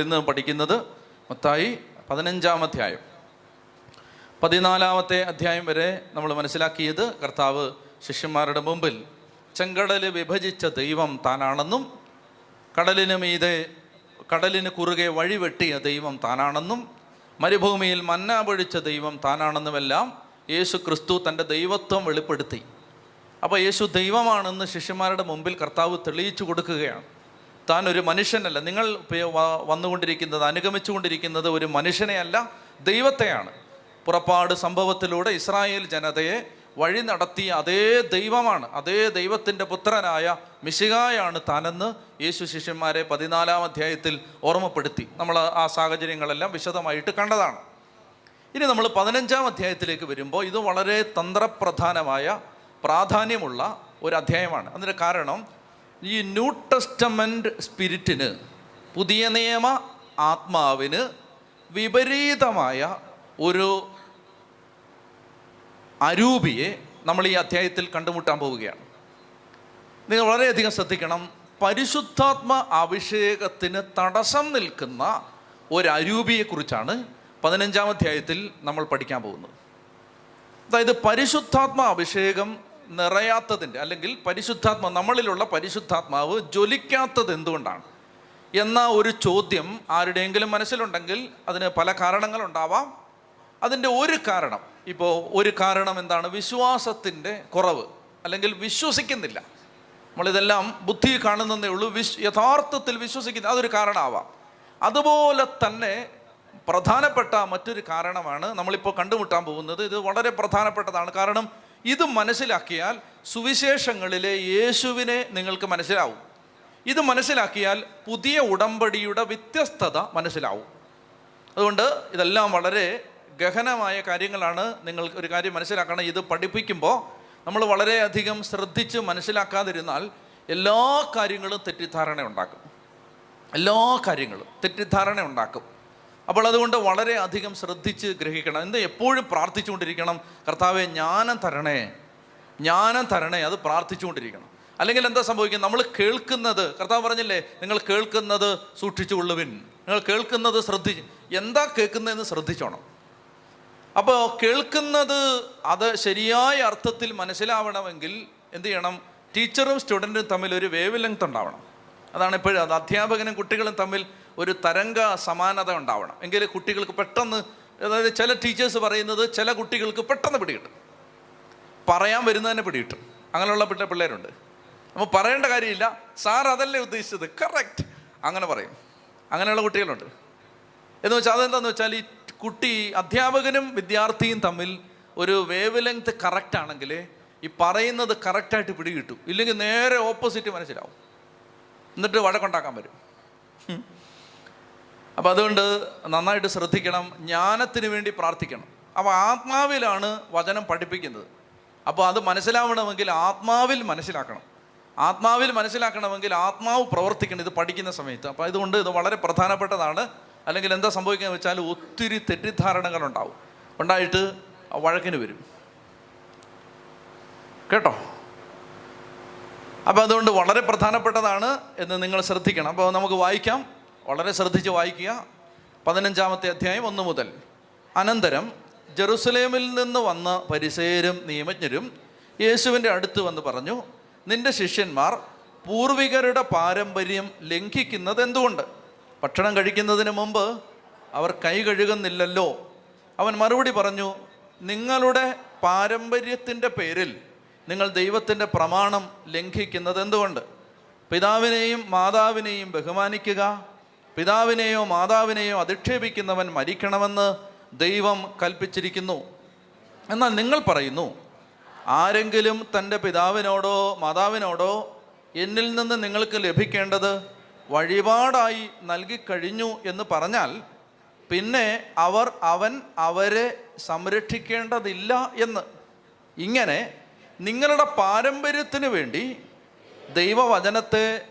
ഇന്ന് പഠിക്കുന്നത് മത്തായി പതിനഞ്ചാം അധ്യായം പതിനാലാമത്തെ അധ്യായം വരെ നമ്മൾ മനസ്സിലാക്കിയത് കർത്താവ് ശിഷ്യന്മാരുടെ മുമ്പിൽ ചെങ്കടൽ വിഭജിച്ച ദൈവം താനാണെന്നും കടലിന് മീതെ കടലിന് കുറുകെ വഴിവെട്ടിയ ദൈവം താനാണെന്നും മരുഭൂമിയിൽ മന്ന പൊഴിച്ച ദൈവം താനാണെന്നുമെല്ലാം യേശു ക്രിസ്തു തന്റെ ദൈവത്വം വെളിപ്പെടുത്തി. അപ്പോൾ യേശു ദൈവമാണെന്ന് ശിഷ്യന്മാരുടെ മുമ്പിൽ കർത്താവ് തെളിയിച്ചു കൊടുക്കുകയാണ്. താൻ ഒരു മനുഷ്യനല്ല. നിങ്ങൾ വന്നുകൊണ്ടിരിക്കുന്നത് അനുഗമിച്ചുകൊണ്ടിരിക്കുന്നത് ഒരു മനുഷ്യനെയല്ല ദൈവത്തെയാണ്. പുറപ്പാട് സംഭവത്തിലൂടെ ഇസ്രായേൽ ജനതയെ വഴി നടത്തിയ അതേ ദൈവമാണ് അതേ ദൈവത്തിന്റെ പുത്രനായ മിശികായാണ് താനെന്ന് യേശു ശിഷ്യന്മാരെ പതിനാലാം അധ്യായത്തിൽ ഓർമ്മപ്പെടുത്തി. നമ്മൾ ആ സാഹചര്യങ്ങളെല്ലാം വിശദമായിട്ട് കണ്ടതാണ്. ഇനി നമ്മൾ പതിനഞ്ചാം അധ്യായത്തിലേക്ക് വരുമ്പോൾ ഇത് വളരെ തന്ത്രപ്രധാനമായ പ്രാധാന്യമുള്ള ഒരു അധ്യായമാണ്. അതിന്റെ കാരണം ഈ ന്യൂ ടെസ്റ്റമെന്റ് സ്പിരിറ്റിന് പുതിയ നിയമ ആത്മാവിന് വിപരീതമായ ഒരു അരൂപിയെ നമ്മൾ ഈ അധ്യായത്തിൽ കണ്ടുമുട്ടാൻ പോവുകയാണ്. നിങ്ങൾ വളരെയധികം ശ്രദ്ധിക്കണം. പരിശുദ്ധാത്മ അഭിഷേകത്തിന് തടസ്സം നിൽക്കുന്ന ഒരു അരൂപിയെക്കുറിച്ചാണ് പതിനഞ്ചാം അധ്യായത്തിൽ നമ്മൾ പഠിക്കാൻ പോകുന്നത്. അതായത് പരിശുദ്ധാത്മ അഭിഷേകം നിറയാത്തതിന്റെ അല്ലെങ്കിൽ പരിശുദ്ധാത്മ നമ്മളിലുള്ള പരിശുദ്ധാത്മാവ് ജ്വലിക്കാത്തത് എന്തുകൊണ്ടാണ്? എന്ന ഒരു ചോദ്യം ആരുടെയെങ്കിലും മനസ്സിലുണ്ടെങ്കിൽ അതിന് പല കാരണങ്ങളുണ്ടാവാം. അതിന്റെ ഒരു കാരണം ഇപ്പോൾ ഒരു കാരണം എന്താണ്? വിശ്വാസത്തിന്റെ കുറവ് അല്ലെങ്കിൽ വിശ്വസിക്കുന്നില്ല. നമ്മളിതെല്ലാം ബുദ്ധി കാണുന്നതേ ഉള്ളൂ വിശ് യഥാർത്ഥത്തിൽ വിശ്വസിക്കുന്ന അതൊരു കാരണമാവാം. അതുപോലെ തന്നെ പ്രധാനപ്പെട്ട മറ്റൊരു കാരണമാണ് നമ്മളിപ്പോൾ കണ്ടുമുട്ടാൻ പോകുന്നത്. ഇത് വളരെ പ്രധാനപ്പെട്ടതാണ്. കാരണം ഇത് മനസ്സിലാക്കിയാൽ സുവിശേഷങ്ങളിലെ യേശുവിനെ നിങ്ങൾക്ക് മനസ്സിലാവും. ഇത് മനസ്സിലാക്കിയാൽ പുതിയ ഉടമ്പടിയുടെ വ്യത്യസ്തത മനസ്സിലാവും. അതുകൊണ്ട് ഇതെല്ലാം വളരെ ഗഹനമായ കാര്യങ്ങളാണ് നിങ്ങൾ ഒരു കാര്യം മനസ്സിലാക്കണം. ഇത് പഠിപ്പിക്കുമ്പോൾ നമ്മൾ വളരെയധികം ശ്രദ്ധിച്ച് മനസ്സിലാക്കാതിരുന്നാൽ എല്ലാ കാര്യങ്ങളും തെറ്റിദ്ധാരണ ഉണ്ടാക്കും. എല്ലാ കാര്യങ്ങളും തെറ്റിദ്ധാരണ ഉണ്ടാക്കും. അപ്പോൾ അതുകൊണ്ട് വളരെ അധികം ശ്രദ്ധിച്ച് ഗ്രഹിക്കണം. എന്ത് എപ്പോഴും പ്രാർത്ഥിച്ചുകൊണ്ടിരിക്കണം. കർത്താവെ ജ്ഞാനം തരണേ. ജ്ഞാനം തരണേ. അത് പ്രാർത്ഥിച്ചുകൊണ്ടിരിക്കണം. അല്ലെങ്കിൽ എന്താ സംഭവിക്കുന്നത്? നമ്മൾ കേൾക്കുന്നത് കർത്താവ് പറഞ്ഞില്ലേ നിങ്ങൾ കേൾക്കുന്നത് സൂക്ഷിച്ചു സൂക്ഷിച്ചുകൊള്ളുവിൻ. നിങ്ങൾ കേൾക്കുന്നത് ശ്രദ്ധി എന്താ കേൾക്കുന്നതെന്ന് ശ്രദ്ധിച്ചോണം. അപ്പോൾ കേൾക്കുന്നത് അത് ശരിയായ അർത്ഥത്തിൽ മനസ്സിലാവണമെങ്കിൽ എന്ത് ചെയ്യണം? ടീച്ചറും സ്റ്റുഡന്റും തമ്മിൽ ഒരു വേവ് ലെങ്ത് ഉണ്ടാവണം. അതാണ് ഇപ്പോഴും അത് അധ്യാപകനും കുട്ടികളും തമ്മിൽ ഒരു തരംഗ സമാനത ഉണ്ടാവണം. എങ്കിൽ കുട്ടികൾക്ക് പെട്ടെന്ന് അതായത് ചില ടീച്ചേഴ്സ് പറയുന്നത് ചില കുട്ടികൾക്ക് പെട്ടെന്ന് പിടികിട്ടും പറയാൻ വരുന്നതന്നെ പിടികിട്ടും അങ്ങനെയുള്ള പിള്ള പിള്ളേരുണ്ട്. അപ്പോൾ പറയേണ്ട കാര്യമില്ല. സാർ അതല്ലേ ഉദ്ദേശിച്ചത്? കറക്റ്റ് അങ്ങനെ പറയും. അങ്ങനെയുള്ള കുട്ടികളുണ്ട്. എന്ന് വെച്ചാൽ അതെന്താന്ന് വെച്ചാൽ ഈ കുട്ടി അധ്യാപകനും വിദ്യാർത്ഥിയും തമ്മിൽ ഒരു വേവ് ലെങ്ത് കറക്റ്റ് ആണെങ്കിൽ ഈ പറയുന്നത് കറക്റ്റായിട്ട് പിടികിട്ടും ഇല്ലെങ്കിൽ നേരെ ഓപ്പോസിറ്റ് മനസ്സിലാവും. എന്നിട്ട് വഴക്കുണ്ടാക്കാൻ വരും. അപ്പം അതുകൊണ്ട് നന്നായിട്ട് ശ്രദ്ധിക്കണം ജ്ഞാനത്തിന് വേണ്ടി പ്രാർത്ഥിക്കണം. അപ്പോൾ ആത്മാവിലാണ് വചനം പഠിപ്പിക്കുന്നത്. അപ്പോൾ അത് മനസ്സിലാവണമെങ്കിൽ ആത്മാവിൽ മനസ്സിലാക്കണം. ആത്മാവിൽ മനസ്സിലാക്കണമെങ്കിൽ ആത്മാവ് പ്രവർത്തിക്കണം ഇത് പഠിക്കുന്ന സമയത്ത്. അപ്പോൾ അതുകൊണ്ട് ഇത് വളരെ പ്രധാനപ്പെട്ടതാണ്. അല്ലെങ്കിൽ എന്താ സംഭവിക്കുന്നത് വെച്ചാൽ ഒത്തിരി തെറ്റിദ്ധാരണകൾ ഉണ്ടാവും ഉണ്ടായിട്ട് വഴക്കിന് വരും. കേട്ടോ? അപ്പോൾ അതുകൊണ്ട് വളരെ പ്രധാനപ്പെട്ടതാണ് എന്ന് നിങ്ങൾ ശ്രദ്ധിക്കണം. അപ്പോൾ നമുക്ക് വായിക്കാം. വളരെ ശ്രദ്ധിച്ച് വായിക്കുക. പതിനഞ്ചാമത്തെ അധ്യായം ഒന്ന് മുതൽ. അനന്തരം ജെറുസലേമിൽ നിന്ന് വന്ന പരിസേരും നിയമജ്ഞരും യേശുവിന്റെ അടുത്ത് വന്ന് പറഞ്ഞു നിന്റെ ശിഷ്യന്മാർ പൂർവികരുടെ പാരമ്പര്യം ലംഘിക്കുന്നത് എന്തുകൊണ്ട്? ഭക്ഷണം കഴിക്കുന്നതിന് മുമ്പ് അവർ കൈ കഴുകുന്നില്ലല്ലോ. അവൻ മറുപടി പറഞ്ഞു നിങ്ങളുടെ പാരമ്പര്യത്തിന്റെ പേരിൽ നിങ്ങൾ ദൈവത്തിന്റെ പ്രമാണം ലംഘിക്കുന്നത് എന്തുകൊണ്ട്? പിതാവിനെയും മാതാവിനെയും ബഹുമാനിക്കുക പിതാവിനെയോ മാതാവിനെയോ അധിക്ഷേപിക്കുന്നവൻ മരിക്കണമെന്ന് ദൈവം കൽപ്പിച്ചിരിക്കുന്നു. എന്നാൽ നിങ്ങൾ പറയുന്നു ആരെങ്കിലും തന്റെ പിതാവിനോടോ മാതാവിനോടോ എന്നിൽ നിന്ന് നിങ്ങൾക്ക് ലഭിക്കേണ്ടത് വഴിപാടായി നൽകിക്കഴിഞ്ഞു എന്ന് പറഞ്ഞാൽ പിന്നെ അവർ അവൻ അവരെ സംരക്ഷിക്കേണ്ടതില്ല എന്ന്. ഇങ്ങനെ നിങ്ങളുടെ പാരമ്പര്യത്തിന് വേണ്ടി ദൈവവചനത്തെ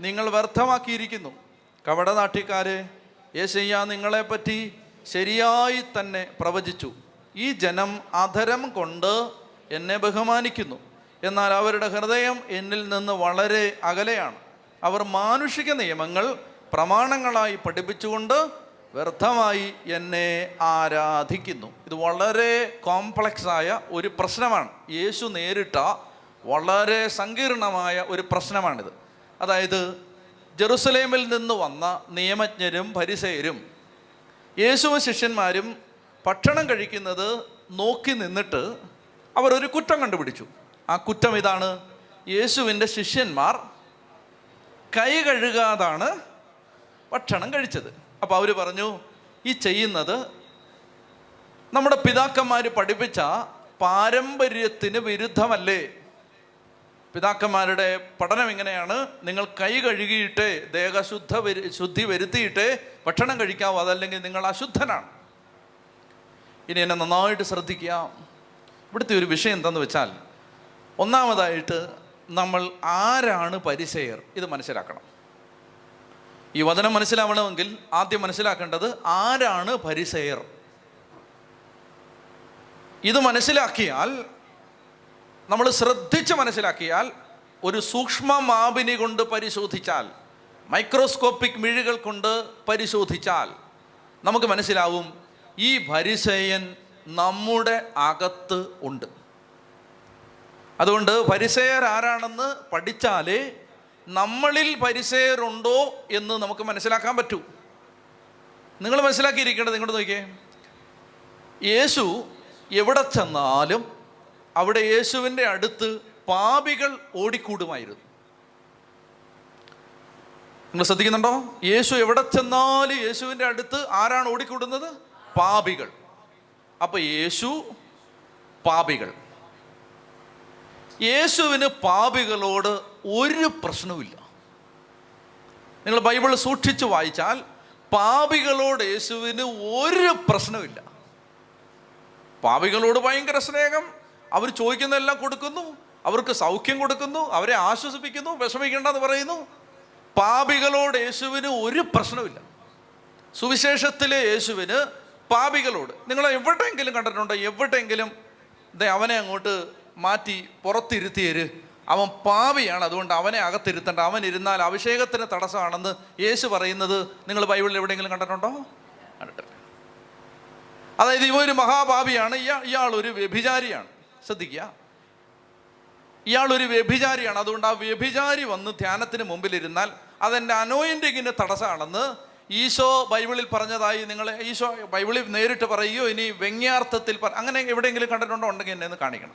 നിങ്ങൾ വ്യർത്ഥമാക്കിയിരിക്കുന്നു. കവടനാട്ടിക്കാരെ യേശയ്യ നിങ്ങളെപ്പറ്റി ശരിയായി തന്നെ പ്രവചിച്ചു. ഈ ജനം അധരം കൊണ്ട് എന്നെ ബഹുമാനിക്കുന്നു. എന്നാൽ അവരുടെ ഹൃദയം എന്നിൽ നിന്ന് വളരെ അകലെയാണ്. അവർ മാനുഷിക നിയമങ്ങൾ പ്രമാണങ്ങളായി പഠിപ്പിച്ചുകൊണ്ട് വ്യർത്ഥമായി എന്നെ ആരാധിക്കുന്നു. ഇത് വളരെ കോംപ്ലക്സ് ആയ ഒരു പ്രശ്നമാണ്. യേശു നേരിട്ട വളരെ സങ്കീർണമായ ഒരു പ്രശ്നമാണിത്. അതായത് ജെറുസലേമിൽ നിന്ന് വന്ന നിയമജ്ഞരും പരിസയരും യേശുവ ശിഷ്യന്മാരും ഭക്ഷണം കഴിക്കുന്നത് നോക്കി നിന്നിട്ട് അവർ ഒരു കുറ്റം കണ്ടുപിടിച്ചു. ആ കുറ്റം ഇതാണ് യേശുവിന്റെ ശിഷ്യന്മാർ കൈ കഴുകാതാണ് ഭക്ഷണം കഴിച്ചത്. അപ്പോൾ അവർ പറഞ്ഞു ഈ ചെയ്യുന്നത് നമ്മുടെ പിതാക്കന്മാർ പഠിപ്പിച്ച പാരമ്പര്യത്തിന് വിരുദ്ധമല്ലേ? പിതാക്കന്മാരുടെ പഠനം എങ്ങനെയാണ് നിങ്ങൾ കൈ കഴുകിയിട്ട് ദേഹശുദ്ധ ശുദ്ധി വരുത്തിയിട്ട് ഭക്ഷണം കഴിക്കാവോ അതല്ലെങ്കിൽ നിങ്ങൾ അശുദ്ധനാണ്. ഇനി എന്നെ നന്നായിട്ട് ശ്രദ്ധിക്കുക. ഇവിടുത്തെ ഒരു വിഷയം എന്തെന്ന് വെച്ചാൽ ഒന്നാമതായിട്ട് നമ്മൾ ആരാണ് പരിസയർ ഇത് മനസ്സിലാക്കണം. ഈ വചനം മനസ്സിലാവണമെങ്കിൽ ആദ്യം മനസ്സിലാക്കേണ്ടത് ആരാണ് പരിസയർ ഇത് മനസ്സിലാക്കിയാൽ നമ്മൾ ശ്രദ്ധിച്ച് മനസ്സിലാക്കിയാൽ ഒരു സൂക്ഷ്മ മാപിനി കൊണ്ട് പരിശോധിച്ചാൽ മൈക്രോസ്കോപ്പിക് മിഴികൾ കൊണ്ട് പരിശോധിച്ചാൽ നമുക്ക് മനസ്സിലാവും ഈ പരിസയൻ നമ്മുടെ അകത്ത് ഉണ്ട്. അതുകൊണ്ട് പരിസയർ ആരാണെന്ന് പഠിച്ചാലേ നമ്മളിൽ പരിസയരുണ്ടോ എന്ന് നമുക്ക് മനസ്സിലാക്കാൻ പറ്റൂ. നിങ്ങൾ മനസ്സിലാക്കിയിരിക്കേണ്ടത് ഇങ്ങോട്ട് നോക്കിയേ. യേശു എവിടെ ചെന്നാലും അവിടെ യേശുവിന്റെ അടുത്ത് പാപികൾ ഓടിക്കൂടുമായിരുന്നു. നിങ്ങൾ ശ്രദ്ധിക്കുന്നുണ്ടോ? യേശു എവിടെ ചെന്നാലും യേശുവിന്റെ അടുത്ത് ആരാണ് ഓടിക്കൂടുന്നത്? പാപികൾ. അപ്പൊ യേശു പാപികൾ. യേശുവിന് പാപികളോട് ഒരു പ്രശ്നവുമില്ല. നിങ്ങൾ ബൈബിൾ സൂക്ഷിച്ചു വായിച്ചാൽ പാപികളോട് യേശുവിന് ഒരു പ്രശ്നമില്ല പാപികളോട് ഭയങ്കര സ്നേഹം അവർ ചോദിക്കുന്നതെല്ലാം കൊടുക്കുന്നു അവർക്ക് സൗഖ്യം കൊടുക്കുന്നു അവരെ ആശ്വസിപ്പിക്കുന്നു വിഷമിക്കേണ്ടെന്ന് പറയുന്നു. പാപികളോട് യേശുവിന് ഒരു പ്രശ്നമില്ല സുവിശേഷത്തിലെ യേശുവിന് പാപികളോട് നിങ്ങൾ എവിടെയെങ്കിലും കണ്ടിട്ടുണ്ടോ? എവിടെയെങ്കിലും അവനെ അങ്ങോട്ട് മാറ്റി പുറത്തിരുത്തിയര്. അവൻ പാപിയാണ് അതുകൊണ്ട് അവനെ അകത്തിരുത്തേണ്ട. അവൻ ഇരുന്നാൽ അഭിഷേകത്തിന് തടസ്സമാണെന്ന് യേശു പറയുന്നത് നിങ്ങൾ ബൈബിളിൽ എവിടെയെങ്കിലും കണ്ടിട്ടുണ്ടോ? അതായത് ഇവ ഒരു മഹാപാപിയാണ് ഇയാൾ ഇയാൾ ഒരു വ്യഭിചാരിയാണ്. ശ്രദ്ധിക്കുക. ഇയാൾ ഒരു വ്യഭിചാരിയാണ്. അതുകൊണ്ട് ആ വ്യഭിചാരി വന്ന് ധ്യാനത്തിന് മുമ്പിലിരുന്നാൽ അതെന്റെ അനോയിന്റിങ്ങിന് തടസ്സമാണെന്ന് ഈശോ ബൈബിളിൽ പറഞ്ഞതായി നിങ്ങൾ ഈശോ ബൈബിളിൽ നേരിട്ട് പറയുകയോ ഇനി വ്യംഗ്യാർത്ഥത്തിൽ അങ്ങനെ എവിടെയെങ്കിലും കണ്ടിട്ടുണ്ടോ ഉണ്ടെങ്കിൽ എന്നെ ഒന്ന് കാണിക്കണം.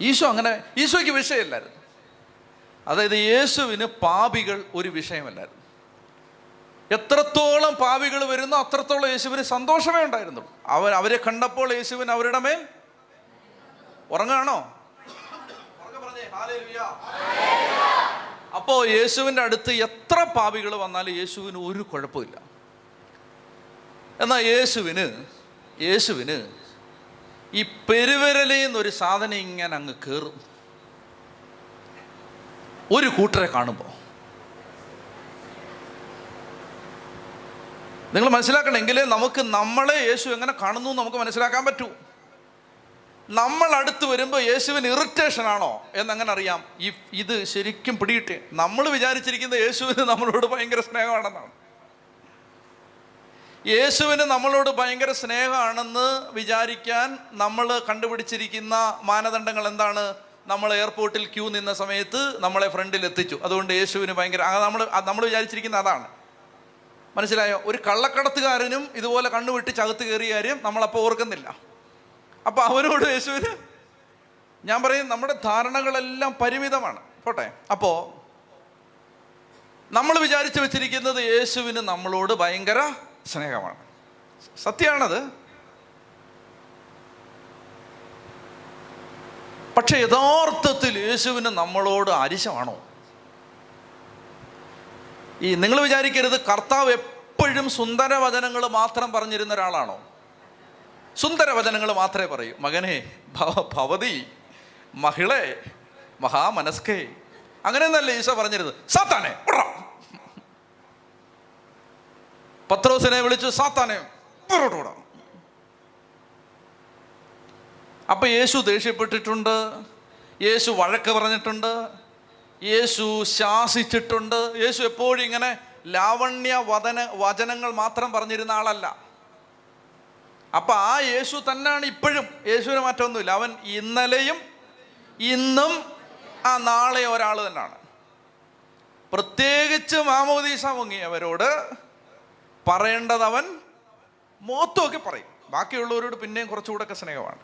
ഈശോ അങ്ങനെ ഈശോയ്ക്ക് വിഷയമില്ലായിരുന്നു. അതായത് യേശുവിന് പാപികൾ ഒരു വിഷയമല്ലായിരുന്നു. എത്രത്തോളം പാപികൾ വരുന്നോ അത്രത്തോളം യേശുവിന് സന്തോഷമേ ഉണ്ടായിരുന്നുള്ളൂ. അവർ അവരെ കണ്ടപ്പോൾ യേശുവിന് അവരുടെ മേൽ ഉറങ്ങാണോ അപ്പോ യേശുവിന്റെ അടുത്ത് എത്ര പാപികൾ വന്നാലും യേശുവിന് ഒരു കുഴപ്പമില്ല. എന്നാൽ യേശുവിന് യേശുവിന് ഈ പെരുവിരലിൽ നിന്നൊരു സാധനം ഇങ്ങനെ അങ്ങ് കയറും ഒരു കൂട്ടരെ കാണുമ്പോൾ. നിങ്ങൾ മനസ്സിലാക്കണമെങ്കിൽ നമുക്ക് നമ്മളെ യേശു എങ്ങനെ കാണുന്നു നമുക്ക് മനസ്സിലാക്കാൻ പറ്റൂ. നമ്മൾ അടുത്ത് വരുമ്പോൾ യേശുവിന് ഇറിറ്റേഷൻ ആണോ എന്നങ്ങനെ അറിയാം? ഈ ഇത് ശരിക്കും പിടിയിട്ട് നമ്മൾ വിചാരിച്ചിരിക്കുന്ന യേശുവിന് നമ്മളോട് ഭയങ്കര സ്നേഹമാണെന്നാണ്. യേശുവിന് നമ്മളോട് ഭയങ്കര സ്നേഹമാണെന്ന് വിചാരിക്കാൻ നമ്മൾ കണ്ടുപിടിച്ചിരിക്കുന്ന മാനദണ്ഡങ്ങൾ എന്താണ്? നമ്മൾ എയർപോർട്ടിൽ ക്യൂ നിന്ന സമയത്ത് നമ്മളെ ഫ്രണ്ടിൽ എത്തിച്ചു. അതുകൊണ്ട് യേശുവിന് ഭയങ്കര നമ്മൾ നമ്മൾ വിചാരിച്ചിരിക്കുന്ന അതാണ്. മനസ്സിലായോ? ഒരു കള്ളക്കടത്തുകാരനും ഇതുപോലെ കണ്ണുവിട്ട് ചകത്ത് കയറിയ കാര്യം നമ്മളപ്പോൾ ഓർക്കുന്നില്ല. അപ്പോൾ അവനോട് യേശുവിന് ഞാൻ പറയും നമ്മുടെ ധാരണകളെല്ലാം പരിമിതമാണ്. പോട്ടെ. അപ്പോൾ നമ്മൾ വിചാരിച്ചു വെച്ചിരിക്കുന്നത് യേശുവിന് നമ്മളോട് ഭയങ്കര സ്നേഹമാണ്. സത്യമാണത്. പക്ഷെ യഥാർത്ഥത്തിൽ യേശുവിന് നമ്മളോട് അരിശമാണോ? ഈ നിങ്ങൾ വിചാരിക്കരുത് കർത്താവ് എപ്പോഴും സുന്ദര വചനങ്ങൾ മാത്രം പറഞ്ഞിരുന്ന ഒരാളാണോ? സുന്ദരവചനങ്ങൾ മാത്രമേ പറയൂ. മകനെ ഭവ- ഭവതി മഹിളെ മഹാമനസ്കേ അങ്ങനെയൊന്നല്ല ഈശോ പറഞ്ഞിരുന്നത്. സാത്താനെ പത്രോസിനെ വിളിച്ചു സാത്താനെ പുറത്തോട്ട് വിടാം. അപ്പൊ യേശു ദേഷ്യപ്പെട്ടിട്ടുണ്ട് യേശു വഴക്ക് പറഞ്ഞിട്ടുണ്ട് യേശു ശാസിച്ചിട്ടുണ്ട് യേശു എപ്പോഴും ഇങ്ങനെ ലാവണ്യ വദന വചനങ്ങൾ മാത്രം പറഞ്ഞിരുന്ന ആളല്ല. അപ്പൊ ആ യേശു തന്നെയാണ് ഇപ്പോഴും. യേശുവിന് മാറ്റമൊന്നുമില്ല. അവൻ ഇന്നലെയും ഇന്നും ആ നാളെ ഒരാൾ തന്നെയാണ്. പ്രത്യേകിച്ച് മാമോദീസ മുങ്ങിയവരോട് പറയേണ്ടത് അവൻ മുഖത്തുമൊക്കെ പറയും. ബാക്കിയുള്ളവരോട് പിന്നെയും കുറച്ചുകൂടെ സ്നേഹമാണ്.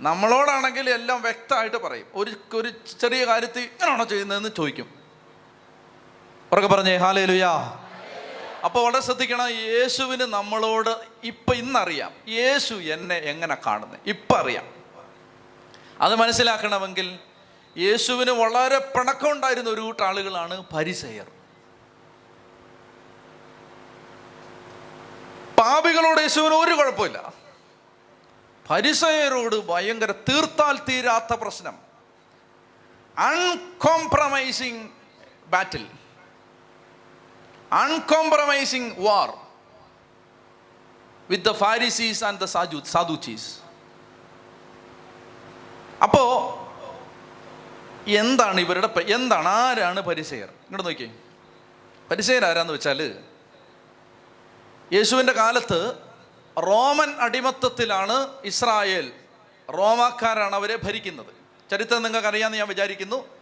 നമ്മളോടാണെങ്കിൽ എല്ലാം വ്യക്തമായിട്ട് പറയും. ഒരു ഒരു ചെറിയ കാര്യത്തിൽ ഇങ്ങനെയാണോ ചെയ്യുന്നതെന്ന് ചോദിക്കും. ഉറക്കെ പറഞ്ഞേ ഹാലേ ലുയാ അപ്പോൾ വളരെ ശ്രദ്ധിക്കണം യേശുവിന് നമ്മളോട് ഇപ്പം ഇന്നറിയാം. യേശു എന്നെ എങ്ങനെ കാണുന്നത് ഇപ്പം അറിയാം. അത് മനസ്സിലാക്കണമെങ്കിൽ യേശുവിന് വളരെ പിണക്കമുണ്ടായിരുന്ന ഒരു കൂട്ടം ആളുകളാണ് പരിസയർ. പാപികളോട് യേശുവിന് ഒരു കുഴപ്പമില്ല. പരിസയരോട് ഭയങ്കര തീർത്താൽ തീരാത്ത പ്രശ്നം. Uncompromising battle. Uncompromising war with the Pharisees and the Saju Sadducees അപ്പോ എന്താണ് ഇവരുടെ എന്താണ് ആരാണ് പരിസയർ? ഇങ്ങോട്ട് നോക്കിയേ. പരിസയർ ആരാന്ന് വെച്ചാൽ യേശുവിന്റെ കാലത്ത് റോമൻ അടിമത്തത്തിലാണ് ഇസ്രായേൽ റോമാക്കാരാണ് അവരെ ഭരിക്കുന്നത്. ചരിത്രം നിങ്ങൾക്ക് അറിയാമെന്ന് ഞാൻ വിചാരിക്കുന്നു.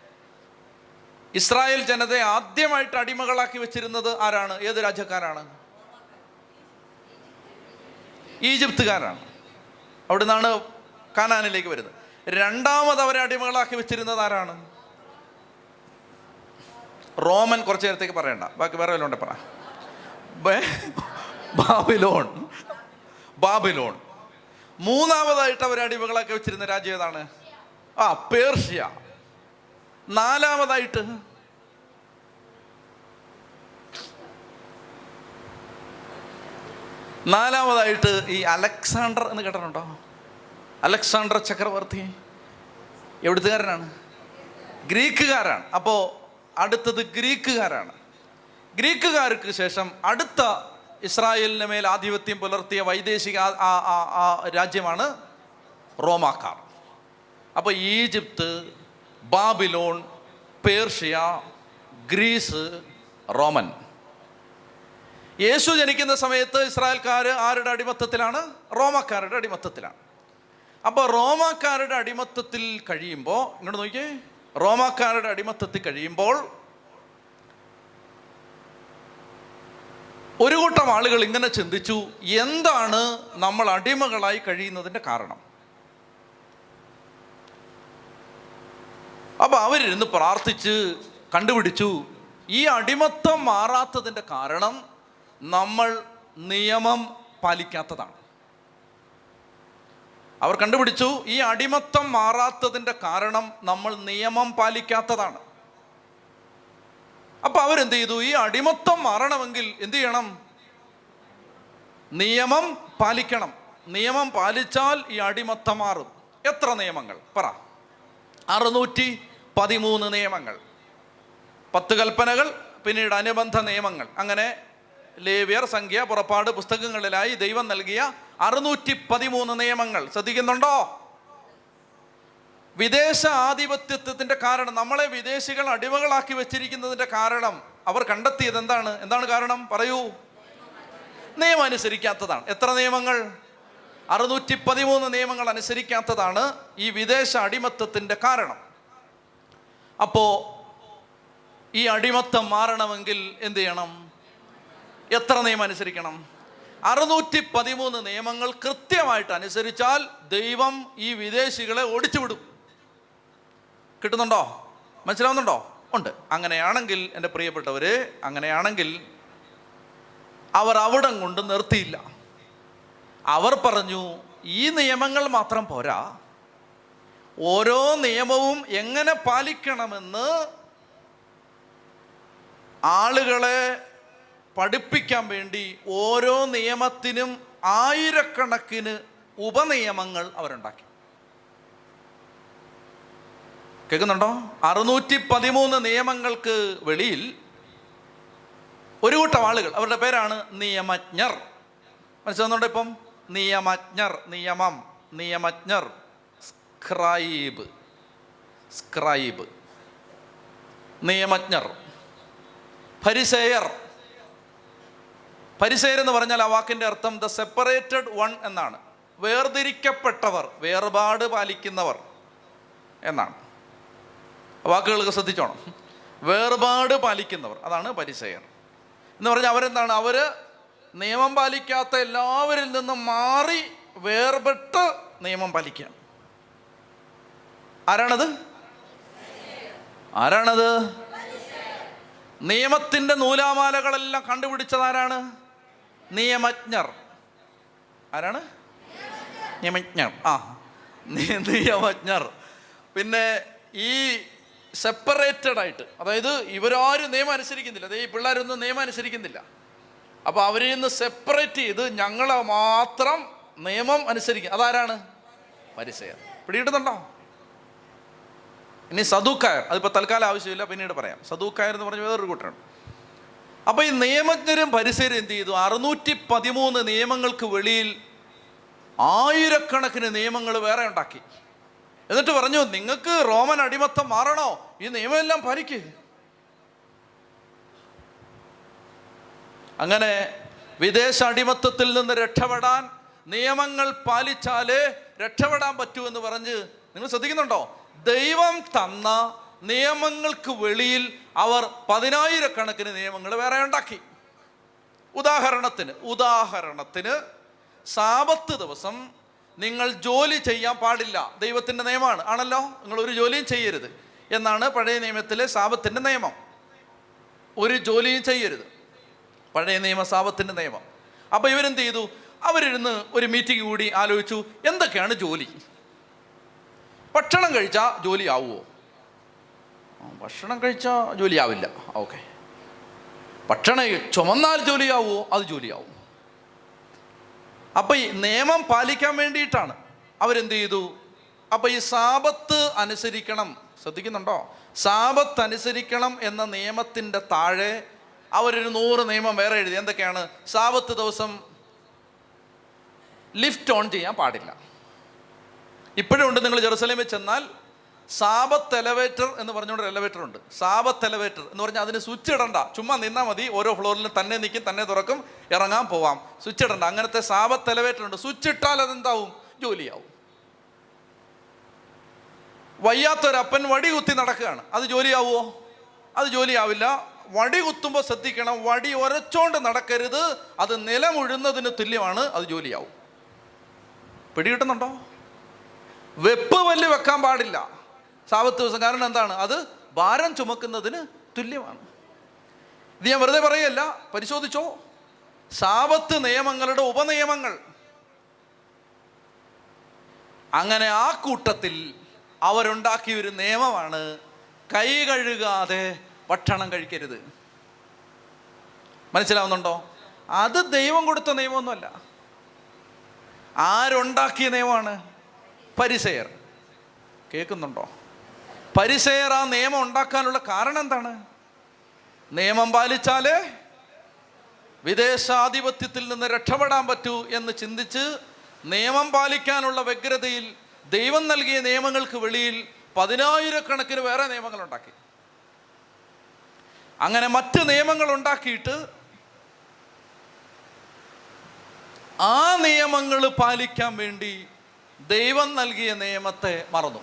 ഇസ്രായേൽ ജനതയെ ആദ്യമായിട്ട് അടിമകളാക്കി വെച്ചിരുന്നത് ആരാണ്? ഏത് രാജ്യക്കാരാണ്? ഈജിപ്തുകാരാണ്. അവിടെ നിന്നാണ് കാനാനിലേക്ക് വരുന്നത്. രണ്ടാമത് അവരെ അടിമകളാക്കി വെച്ചിരുന്നത് ആരാണ്? റോമൻ കുറച്ച് നേരത്തേക്ക് പറയണ്ട. ബാക്കി വേറെ വല്ലതും പറ. ബാബിലോൺ. ബാബിലോൺ. മൂന്നാമതായിട്ട് അവരെ അടിമകളാക്കി വെച്ചിരുന്ന രാജ്യം ഏതാണ്? ആ പേർഷ്യ. നാലാമതായിട്ട്? നാലാമതായിട്ട് ഈ അലക്സാണ്ടർ എന്ന് കേട്ടിട്ടുണ്ടോ? അലക്സാണ്ടർ ചക്രവർത്തി. എവിടുത്തുകാരനാണ്? ഗ്രീക്കുകാരാണ്. അപ്പോൾ അടുത്തത് ഗ്രീക്കുകാരാണ്. ഗ്രീക്കുകാർക്ക് ശേഷം അടുത്ത ഇസ്രായേലിന് മേൽ ആധിപത്യം പുലർത്തിയ വൈദേശിക രാജ്യമാണ് റോമാക്കാർ. അപ്പോൾ Egypt Babylon Persia Greece Roman. യേശു ജനിക്കുന്ന സമയത്ത് ഇസ്രായേൽക്കാർ ആരുടെ അടിമത്തത്തിലാണ്? റോമക്കാരുടെ അടിമത്തത്തിലാണ്. അപ്പോൾ റോമാക്കാരുടെ അടിമത്തത്തിൽ കഴിയുമ്പോൾ ഇങ്ങോട്ട് നോക്കിയേ റോമാക്കാരുടെ അടിമത്തത്തിൽ കഴിയുമ്പോൾ ഒരു കൂട്ടം ആളുകൾ ഇങ്ങനെ ചിന്തിച്ചു എന്താണ് നമ്മൾ അടിമകളായി കഴിയുന്നതിന്റെ കാരണം? അപ്പൊ അവരിരുന്ന് പ്രാർത്ഥിച്ച് കണ്ടുപിടിച്ചു. ഈ അടിമത്തം മാറാത്തതിന്റെ കാരണം നമ്മൾ നിയമം പാലിക്കാത്തതാണ്. അവർ കണ്ടുപിടിച്ചു ഈ അടിമത്തം മാറാത്തതിന്റെ കാരണം നമ്മൾ നിയമം പാലിക്കാത്തതാണ്. അപ്പൊ അവരെന്ത് ചെയ്തു? ഈ അടിമത്തം മാറണമെങ്കിൽ എന്ത് ചെയ്യണം? നിയമം പാലിക്കണം. നിയമം പാലിച്ചാൽ ഈ അടിമത്തം മാറും. എത്ര നിയമങ്ങൾ? പറ. അറുന്നൂറ്റി പതിമൂന്ന് നിയമങ്ങൾ. പത്ത് കൽപ്പനകൾ പിന്നീട് അനുബന്ധ നിയമങ്ങൾ. അങ്ങനെ ലേവ്യർ സംഖ്യ പുറപ്പാട് പുസ്തകങ്ങളിലായി ദൈവം നൽകിയ അറുന്നൂറ്റി പതിമൂന്ന് നിയമങ്ങൾ. ശ്രദ്ധിക്കുന്നുണ്ടോ? വിദേശ ആധിപത്യത്തിന്റെ കാരണം നമ്മളെ വിദേശികൾ അടിമകളാക്കി വെച്ചിരിക്കുന്നതിന്റെ കാരണം അവർ കണ്ടെത്തിയത് എന്താണ്? എന്താണ് കാരണം? പറയൂ. നിയമം അനുസരിക്കാത്തതാണ്. എത്ര നിയമങ്ങൾ? അറുന്നൂറ്റി പതിമൂന്ന് നിയമങ്ങൾ അനുസരിക്കാത്തതാണ് ഈ വിദേശ അടിമത്തത്തിന്റെ കാരണം. അപ്പോൾ ഈ അടിമത്തം മാറണമെങ്കിൽ എന്ത് ചെയ്യണം? എത്ര നിയമം അനുസരിക്കണം? അറുന്നൂറ്റി പതിമൂന്ന് നിയമങ്ങൾ കൃത്യമായിട്ട് അനുസരിച്ചാൽ ദൈവം ഈ വിദേശികളെ ഓടിച്ചുവിടും. കിട്ടുന്നുണ്ടോ? മനസ്സിലാവുന്നുണ്ടോ? ഉണ്ട്. അങ്ങനെയാണെങ്കിൽ എന്റെ പ്രിയപ്പെട്ടവർ അങ്ങനെയാണെങ്കിൽ അവർ അവിടം കൊണ്ട് നിർത്തിയില്ല. അവർ പറഞ്ഞു ഈ നിയമങ്ങൾ മാത്രം പോരാ. ഓരോ നിയമവും എങ്ങനെ പാലിക്കണമെന്ന് ആളുകളെ പഠിപ്പിക്കാൻ വേണ്ടി ഓരോ നിയമത്തിനും ആയിരക്കണക്കിന് ഉപനിയമങ്ങൾ അവരുണ്ടാക്കി. കേൾക്കുന്നുണ്ടോ? അറുന്നൂറ്റി പതിമൂന്ന് നിയമങ്ങൾക്ക് വെളിയിൽ ഒരു കൂട്ടം ആളുകൾ അവരുടെ പേരാണ് നിയമജ്ഞർ. മനസ്സിലാവുന്നുണ്ടോ ഇപ്പം? നിയമജ്ഞർ നിയമം നിയമജ്ഞർ. Scribe scribe. നിയമജ്ഞർ. പരിസേയർ പരിസേയർ എന്ന് പറഞ്ഞാൽ ആ വാക്കിന്റെ അർത്ഥം ദ സെപ്പറേറ്റഡ് വൺ എന്നാണ്. വേർതിരിക്കപ്പെട്ടവർ വേർപാട് പാലിക്കുന്നവർ എന്നാണ്. വാക്കുകൾക്ക് ശ്രദ്ധിച്ചോണം. വേർപാട് പാലിക്കുന്നവർ അതാണ് പരിസേയർ എന്ന് പറഞ്ഞാൽ അവരെന്താണ്? അവർ നിയമം പാലിക്കാത്ത എല്ലാവരിൽ നിന്നും മാറി വേർപെട്ട് നിയമം പാലിക്കുക ആരാണത്? ആരാണത്? നിയമത്തിന്റെ നൂലാമാലകളെല്ലാം കണ്ടുപിടിച്ചത് ആരാണ്? നിയമജ്ഞർ. ആരാണ്? നിയമജ്ഞർ. ആ നിയമജ്ഞർ. പിന്നെ ഈ സെപ്പറേറ്റഡ് ആയിട്ട് അതായത് ഇവരാരും നിയമം അനുസരിക്കുന്നില്ല. അതായത് ഈ പിള്ളേരൊന്നും നിയമം അനുസരിക്കുന്നില്ല. അപ്പോൾ അവരിൽ നിന്ന് സെപ്പറേറ്റ് ചെയ്ത് ഞങ്ങളെ മാത്രം നിയമം അനുസരിക്കും അതാരാണ്? പരിസയർ പിടികിട്ടുന്നുണ്ടോ? ഇനി സദൂക്കായർ. അതിപ്പോൾ തൽക്കാലം ആവശ്യമില്ല പിന്നീട് പറയാം. സദൂക്കായർ എന്ന് പറഞ്ഞ വേറൊരു കൂട്ടരാണ് അപ്പോൾ ഈ നിയമജ്ഞരും പരിസരും എന്ത് ചെയ്തു? അറുന്നൂറ്റി പതിമൂന്ന് നിയമങ്ങൾക്ക് വെളിയിൽ ആയിരക്കണക്കിന് നിയമങ്ങൾ വേറെ ഉണ്ടാക്കി. എന്നിട്ട് പറഞ്ഞു നിങ്ങൾക്ക് റോമൻ അടിമത്തം മാറണോ? ഈ നിയമമെല്ലാം പാലിക്ക് അങ്ങനെ വിദേശ അടിമത്തത്തിൽ നിന്ന് രക്ഷപ്പെടാൻ നിയമങ്ങൾ പാലിച്ചാലേ രക്ഷപ്പെടാൻ പറ്റൂ എന്ന് പറഞ്ഞ് നിങ്ങൾ ശ്രദ്ധിക്കുന്നുണ്ടോ? ദൈവം തന്ന നിയമങ്ങൾക്ക് വെളിയിൽ അവർ പതിനായിരക്കണക്കിന് നിയമങ്ങൾ വേറെ ഉണ്ടാക്കി. ഉദാഹരണത്തിന് ഉദാഹരണത്തിന് സാപത്ത് ദിവസം നിങ്ങൾ ജോലി ചെയ്യാൻ പാടില്ല. ദൈവത്തിന്റെ നിയമമാണ്. ആണല്ലോ? നിങ്ങൾ ഒരു ജോലിയും ചെയ്യരുത്. എന്നാണ് പഴയ നിയമത്തിലെ സാപത്തിന്റെ നിയമം. ഒരു ജോലിയും ചെയ്യരുത്. പഴയ നിയമ സാപത്തിന്റെ നിയമം. അപ്പോൾ ഇവരെന്ത് ചെയ്തു? അവരിരുന്ന് ഒരു മീറ്റിംഗ് കൂടി ആലോചിച്ചു എന്തൊക്കെയാണ് ജോലി? ഭക്ഷണം കഴിച്ചാൽ ജോലി ആവുമോ ഭക്ഷണം കഴിച്ചാൽ ജോലിയാവില്ല ഓക്കെ. ഭക്ഷണം ചുമന്നാൽ ജോലിയാവുമോ അത് ജോലിയാവും അപ്പോൾ ഈ നിയമം പാലിക്കാൻ വേണ്ടിയിട്ടാണ് അവരെന്ത് ചെയ്തു? അപ്പോൾ ഈ സാപത്ത് അനുസരിക്കണം. ശ്രദ്ധിക്കുന്നുണ്ടോ? സാപത്ത് അനുസരിക്കണം എന്ന നിയമത്തിന്റെ താഴെ അവരൊരു നൂറ് നിയമം വേറെ എഴുതി. എന്തൊക്കെയാണ്? സാവത്ത് ദിവസം ലിഫ്റ്റ് ഓൺ ചെയ്യാൻ പാടില്ല. ഇപ്പോഴും ഉണ്ട് നിങ്ങൾ ജെറുസലേമിൽ ചെന്നാൽ സാബത്ത് എലവേറ്റർ എന്ന് പറഞ്ഞുകൊണ്ട് എലവേറ്റർ ഉണ്ട്. സാബത്ത് എലവേറ്റർ എന്ന് പറഞ്ഞാൽ അതിന് സ്വിച്ച് ഇടണ്ട. ചുമ്മാ നിന്നാൽ മതി. ഓരോ ഫ്ലോറിലും തന്നെ നിൽക്കും തന്നെ തുറക്കും ഇറങ്ങാൻ പോവാം. സ്വിച്ച് ഇടണ്ട. അങ്ങനത്തെ സാബത്ത് എലവേറ്റർ ഉണ്ട്. സ്വിച്ച് ഇട്ടാൽ അതെന്താവും? ജോലിയാവും. വയ്യാത്തൊരപ്പൻ വടി കുത്തി നടക്കുകയാണ്. അത് ജോലിയാവുമോ? അത് ജോലിയാവില്ല. വടി കുത്തുമ്പോൾ ശ്രദ്ധിക്കണം. വടി ഒരച്ചോണ്ട് നടക്കരുത്. അത് നിലമുഴുന്നതിന് തുല്യമാണ്. അത് ജോലിയാവും. പിടികിട്ടുന്നുണ്ടോ? വെപ്പ് വല്ല് വെക്കാൻ പാടില്ല. സാവത്ത് ദിവസം കാരണം എന്താണ്? അത് ഭാരം ചുമക്കുന്നതിന് തുല്യമാണ്. ഇത് ഞാൻ വെറുതെ പറയല്ല. പരിശോധിച്ചോ. സാവത്ത് നിയമങ്ങളുടെ ഉപനിയമങ്ങൾ. അങ്ങനെ ആ കൂട്ടത്തിൽ അവരുണ്ടാക്കിയ ഒരു നിയമമാണ് കൈ കഴുകാതെ ഭക്ഷണം കഴിക്കരുത്. മനസ്സിലാവുന്നുണ്ടോ? അത് ദൈവം കൊടുത്ത നിയമമൊന്നുമല്ല. ആരുണ്ടാക്കിയ നിയമമാണ്? പരിസയർ. കേൾക്കുന്നുണ്ടോ? പരിസയർ ആ നിയമം ഉണ്ടാക്കാനുള്ള കാരണം എന്താണ്? നിയമം പാലിച്ചാലേ വിദേശാധിപത്യത്തിൽ നിന്ന് രക്ഷപ്പെടാൻ പറ്റൂ എന്ന് ചിന്തിച്ച് നിയമം പാലിക്കാനുള്ള വ്യഗ്രതയിൽ ദൈവം നൽകിയ നിയമങ്ങൾക്ക് വെളിയിൽ പതിനായിരക്കണക്കിന് വേറെ നിയമങ്ങൾ ഉണ്ടാക്കി അങ്ങനെ മറ്റ് നിയമങ്ങൾ ഉണ്ടാക്കിയിട്ട് ആ നിയമങ്ങൾ പാലിക്കാൻ വേണ്ടി ദൈവം നൽകിയ നിയമത്തെ മറന്നു.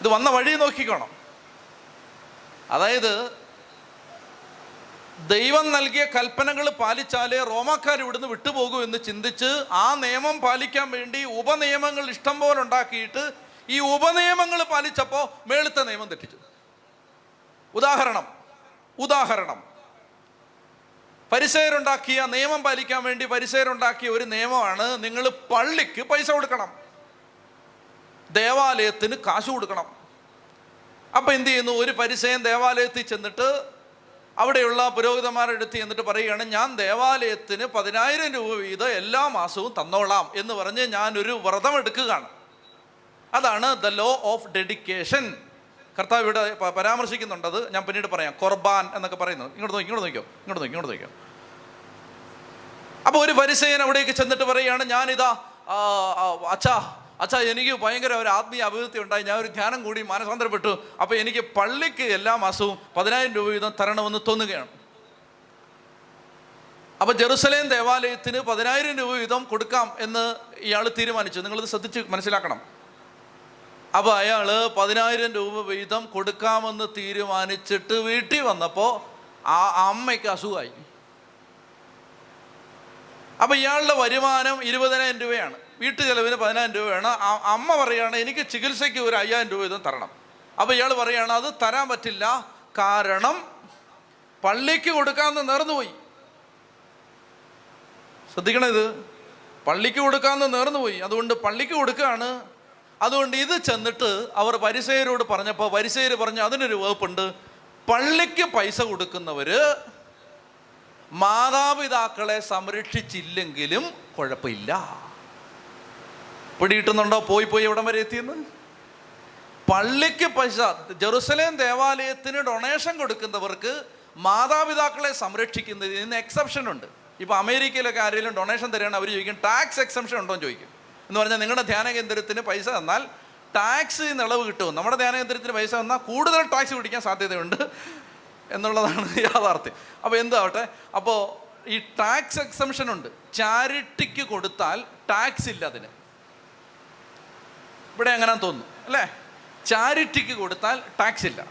ഇത് വന്ന വഴി നോക്കിക്കോണം. അതായത് ദൈവം നൽകിയ കൽപ്പനകൾ പാലിച്ചാലേ റോമാക്കാർ ഇവിടുന്ന് വിട്ടുപോകൂ എന്ന് ചിന്തിച്ച് ആ നിയമം പാലിക്കാൻ വേണ്ടി ഉപനിയമങ്ങൾ ഇഷ്ടം പോലെ ഉണ്ടാക്കിയിട്ട് ഈ ഉപനിയമങ്ങൾ പാലിച്ചപ്പോൾ മേളുത്ത നിയമം തെറ്റിച്ചു. ഉദാഹരണം ഉദാഹരണം. പരിസയരുണ്ടാക്കിയ നിയമം പാലിക്കാൻ വേണ്ടി പരിസയരുണ്ടാക്കിയ ഒരു നിയമമാണ് നിങ്ങൾ പള്ളിക്ക് പൈസ കൊടുക്കണം. ദേവാലയത്തിന് കാശ് കൊടുക്കണം. അപ്പം എന്ത് ചെയ്യുന്നു? ഒരു പരിസയൻ ദേവാലയത്തിൽ ചെന്നിട്ട് അവിടെയുള്ള പുരോഹിതന്മാരുടെ അടുത്ത് ചെന്നിട്ട് പറയുകയാണ് ഞാൻ ദേവാലയത്തിന് പതിനായിരം രൂപ വീതം എല്ലാ മാസവും തന്നോളാം എന്ന് പറഞ്ഞ് ഞാനൊരു വ്രതം എടുക്കുകയാണ് അതാണ് ദ ലോ ഓഫ് ഡെഡിക്കേഷൻ കർത്താവ് ഇവിടെ പരാമർശിക്കുന്നുണ്ടത് ഞാൻ പിന്നീട് പറയാം. കൊർബാൻ എന്നൊക്കെ പറയുന്നത്. ഇങ്ങോട്ട് നോക്കി ഇങ്ങോട്ട് നോക്കിയോ? ഇങ്ങോട്ട് നോക്കി ഇങ്ങോട്ട് നോക്കിയോ? അപ്പോൾ ഒരു പരിസയൻ അവിടേക്ക് ചെന്നിട്ട് പറയുകയാണ് ഞാനിതാ അച്ഛാ അച്ഛാ എനിക്ക് ഭയങ്കര ഒരു ആത്മീയ അഭിവൃദ്ധി ഉണ്ടായി. ഞാൻ ഒരു ധ്യാനം കൂടി മാനസാന്തരപ്പെട്ടു. അപ്പോൾ എനിക്ക് പള്ളിക്ക് എല്ലാ മാസവും പതിനായിരം രൂപ വീതം തരണമെന്ന് തോന്നുകയാണ്. അപ്പോൾ ജെറുസലേം ദേവാലയത്തിന് പതിനായിരം രൂപ വീതം കൊടുക്കാം എന്ന് ഇയാൾ തീരുമാനിച്ചു. നിങ്ങളിത് ശ്രദ്ധിച്ച് മനസ്സിലാക്കണം. അപ്പോൾ അയാൾ പതിനായിരം രൂപ വീതം കൊടുക്കാമെന്ന് തീരുമാനിച്ചിട്ട് വീട്ടിൽ വന്നപ്പോൾ ആ അമ്മയ്ക്ക് അസുഖമായി അപ്പോൾ ഇയാളുടെ വരുമാനം ഇരുപതിനായിരം രൂപയാണ്. വീട്ടു ചെലവിന് പതിനായിരം രൂപയാണ്. അമ്മ പറയുകയാണ് എനിക്ക് ചികിത്സയ്ക്ക് ഒരു അയ്യായിരം രൂപ വീതം തരണം. അപ്പോൾ ഇയാൾ പറയുകയാണ് അത് തരാൻ പറ്റില്ല. കാരണം പള്ളിക്ക് കൊടുക്കാമെന്ന് നേർന്നുപോയി. ശ്രദ്ധിക്കണം ഇത്. പള്ളിക്ക് കൊടുക്കാമെന്ന് നേർന്നുപോയി. അതുകൊണ്ട് പള്ളിക്ക് കൊടുക്കുകയാണ്. അതുകൊണ്ട് ഇത് ചെന്നിട്ട് അവർ പരിസയരോട് പറഞ്ഞപ്പോൾ പരിസയർ പറഞ്ഞു അതിനൊരു വകുപ്പുണ്ട്. പള്ളിക്ക് പൈസ കൊടുക്കുന്നവർ മാതാപിതാക്കളെ സംരക്ഷിച്ചില്ലെങ്കിലും കുഴപ്പമില്ല. പിടിയിട്ടുന്നുണ്ടോ പോയി പോയി എവിടം വരെ എത്തിയെന്ന്? പള്ളിക്ക് പൈസ ജെറുസലേം ദേവാലയത്തിന് ഡൊണേഷൻ കൊടുക്കുന്നവർക്ക് മാതാപിതാക്കളെ സംരക്ഷിക്കുന്നതിന് എക്സെപ്ഷൻ ഉണ്ട് ഇപ്പോൾ അമേരിക്കയിലൊക്കെ ആരെങ്കിലും ഡൊണേഷൻ തരികയാണ് അവർ ചോദിക്കും ടാക്സ് എക്സെപ്ഷൻ ഉണ്ടോ എന്ന് ചോദിക്കും. എന്ന് പറഞ്ഞാൽ നിങ്ങളുടെ ധ്യാന കേന്ദ്രത്തിന് പൈസ തന്നാൽ ടാക്സ് ഇളവ് കിട്ടും. നമ്മുടെ ധ്യാന കേന്ദ്രത്തിന് പൈസ തന്നാൽ കൂടുതൽ ടാക്സ് പിടിക്കാൻ സാധ്യതയുണ്ട് എന്നുള്ളതാണ് യാഥാർത്ഥ്യം. അപ്പോൾ എന്താവട്ടെ? അപ്പോൾ ഈ ടാക്സ് എക്സംഷൻ ഉണ്ട്. ചാരിറ്റിക്ക് കൊടുത്താൽ ടാക്സ് ഇല്ല അതിന്. ഇവിടെ അങ്ങനെ തോന്നുന്നു? അല്ലേ? ചാരിറ്റിക്ക് കൊടുത്താൽ ടാക്സ് ഇല്ല.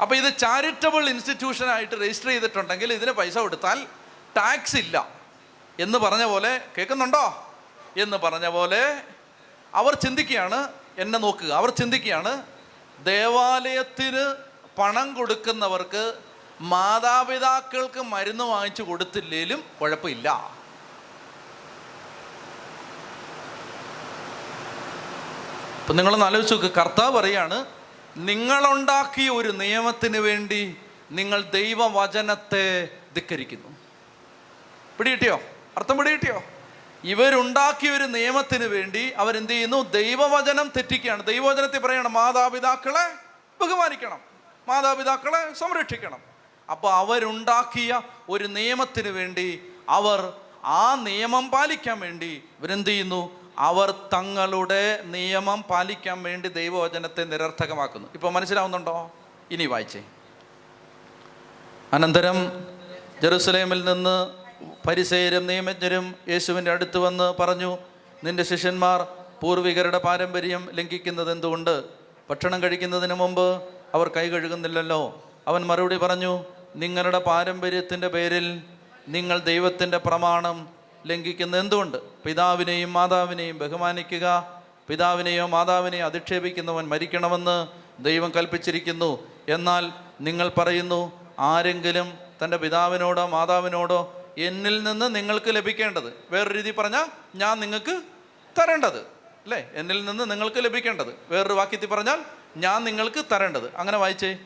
അപ്പോൾ ഇത് ചാരിറ്റബിൾ ഇൻസ്റ്റിറ്റ്യൂഷനായിട്ട് രജിസ്റ്റർ ചെയ്തിട്ടുണ്ടെങ്കിൽ ഇതിന് പൈസ കൊടുത്താൽ ടാക്സ് ഇല്ല എന്ന് പറഞ്ഞ പോലെ കേൾക്കുന്നുണ്ടോ? എന്ന് പറഞ്ഞ പോലെ അവർ ചിന്തിക്കുകയാണ് എന്നെ നോക്കുക. അവർ ചിന്തിക്കുകയാണ് ദേവാലയത്തിന് പണം കൊടുക്കുന്നവർക്ക് മാതാപിതാക്കൾക്ക് മരുന്ന് വാങ്ങിച്ചു കൊടുത്തില്ലേലും കുഴപ്പമില്ല. ഇപ്പം നിങ്ങളൊന്ന് ആലോചിച്ച് നോക്ക്. കർത്താവ് പറയാണ് നിങ്ങളുണ്ടാക്കിയ ഒരു നിയമത്തിന് വേണ്ടി നിങ്ങൾ ദൈവവചനത്തെ ധിക്കരിക്കുന്നു. പിടികിട്ടിയോ? അർത്ഥം പിടികിട്ടിയോ? ഇവരുണ്ടാക്കിയ ഒരു നിയമത്തിന് വേണ്ടി അവരെന്ത് ചെയ്യുന്നു ദൈവവചനം തെറ്റിക്കുകയാണ്. ദൈവവചനത്തിൽ പറയണം മാതാപിതാക്കളെ ബഹുമാനിക്കണം. മാതാപിതാക്കളെ സംരക്ഷിക്കണം. അപ്പോൾ അവരുണ്ടാക്കിയ ഒരു നിയമത്തിന് വേണ്ടി അവർ ആ നിയമം പാലിക്കാൻ വേണ്ടി ഇവരെന്ത് ചെയ്യുന്നു അവർ തങ്ങളുടെ നിയമം പാലിക്കാൻ വേണ്ടി ദൈവവചനത്തെ നിരർത്ഥകമാക്കുന്നു. ഇപ്പോൾ മനസ്സിലാവുന്നുണ്ടോ? ഇനി വായിച്ചേ. അനന്തരം ജെറുസലേമിൽ നിന്ന് പരിസയരും നിയമജ്ഞരും യേശുവിന്റെ അടുത്ത് വന്ന് പറഞ്ഞു നിന്റെ ശിഷ്യന്മാർ പൂർവികരുടെ പാരമ്പര്യം ലംഘിക്കുന്നത് എന്തുകൊണ്ട്? ഭക്ഷണം കഴിക്കുന്നതിന് മുമ്പ് അവർ കൈ കഴുകുന്നില്ലല്ലോ. അവൻ മറുപടി പറഞ്ഞു നിങ്ങളുടെ പാരമ്പര്യത്തിന്റെ പേരിൽ നിങ്ങൾ ദൈവത്തിന്റെ പ്രമാണം ലംഘിക്കുന്നത് എന്തുകൊണ്ട്? പിതാവിനെയും മാതാവിനെയും ബഹുമാനിക്കുക പിതാവിനെയോ മാതാവിനെയോ അധിക്ഷേപിക്കുന്നവൻ മരിക്കണമെന്ന് ദൈവം കൽപ്പിച്ചിരിക്കുന്നു. എന്നാൽ നിങ്ങൾ പറയുന്നു ആരെങ്കിലും തന്റെ പിതാവിനോടോ മാതാവിനോടോ എന്നിൽ നിന്ന് നിങ്ങൾക്ക് ലഭിക്കേണ്ടത്. വേറൊരു രീതി പറഞ്ഞാൽ ഞാൻ നിങ്ങൾക്ക് തരേണ്ടത്. അല്ലേ? എന്നിൽ നിന്ന് നിങ്ങൾക്ക് ലഭിക്കേണ്ടത്. വേറൊരു വാക്യത്തിൽ പറഞ്ഞാൽ ഞാൻ നിങ്ങൾക്ക് തരേണ്ടത്. അങ്ങനെ വായിച്ചേ.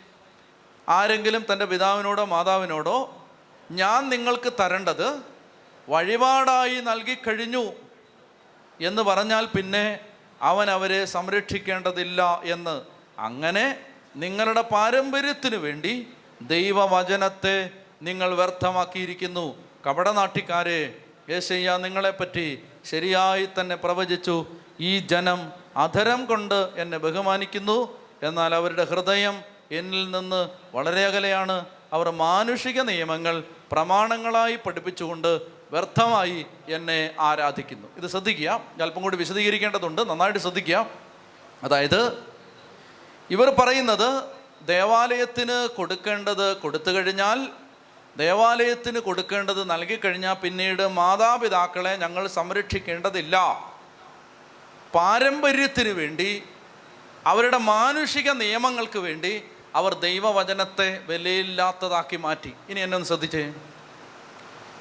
ആരെങ്കിലും തന്റെ പിതാവിനോടോ മാതാവിനോടോ ഞാൻ നിങ്ങൾക്ക് തരേണ്ടത് വഴിപാടായി നൽകിക്കഴിഞ്ഞു എന്ന് പറഞ്ഞാൽ പിന്നെ അവൻ അവരെ സംരക്ഷിക്കേണ്ടതില്ല എന്ന്. അങ്ങനെ നിങ്ങളുടെ പാരമ്പര്യത്തിന് വേണ്ടി ദൈവവചനത്തെ നിങ്ങൾ വ്യർത്ഥമാക്കിയിരിക്കുന്നു. കപടനാട്ടിക്കാരെ യേശയ്യ നിങ്ങളെപ്പറ്റി ശരിയായി തന്നെ പ്രവചിച്ചു. ഈ ജനം അധരം കൊണ്ട് എന്നെ ബഹുമാനിക്കുന്നു. എന്നാൽ അവരുടെ ഹൃദയം എന്നിൽ നിന്ന് വളരെ അകലെയാണ്. അവർ മാനുഷിക നിയമങ്ങൾ പ്രമാണങ്ങളായി പഠിപ്പിച്ചുകൊണ്ട് വ്യർത്ഥമായി എന്നെ ആരാധിക്കുന്നു. ഇത് ശ്രദ്ധിക്കുക. അല്പം കൂടി വിശദീകരിക്കേണ്ടതുണ്ട്. നന്നായിട്ട് ശ്രദ്ധിക്കുക. അതായത് ഇവർ പറയുന്നത് ദേവാലയത്തിന് കൊടുക്കേണ്ടത് കൊടുത്തു കഴിഞ്ഞാൽ ദേവാലയത്തിന് കൊടുക്കേണ്ടത് നൽകിക്കഴിഞ്ഞാൽ പിന്നീട് മാതാപിതാക്കളെ ഞങ്ങൾ സംരക്ഷിക്കേണ്ടതില്ല. പാരമ്പര്യത്തിന് വേണ്ടി അവരുടെ മാനുഷിക നിയമങ്ങൾക്ക് വേണ്ടി അവർ ദൈവവചനത്തെ വിലയില്ലാത്തതാക്കി മാറ്റി. ഇനി എന്നെ ഒന്ന് ശ്രദ്ധിച്ചേ.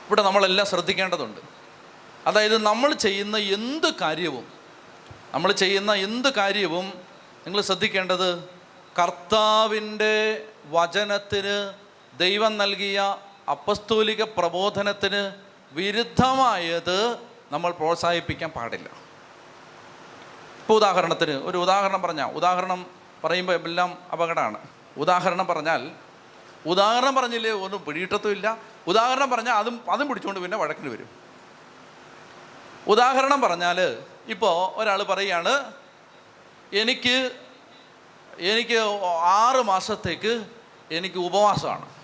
ഇവിടെ നമ്മളെല്ലാം ശ്രദ്ധിക്കേണ്ടതുണ്ട്. അതായത് നമ്മൾ ചെയ്യുന്ന എന്ത് കാര്യവും നമ്മൾ ചെയ്യുന്ന എന്ത് കാര്യവും നിങ്ങൾ ശ്രദ്ധിക്കേണ്ടത് കർത്താവിന്റെ വചനത്തിന് ദൈവം നൽകിയ അപ്പസ്തൂലിക പ്രബോധനത്തിന് വിരുദ്ധമായത് നമ്മൾ പ്രോത്സാഹിപ്പിക്കാൻ പാടില്ല. ഇപ്പോൾ ഉദാഹരണത്തിന് ഒരു ഉദാഹരണം പറഞ്ഞാൽ ഉദാഹരണം പറയുമ്പോൾ എല്ലാം അപകടമാണ്. ഉദാഹരണം പറഞ്ഞാൽ ഉദാഹരണം പറഞ്ഞില്ലേ ഒന്നും പിടിയിട്ടത്തുമില്ല ഉദാഹരണം പറഞ്ഞാൽ അതും അതും പിടിച്ചുകൊണ്ട് പിന്നെ വഴക്കിന് വരും. ഉദാഹരണം പറഞ്ഞാൽ ഇപ്പോൾ ഒരാൾ പറയുകയാണ് എനിക്ക് എനിക്ക് ആറ് മാസത്തേക്ക് എനിക്ക് ഉപവാസമാണ്.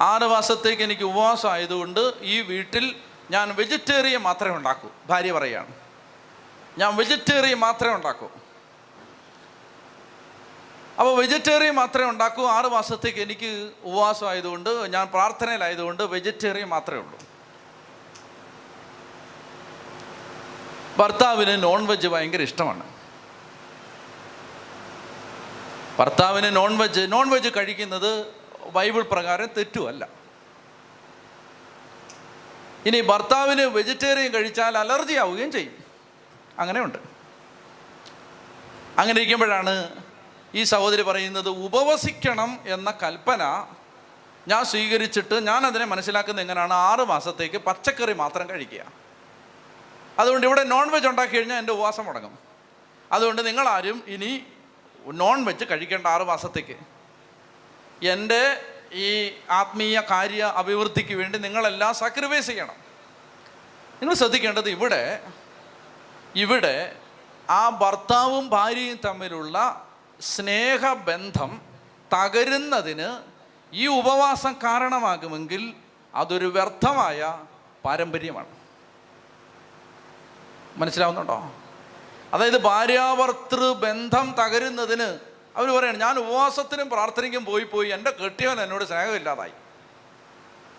ആറ് മാസത്തേക്ക് എനിക്ക് ഉപവാസം ആയതുകൊണ്ട് ഈ വീട്ടിൽ ഞാൻ വെജിറ്റേറിയൻ മാത്രമേ ഉണ്ടാക്കൂ. ഭാര്യ പറയാണ്. ഞാൻ വെജിറ്റേറിയൻ മാത്രമേ ഉണ്ടാക്കൂ. അപ്പോൾ വെജിറ്റേറിയൻ മാത്രമേ ഉണ്ടാക്കൂ. ആറ് മാസത്തേക്ക് എനിക്ക് ഉപവാസം ആയതുകൊണ്ട് ഞാൻ പ്രാർത്ഥനയിലായതുകൊണ്ട് വെജിറ്റേറിയൻ മാത്രമേ ഉള്ളൂ. ഭർത്താവിന് നോൺ വെജ് ഭയങ്കര ഇഷ്ടമാണ്. ഭർത്താവിന് നോൺ വെജ് നോൺ വെജ് കഴിക്കുന്നത് ബൈബിൾ പ്രകാരം തെറ്റുമല്ല ഇനി ഭർത്താവിന് വെജിറ്റേറിയൻ കഴിച്ചാൽ അലർജി ആവുകയും ചെയ്യും. അങ്ങനെയുണ്ട്. അങ്ങനെ ഇരിക്കുമ്പോഴാണ് ഈ സഹോദരി പറയുന്നത് ഉപവസിക്കണം എന്ന കൽപ്പന ഞാൻ സ്വീകരിച്ചിട്ട് ഞാൻ അതിനെ മനസ്സിലാക്കുന്നത് എങ്ങനെയാണ്? ആറ് മാസത്തേക്ക് പച്ചക്കറി മാത്രം കഴിക്കുക. അതുകൊണ്ട് ഇവിടെ നോൺ വെജ് ഉണ്ടാക്കി കഴിഞ്ഞാൽ എന്റെ ഉപവാസം മുടങ്ങും. അതുകൊണ്ട് നിങ്ങളാരും ഇനി നോൺ വെജ് കഴിക്കേണ്ട ആറ് മാസത്തേക്ക്. എന്റെ ഈ ആത്മീയ കാര്യ അഭിവൃദ്ധിക്ക് വേണ്ടി നിങ്ങളെല്ലാം സാക്രിഫൈസ് ചെയ്യണം. നിങ്ങൾ ശ്രദ്ധിക്കേണ്ടത് ഇവിടെ ഇവിടെ ആ ഭർത്താവും ഭാര്യയും തമ്മിലുള്ള സ്നേഹബന്ധം തകരുന്നതിന് ഈ ഉപവാസം കാരണമാകുമെങ്കിൽ അതൊരു വ്യർത്ഥമായ പാരമ്പര്യമാണ്. മനസ്സിലാവുന്നുണ്ടോ? അതായത് ഭാര്യാഭർത്തൃ ബന്ധം തകരുന്നതിന് അവർ പറയാണ് ഞാൻ ഉപവാസത്തിനും പ്രാർത്ഥനയ്ക്കും പോയി പോയി എന്റെ കെട്ടിയവൻ എന്നോട് സ്നേഹമില്ലാതായി.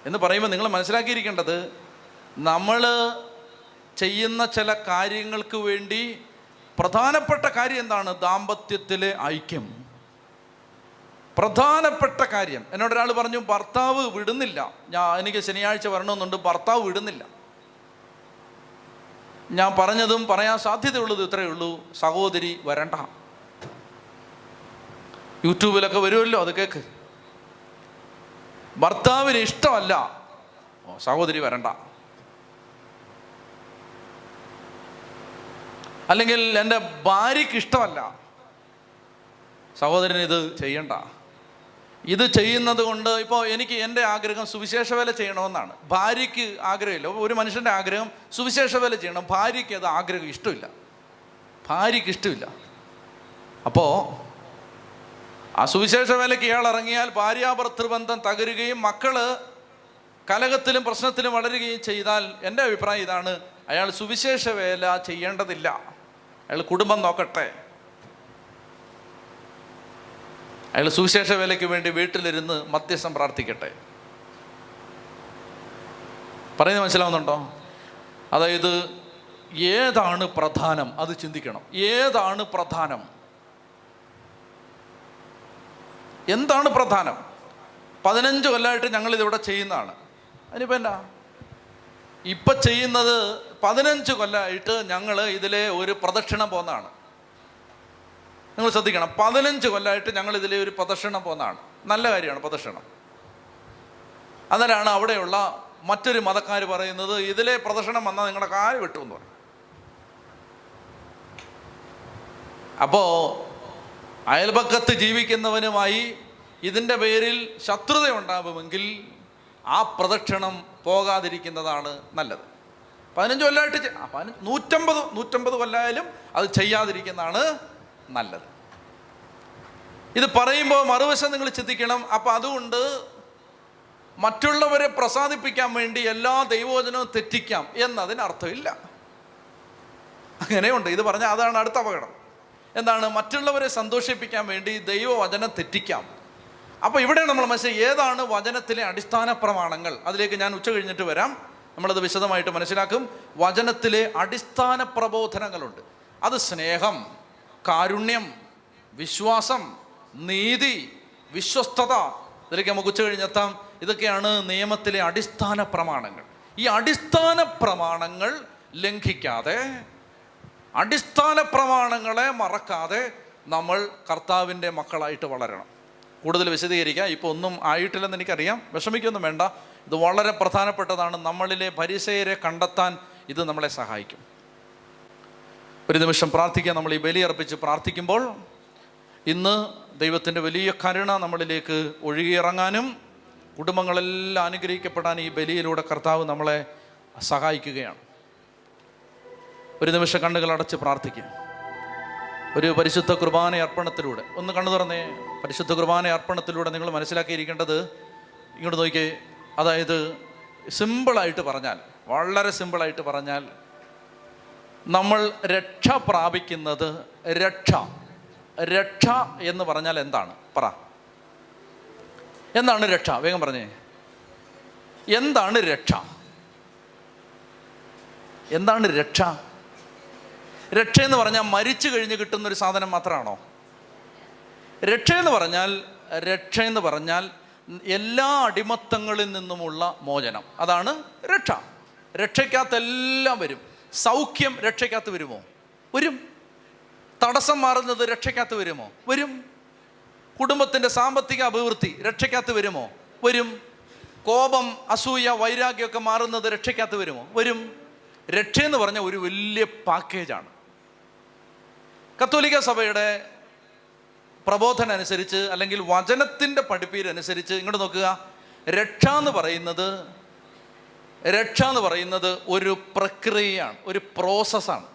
എന്ന് പറയുമ്പോൾ നിങ്ങൾ മനസ്സിലാക്കിയിരിക്കേണ്ടത് നമ്മൾ ചെയ്യുന്ന ചില കാര്യങ്ങൾക്ക് വേണ്ടി പ്രധാനപ്പെട്ട കാര്യം എന്താണ്? ദാമ്പത്യത്തിലെ ഐക്യം. പ്രധാനപ്പെട്ട കാര്യം. എന്നോട് ഒരാൾ പറഞ്ഞു ഭർത്താവ് വിടുന്നില്ല. ഞാൻ എനിക്ക് ശനിയാഴ്ച വരണമെന്നുണ്ട് ഭർത്താവ് വിടുന്നില്ല. ഞാൻ പറഞ്ഞതും പറയാൻ സാധ്യതയുള്ളത് ഇത്രയേ ഉള്ളൂ. സഹോദരി വരണ്ട. യൂട്യൂബിലൊക്കെ വരുമല്ലോ അത് കേക്ക്. ഭർത്താവിന് ഇഷ്ടമല്ല. സഹോദരി വരണ്ട. അല്ലെങ്കിൽ എന്റെ ഭാര്യയ്ക്ക് ഇഷ്ടമല്ല. സഹോദരൻ ഇത് ചെയ്യണ്ട. ഇത് ചെയ്യുന്നത് കൊണ്ട് ഇപ്പോൾ എനിക്ക് എന്റെ ആഗ്രഹം സുവിശേഷ വേല ചെയ്യണമെന്നാണ്. ഭാര്യയ്ക്ക് ആഗ്രഹമില്ല. ഒരു മനുഷ്യന്റെ ആഗ്രഹം സുവിശേഷ വേല ചെയ്യണം. ഭാര്യയ്ക്ക് അത് ആഗ്രഹം ഇഷ്ടമില്ല. ഭാര്യയ്ക്ക് ഇഷ്ടമില്ല. അപ്പോൾ ആ സുവിശേഷ വേലയ്ക്ക് ഇയാൾ ഇറങ്ങിയാൽ ഭാര്യാഭർത്തൃബന്ധം തകരുകയും മക്കൾ കലകത്തിലും പ്രശ്നത്തിലും വളരുകയും ചെയ്താൽ എന്റെ അഭിപ്രായം ഇതാണ്. അയാൾ സുവിശേഷ വേല ചെയ്യേണ്ടതില്ല. അയാൾ കുടുംബം നോക്കട്ടെ. അയാൾ സുവിശേഷ വേലയ്ക്ക് വേണ്ടി വീട്ടിലിരുന്ന് മധ്യസ്ഥം പ്രാർത്ഥിക്കട്ടെ. പറയുന്നത് മനസ്സിലാവുന്നുണ്ടോ? അതായത് ഏതാണ് പ്രധാനം? അത് ചിന്തിക്കണം. ഏതാണ് പ്രധാനം? എന്താണ് പ്രധാനം? പതിനഞ്ച് കൊല്ലമായിട്ട് ഞങ്ങളിതിവിടെ ചെയ്യുന്നതാണ്. അതിനിപ്പോൾ എന്നാ ഇപ്പം ചെയ്യുന്നത് പതിനഞ്ച് കൊല്ലമായിട്ട് ഞങ്ങൾ ഇതിലെ ഒരു പ്രദക്ഷിണം പോകുന്നതാണ് നിങ്ങൾ ശ്രദ്ധിക്കണം. പതിനഞ്ച് കൊല്ലമായിട്ട് ഞങ്ങൾ ഇതിലെ ഒരു പ്രദക്ഷിണം പോകുന്നതാണ് നല്ല കാര്യമാണ് പ്രദക്ഷിണം. അന്നേരമാണ് അവിടെയുള്ള മറ്റൊരു മതക്കാർ പറയുന്നത് ഇതിലെ പ്രദർശനം വന്നാൽ നിങ്ങളുടെ കാൽ വെട്ടുമെന്ന് പറയും അപ്പോൾ അയൽപക്കത്ത് ജീവിക്കുന്നവനുമായി ഇതിന്റെ പേരിൽ ശത്രുത ഉണ്ടാകുമെങ്കിൽ ആ പ്രദക്ഷിണം പോകാതിരിക്കുന്നതാണ് നല്ലത്. പതിനഞ്ച് കൊല്ലമായിട്ട് പതിനഞ്ച് നൂറ്റമ്പത് നൂറ്റമ്പത് കൊല്ലമായാലും അത് ചെയ്യാതിരിക്കുന്നതാണ് നല്ലത്. ഇത് പറയുമ്പോൾ മറുവശം നിങ്ങൾ ചിന്തിക്കണം. അപ്പം അതുകൊണ്ട് മറ്റുള്ളവരെ പ്രസാദിപ്പിക്കാൻ വേണ്ടി എല്ലാ ദൈവവചനവും തെറ്റിക്കാം എന്നതിന് അർത്ഥമില്ല അങ്ങനെയുണ്ട്. ഇത് പറഞ്ഞാൽ അതാണ് അടുത്ത അപകടം. എന്താണ് മറ്റുള്ളവരെ സന്തോഷിപ്പിക്കാൻ വേണ്ടി ദൈവവചനം തെറ്റിക്കാം. അപ്പോൾ ഇവിടെ നമ്മൾ മനസ്സിൽ ഏതാണ് വചനത്തിലെ അടിസ്ഥാന പ്രമാണങ്ങൾ? അതിലേക്ക് ഞാൻ ഉച്ച കഴിഞ്ഞിട്ട് വരാം. നമ്മളത് വിശദമായിട്ട് മനസ്സിലാക്കും. വചനത്തിലെ അടിസ്ഥാന പ്രബോധനങ്ങളുണ്ട്. അത് സ്നേഹം കാരുണ്യം വിശ്വാസം നീതി വിശ്വസ്തത. ഇതിലേക്ക് നമുക്ക് ഉച്ച കഴിഞ്ഞെത്താം. ഇതൊക്കെയാണ് നിയമത്തിലെ അടിസ്ഥാന പ്രമാണങ്ങൾ. ഈ അടിസ്ഥാന പ്രമാണങ്ങൾ ലംഘിക്കാതെ അടിസ്ഥാന പ്രമാണങ്ങളെ മറക്കാതെ നമ്മൾ കർത്താവിന്റെ മക്കളായിട്ട് വളരണം. കൂടുതൽ വിശദീകരിക്കാം. ഇപ്പോൾ ഒന്നും ആയിട്ടില്ലെന്ന് എനിക്കറിയാം. വിഷമിക്കൊന്നും വേണ്ട. ഇത് വളരെ പ്രധാനപ്പെട്ടതാണ്. നമ്മളിലെ പരിസയരെ കണ്ടെത്താൻ ഇത് നമ്മളെ സഹായിക്കും. ഒരു നിമിഷം പ്രാർത്ഥിക്കാൻ നമ്മൾ ഈ ബലിയർപ്പിച്ച് പ്രാർത്ഥിക്കുമ്പോൾ ഇന്ന് ദൈവത്തിന്റെ വലിയ കരുണ നമ്മളിലേക്ക് ഒഴുകിയിറങ്ങാനും കുടുംബങ്ങളെല്ലാം അനുഗ്രഹിക്കപ്പെടാൻ ഈ ബലിയിലൂടെ കർത്താവ് നമ്മളെ സഹായിക്കുകയാണ്. ഒരു നിമിഷം കണ്ണുകൾ അടച്ച് പ്രാർത്ഥിക്കുക. ഒരു പരിശുദ്ധ കുർബാന അർപ്പണത്തിലൂടെ. ഒന്ന് കണ്ണു തുറന്നേ. പരിശുദ്ധ കുർബാന അർപ്പണത്തിലൂടെ നിങ്ങൾ മനസ്സിലാക്കിയിരിക്കേണ്ടത് ഇങ്ങോട്ട് നോക്കിയേ അതായത് സിമ്പിളായിട്ട് പറഞ്ഞാൽ വളരെ സിമ്പിളായിട്ട് പറഞ്ഞാൽ നമ്മൾ രക്ഷ പ്രാപിക്കുന്നത് രക്ഷ. രക്ഷ എന്ന് പറഞ്ഞാൽ എന്താണ്? പറ. എന്താണ് രക്ഷ? വേഗം പറഞ്ഞേ. എന്താണ് രക്ഷ? എന്താണ് രക്ഷ? രക്ഷ എന്ന് പറഞ്ഞാൽ മരിച്ചു കഴിഞ്ഞ് കിട്ടുന്ന ഒരു സാധനം മാത്രമാണോ? രക്ഷ എന്ന് പറഞ്ഞാൽ രക്ഷ എന്ന് പറഞ്ഞാൽ എല്ലാ അടിമത്തങ്ങളിൽ നിന്നുമുള്ള മോചനം. അതാണ് രക്ഷ. രക്ഷയ്ക്കകത്തെല്ലാം വരും. സൗഖ്യം രക്ഷയ്ക്കകത്ത് വരുമോ? വരും. തടസ്സം മാറുന്നത് രക്ഷയ്ക്കകത്ത് വരുമോ? വരും. കുടുംബത്തിന്റെ സാമ്പത്തിക അഭിവൃദ്ധി രക്ഷയ്ക്കകത്ത് വരുമോ? വരും. കോപം അസൂയ വൈരാഗ്യമൊക്കെ മാറുന്നത് രക്ഷയ്ക്കകത്ത് വരുമോ? വരും. രക്ഷ എന്ന് പറഞ്ഞ ഒരു വലിയ പാക്കേജാണ് കത്തോലിക്ക സഭയുടെ പ്രബോധന അനുസരിച്ച് അല്ലെങ്കിൽ വചനത്തിന്റെ പഠിപ്പീരനുസരിച്ച് ഇങ്ങോട്ട് നോക്കുക. രക്ഷ എന്ന് പറയുന്നത് രക്ഷ എന്ന് പറയുന്നത് ഒരു പ്രക്രിയയാണ് ഒരു പ്രോസസ്സാണ്.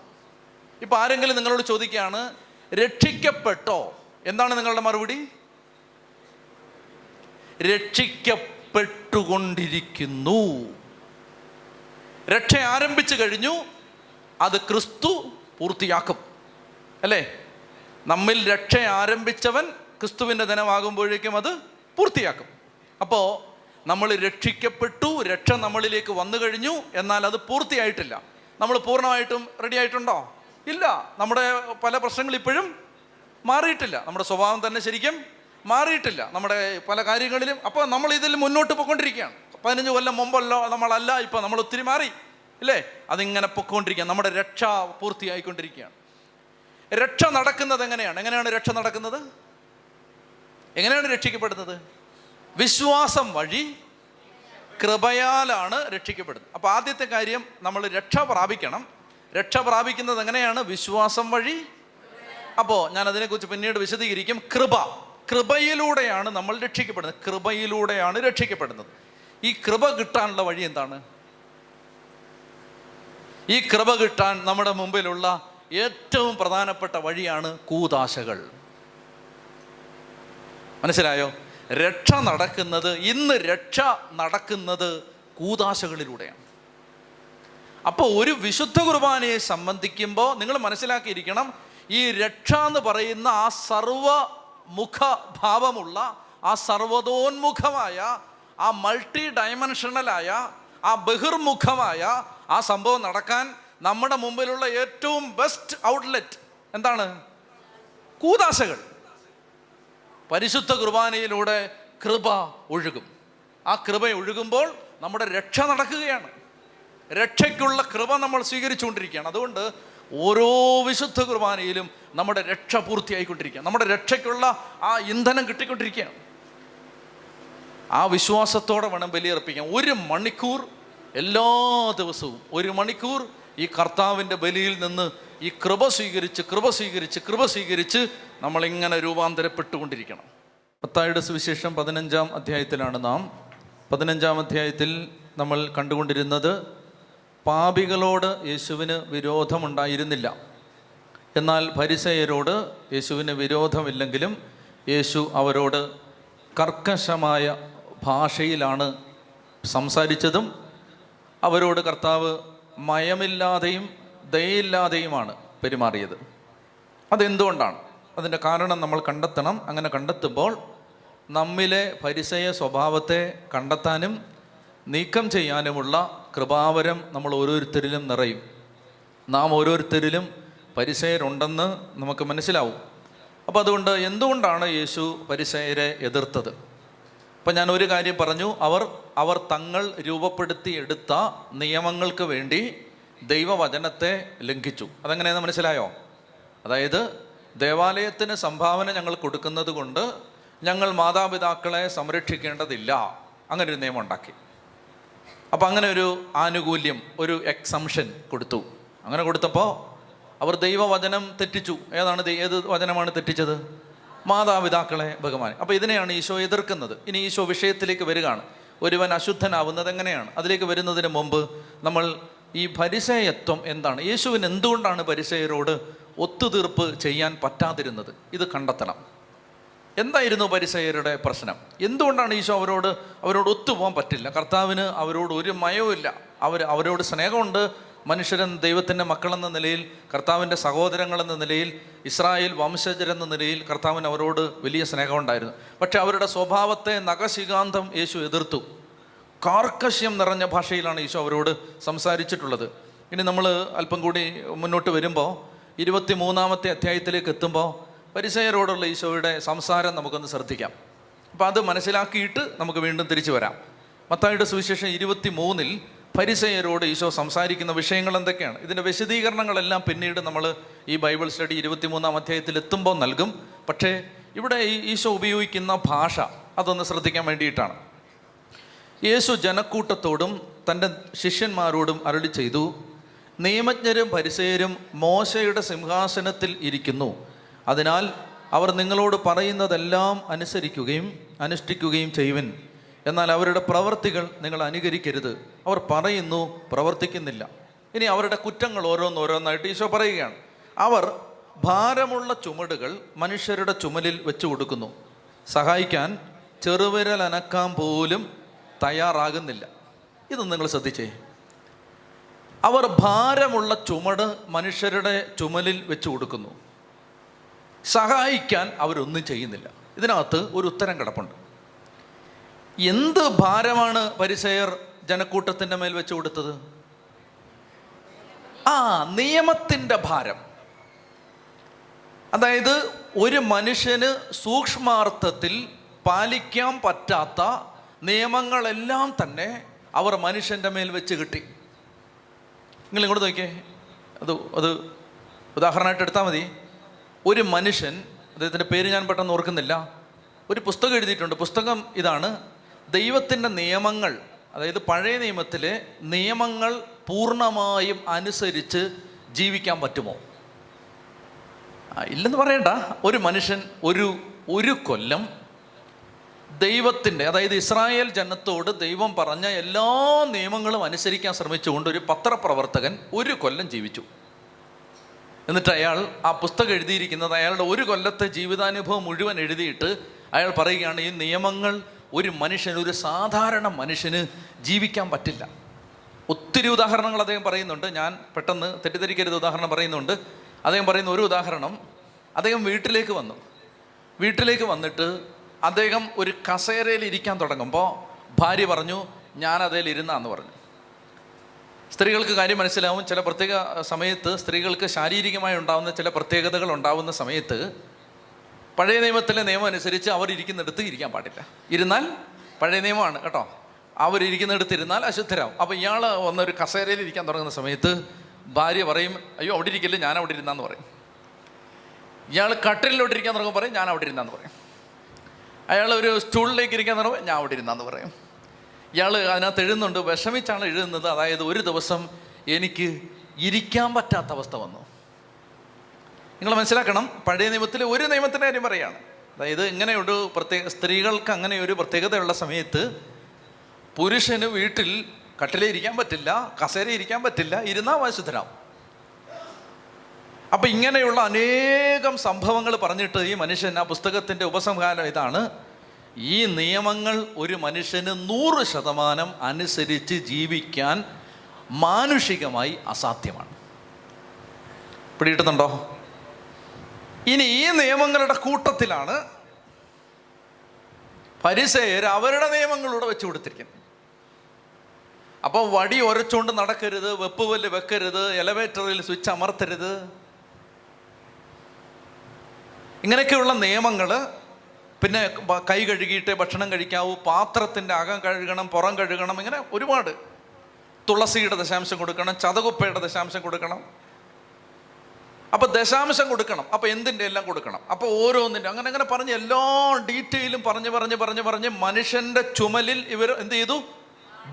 ഇപ്പം ആരെങ്കിലും നിങ്ങളോട് ചോദിക്കുകയാണ് രക്ഷിക്കപ്പെട്ടോ? എന്താണ് നിങ്ങളുടെ മറുപടി? രക്ഷിക്കപ്പെട്ടുകൊണ്ടിരിക്കുന്നു. രക്ഷ ആരംഭിച്ചു കഴിഞ്ഞു അത് ക്രിസ്തു പൂർത്തിയാക്കും. അല്ലേ? നമ്മിൽ രക്ഷ ആരംഭിച്ചവൻ ക്രിസ്തുവിന്റെ ദിനമാകുമ്പോഴേക്കും അത് പൂർത്തിയാക്കും. അപ്പോൾ നമ്മൾ രക്ഷിക്കപ്പെട്ടു രക്ഷ നമ്മളിലേക്ക് വന്നു കഴിഞ്ഞു എന്നാൽ അത് പൂർത്തിയായിട്ടില്ല. നമ്മൾ പൂർണമായിട്ടും റെഡി ആയിട്ടുണ്ടോ? ഇല്ല. നമ്മുടെ പല പ്രശ്നങ്ങൾ ഇപ്പോഴും മാറിയിട്ടില്ല. നമ്മുടെ സ്വഭാവം തന്നെ ശരിക്കും മാറിയിട്ടില്ല. നമ്മുടെ പല കാര്യങ്ങളിലും അപ്പോൾ നമ്മൾ ഇതിൽ മുന്നോട്ട് പോയിക്കൊണ്ടിരിക്കുകയാണ്. പതിനഞ്ച് കൊല്ലം മുമ്പല്ലോ നമ്മളല്ല ഇപ്പോൾ നമ്മൾ ഒത്തിരി മാറി. അല്ലേ അതിങ്ങനെ പൊക്കോണ്ടിരിക്കുക നമ്മുടെ രക്ഷ പൂർത്തിയായിക്കൊണ്ടിരിക്കുകയാണ്. രക്ഷ നടക്കുന്നത് എങ്ങനെയാണ്? എങ്ങനെയാണ് രക്ഷ നടക്കുന്നത്? എങ്ങനെയാണ് രക്ഷിക്കപ്പെടുന്നത്? വിശ്വാസം വഴി കൃപയാലാണ് രക്ഷിക്കപ്പെടുന്നത്. അപ്പോൾ ആദ്യത്തെ കാര്യം നമ്മൾ രക്ഷ പ്രാപിക്കണം. രക്ഷ പ്രാപിക്കുന്നത് എങ്ങനെയാണ്? വിശ്വാസം വഴി. അപ്പോൾ ഞാൻ അതിനെക്കുറിച്ച് പിന്നീട് വിശദീകരിക്കും. കൃപ. കൃപയിലൂടെയാണ് നമ്മൾ രക്ഷിക്കപ്പെടുന്നത്. കൃപയിലൂടെയാണ് രക്ഷിക്കപ്പെടുന്നത്. ഈ കൃപ കിട്ടാനുള്ള വഴി എന്താണ്? ഈ കൃപ കിട്ടാൻ നമ്മുടെ മുമ്പിലുള്ള ഏറ്റവും പ്രധാനപ്പെട്ട വഴിയാണ് കൂതാശകൾ. മനസ്സിലായോ? രക്ഷ നടക്കുന്നത് ഇന്ന് രക്ഷ നടക്കുന്നത് കൂതാശകളിലൂടെയാണ്. അപ്പോൾ ഒരു വിശുദ്ധ കുർബാനയെ സംബന്ധിക്കുമ്പോൾ നിങ്ങൾ മനസ്സിലാക്കിയിരിക്കണം ഈ രക്ഷ എന്ന് പറയുന്ന ആ സർവമുഖ ഭാവമുള്ള ആ സർവതോന്മുഖമായ ആ മൾട്ടി ഡയമെൻഷണലായ ആ ബഹിർമുഖമായ ആ സംഭവം നടക്കാൻ നമ്മുടെ മുമ്പിലുള്ള ഏറ്റവും ബെസ്റ്റ് ഔട്ട്ലെറ്റ് എന്താണ്? കൂതാശകൾ. പരിശുദ്ധ കുർബാനയിലൂടെ കൃപ ഒഴുകും. ആ കൃപ ഒഴുകുമ്പോൾ നമ്മുടെ രക്ഷ നടക്കുകയാണ്. രക്ഷയ്ക്കുള്ള കൃപ നമ്മൾ സ്വീകരിച്ചുകൊണ്ടിരിക്കുകയാണ്. അതുകൊണ്ട് ഓരോ വിശുദ്ധ കുർബാനയിലും നമ്മുടെ രക്ഷ പൂർത്തിയായിക്കൊണ്ടിരിക്കുക നമ്മുടെ രക്ഷയ്ക്കുള്ള ആ ഇന്ധനം കിട്ടിക്കൊണ്ടിരിക്കുകയാണ്. ആ വിശ്വാസത്തോടെ വേണം ബലിയർപ്പിക്കാൻ. ഒരു മണിക്കൂർ എല്ലാ ദിവസവും ഒരു മണിക്കൂർ ഈ കർത്താവിന്റെ ബലിയിൽ നിന്ന് ഈ കൃപ സ്വീകരിച്ച് കൃപ സ്വീകരിച്ച് കൃപ സ്വീകരിച്ച് നമ്മളിങ്ങനെ രൂപാന്തരപ്പെട്ടുകൊണ്ടിരിക്കണം. പത്തായുടെ സുവിശേഷം പതിനഞ്ചാം അധ്യായത്തിലാണ് നാം. പതിനഞ്ചാം അധ്യായത്തിൽ നമ്മൾ കണ്ടുകൊണ്ടിരുന്നത് പാപികളോട് യേശുവിന് വിരോധമുണ്ടായിരുന്നില്ല. എന്നാൽ പരിസയരോട് യേശുവിന് വിരോധമില്ലെങ്കിലും യേശു അവരോട് കർക്കശമായ ഭാഷയിലാണ് സംസാരിച്ചതും. അവരോട് കർത്താവ് മയമില്ലാതെയും ദയയില്ലാതെയുമാണ് പെരുമാറിയത്. അതെന്തുകൊണ്ടാണ്? അതിന്റെ കാരണം നമ്മൾ കണ്ടെത്തണം. അങ്ങനെ കണ്ടെത്തുമ്പോൾ നമ്മിലെ പരിസയ സ്വഭാവത്തെ കണ്ടെത്താനും നീക്കം ചെയ്യാനുമുള്ള കൃപാവരം നമ്മൾ ഓരോരുത്തരിലും നിറയും. നാം ഓരോരുത്തരിലും പരിസയരുണ്ടെന്ന് നമുക്ക് മനസ്സിലാവും. അപ്പോൾ അതുകൊണ്ട് എന്തുകൊണ്ടാണ് യേശു പരിസയരെ എതിർത്തത്? അപ്പം ഞാൻ ഒരു കാര്യം പറഞ്ഞു. അവർ അവർ തങ്ങൾ രൂപപ്പെടുത്തി എടുത്ത നിയമങ്ങൾക്ക് വേണ്ടി ദൈവവചനത്തെ ലംഘിച്ചു. അതെങ്ങനെയെന്ന് മനസ്സിലായോ? അതായത് ദേവാലയത്തിന് സംഭാവന ഞങ്ങൾ കൊടുക്കുന്നത് കൊണ്ട് ഞങ്ങൾ മാതാപിതാക്കളെ സംരക്ഷിക്കേണ്ടതില്ല. അങ്ങനെ ഒരു നിയമം ഉണ്ടാക്കി. അപ്പം അങ്ങനെ ഒരു ആനുകൂല്യം ഒരു എക്സംഷൻ കൊടുത്തു. അങ്ങനെ കൊടുത്തപ്പോൾ അവർ ദൈവവചനം തെറ്റിച്ചു. ഏതാണ് ഏത് വചനമാണ് തെറ്റിച്ചത്? മാതാപിതാക്കളെ ബഹുമാനം. അപ്പോൾ ഇതിനെയാണ് ഈശോ എതിർക്കുന്നത്. ഇനി ഈശോ വിഷയത്തിലേക്ക് വരികയാണ്. ഒരുവൻ അശുദ്ധനാവുന്നത് എങ്ങനെയാണ്? അതിലേക്ക് വരുന്നതിന് മുമ്പ് നമ്മൾ ഈ പരിസയത്വം എന്താണ്? യേശുവിന് എന്തുകൊണ്ടാണ് പരിസയരോട് ഒത്തുതീർപ്പ് ചെയ്യാൻ പറ്റാതിരുന്നത്? ഇത് കണ്ടെത്തണം. എന്തായിരുന്നു പരിസയരുടെ പ്രശ്നം? എന്തുകൊണ്ടാണ് ഈശോ അവരോട് അവരോട് ഒത്തുപോകാൻ പറ്റില്ല? കർത്താവിന് അവരോട് ഒരു മയവുമില്ല. അവർ അവരോട് സ്നേഹമുണ്ട്. മനുഷ്യരൻ ദൈവത്തിന്റെ മക്കളെന്ന നിലയിൽ കർത്താവിന്റെ സഹോദരങ്ങളെന്ന നിലയിൽ ഇസ്രായേൽ വംശജരെന്ന നിലയിൽ കർത്താവിന് അവരോട് വലിയ സ്നേഹമുണ്ടായിരുന്നു. പക്ഷെ അവരുടെ സ്വഭാവത്തെ നഖശികാന്തം യേശു എതിർത്തു. കാർക്കശ്യം നിറഞ്ഞ ഭാഷയിലാണ് യേശു അവരോട് സംസാരിച്ചിട്ടുള്ളത്. ഇനി നമ്മൾ അല്പം കൂടി മുന്നോട്ട് വരുമ്പോൾ ഇരുപത്തി മൂന്നാമത്തെ അധ്യായത്തിലേക്ക് എത്തുമ്പോൾ പരിസയരോടുള്ള ഈശോയുടെ സംസാരം നമുക്കൊന്ന് ശ്രദ്ധിക്കാം. അപ്പോൾ അത് മനസ്സിലാക്കിയിട്ട് നമുക്ക് വീണ്ടും തിരിച്ചു വരാം. മത്തായിയുടെ സുവിശേഷം ഇരുപത്തി മൂന്നിൽ പരിസയരോട് ഈശോ സംസാരിക്കുന്ന വിഷയങ്ങൾ എന്തൊക്കെയാണ്? ഇതിന്റെ വിശദീകരണങ്ങളെല്ലാം പിന്നീട് നമ്മൾ ഈ ബൈബിൾ സ്റ്റഡി ഇരുപത്തിമൂന്നാം അധ്യായത്തിൽ എത്തുമ്പോൾ നൽകും. പക്ഷേ ഇവിടെ ഈശോ ഉപയോഗിക്കുന്ന ഭാഷ അതൊന്ന് ശ്രദ്ധിക്കാൻ വേണ്ടിയിട്ടാണ്. യേശു ജനക്കൂട്ടത്തോടും തന്റെ ശിഷ്യന്മാരോടും അരളി ചെയ്തു നിയമജ്ഞരും പരിസയരും മോശയുടെ സിംഹാസനത്തിൽ ഇരിക്കുന്നു. അതിനാൽ അവർ നിങ്ങളോട് പറയുന്നതെല്ലാം അനുസരിക്കുകയും അനുഷ്ഠിക്കുകയും ചെയ്യുവിൻ. എന്നാൽ അവരുടെ പ്രവർത്തികൾ നിങ്ങൾ അനുകരിക്കരുത്. അവർ പറയുന്നു പ്രവർത്തിക്കുന്നില്ല. ഇനി അവരുടെ കുറ്റങ്ങൾ ഓരോന്നോരോന്നായിട്ട് ഈശോ പറയുകയാണ്. അവർ ഭാരമുള്ള ചുമടുകൾ മനുഷ്യരുടെ ചുമലിൽ വെച്ചു കൊടുക്കുന്നു. സഹായിക്കാൻ ചെറുവിരൽ അനക്കാൻ പോലും തയ്യാറാകുന്നില്ല. ഇത് നിങ്ങൾ ശ്രദ്ധിച്ചേ. അവർ ഭാരമുള്ള ചുമട് മനുഷ്യരുടെ ചുമലിൽ വെച്ചു കൊടുക്കുന്നു. സഹായിക്കാൻ അവരൊന്നും ചെയ്യുന്നില്ല. ഇതിനകത്ത് ഒരു ഉത്തരം കിടപ്പുണ്ട്. എന്ത് ഭാരമാണ് പരിസയർ ജനക്കൂട്ടത്തിന്റെ മേൽ വെച്ച് കൊടുത്തത്? ആ നിയമത്തിന്റെ ഭാരം. അതായത് ഒരു മനുഷ്യന് സൂക്ഷ്മാർത്ഥത്തിൽ പാലിക്കാൻ പറ്റാത്ത നിയമങ്ങളെല്ലാം തന്നെ അവർ മനുഷ്യന്റെ മേൽ വെച്ച് കിട്ടി. നിങ്ങൾ ഇങ്ങോട്ട് നോക്കിയേ. അത് അത് ഉദാഹരണമായിട്ട് എടുത്താൽ മതി. ഒരു മനുഷ്യൻ അദ്ദേഹത്തിന്റെ പേര് ഞാൻ പെട്ടെന്ന് ഓർക്കുന്നില്ല ഒരു പുസ്തകം എഴുതിയിട്ടുണ്ട്. പുസ്തകം ഇതാണ് ദൈവത്തിന്റെ നിയമങ്ങൾ അതായത് പഴയ നിയമത്തിലെ നിയമങ്ങൾ പൂർണമായും അനുസരിച്ച് ജീവിക്കാൻ പറ്റുമോ? ഇല്ലെന്ന് പറയണ്ട. ഒരു മനുഷ്യൻ ഒരു ഒരു കൊല്ലം ദൈവത്തിന്റെ അതായത് ഇസ്രായേൽ ജനത്തോട് ദൈവം പറഞ്ഞ എല്ലാ നിയമങ്ങളും അനുസരിക്കാൻ ശ്രമിച്ചുകൊണ്ട് ഒരു പത്രപ്രവർത്തകൻ ഒരു കൊല്ലം ജീവിച്ചു. എന്നിട്ട് അയാൾ ആ പുസ്തകം എഴുതിയിരിക്കുന്നത് അയാളുടെ ഒരു കൊല്ലത്തെ ജീവിതാനുഭവം മുഴുവൻ എഴുതിയിട്ട് അയാൾ പറയുകയാണ് ഈ നിയമങ്ങൾ ഒരു മനുഷ്യന് ഒരു സാധാരണ മനുഷ്യന് ജീവിക്കാൻ പറ്റില്ല. ഒത്തിരി ഉദാഹരണങ്ങൾ അദ്ദേഹം പറയുന്നുണ്ട്. ഞാൻ പെട്ടെന്ന് തെറ്റിദ്ധരിക്കരുത് ഉദാഹരണം പറയുന്നുണ്ട്. അദ്ദേഹം പറയുന്ന ഒരു ഉദാഹരണം അദ്ദേഹം വീട്ടിലേക്ക് വന്നു. വീട്ടിലേക്ക് വന്നിട്ട് അദ്ദേഹം ഒരു കസേരയിൽ ഇരിക്കാൻ തുടങ്ങുമ്പോൾ ഭാര്യ പറഞ്ഞു ഞാൻ അതിൽ ഇരുന്നാന്ന് പറഞ്ഞു. സ്ത്രീകൾക്ക് കാര്യം മനസ്സിലാവും. ചില പ്രത്യേക സമയത്ത് സ്ത്രീകൾക്ക് ശാരീരികമായി ഉണ്ടാകുന്ന ചില പ്രത്യേകതകൾ ഉണ്ടാകുന്ന സമയത്ത് പഴയ നിയമത്തിലെ നിയമം അനുസരിച്ച് അവർ ഇരിക്കുന്നിടത്ത് ഇരിക്കാൻ പാടില്ല. ഇരുന്നാൽ പഴയ നിയമമാണ് കേട്ടോ. അവർ ഇരിക്കുന്നിടത്ത് ഇരുന്നാൽ അശുദ്ധരാകും അപ്പോൾ ഇയാൾ വന്നൊരു കസേരയിൽ ഇരിക്കാൻ തുടങ്ങുന്ന സമയത്ത് ഭാര്യ പറയും അയ്യോ അവിടെ ഇരിക്കില്ല? ഞാൻ അവിടെ ഇരുന്നാന്ന് പറയും. ഇയാൾ കട്ടിലോട്ട് ഇരിക്കാൻ തുടങ്ങുമ്പോൾ പറയും ഞാൻ അവിടെ ഇരുന്നാന്ന് പറയും. അയാൾ ഒരു സ്റ്റൂളിലേക്ക് ഇരിക്കാൻ തുടങ്ങുമ്പോൾ ഞാൻ അവിടെ ഇരുന്നാന്ന് പറയും. ഇയാൾ അതിനകത്ത് എഴുതുന്നുണ്ട് വിഷമിച്ചാണ് എഴുതുന്നത്. അതായത് ഒരു ദിവസം എനിക്ക് ഇരിക്കാൻ പറ്റാത്ത അവസ്ഥ വന്നു. നിങ്ങൾ മനസ്സിലാക്കണം പഴയ നിയമത്തിൽ ഒരു നിയമത്തിന്റെ കാര്യം പറയുകയാണ്. അതായത് ഇങ്ങനെ ഒരു പ്രത്യേക സ്ത്രീകൾക്ക് അങ്ങനെ ഒരു പ്രത്യേകതയുള്ള സമയത്ത് പുരുഷന് വീട്ടിൽ കട്ടിലേ ഇരിക്കാൻ പറ്റില്ല കസേര ഇരിക്കാൻ പറ്റില്ല ഇരുന്നാൽ വാശുദ്ധനാവും അപ്പം ഇങ്ങനെയുള്ള അനേകം സംഭവങ്ങൾ പറഞ്ഞിട്ട് ഈ മനുഷ്യൻ ആ പുസ്തകത്തിന്റെ ഉപസംഹാരം ഇതാണ്. ഈ നിയമങ്ങൾ ഒരു മനുഷ്യന് നൂറ് ശതമാനം അനുസരിച്ച് ജീവിക്കാൻ മാനുഷികമായി അസാധ്യമാണ്. പിടികിട്ടുന്നുണ്ടോ? ഇനി ഈ നിയമങ്ങളുടെ കൂട്ടത്തിലാണ് പരിസയർ അവരുടെ നിയമങ്ങളിലൂടെ വെച്ചു കൊടുത്തിരിക്കുന്നത്. അപ്പോൾ വടി ഒരച്ചുകൊണ്ട് നടക്കരുത് വെപ്പുവല്ല് വെക്കരുത് എലവേറ്ററിൽ സ്വിച്ച് അമർത്തരുത്. ഇങ്ങനെയൊക്കെയുള്ള നിയമങ്ങൾ പിന്നെ കൈ കഴുകിയിട്ട് ഭക്ഷണം കഴിക്കാവൂ പാത്രത്തിന്റെ അകം കഴുകണം പുറം കഴുകണം ഇങ്ങനെ ഒരുപാട് തുളസിയുടെ ദശാംശം കൊടുക്കണം ചതകുപ്പയുടെ ദശാംശം കൊടുക്കണം. അപ്പോൾ ദശാംശം കൊടുക്കണം. അപ്പോൾ എന്തിന്റെ എല്ലാം കൊടുക്കണം? അപ്പോൾ ഓരോന്നിന്റെ അങ്ങനെ അങ്ങനെ പറഞ്ഞ് എല്ലാ ഡീറ്റെയിലും പറഞ്ഞ് പറഞ്ഞ് പറഞ്ഞ് പറഞ്ഞ് മനുഷ്യന്റെ ചുമലിൽ ഇവർ എന്ത് ചെയ്തു?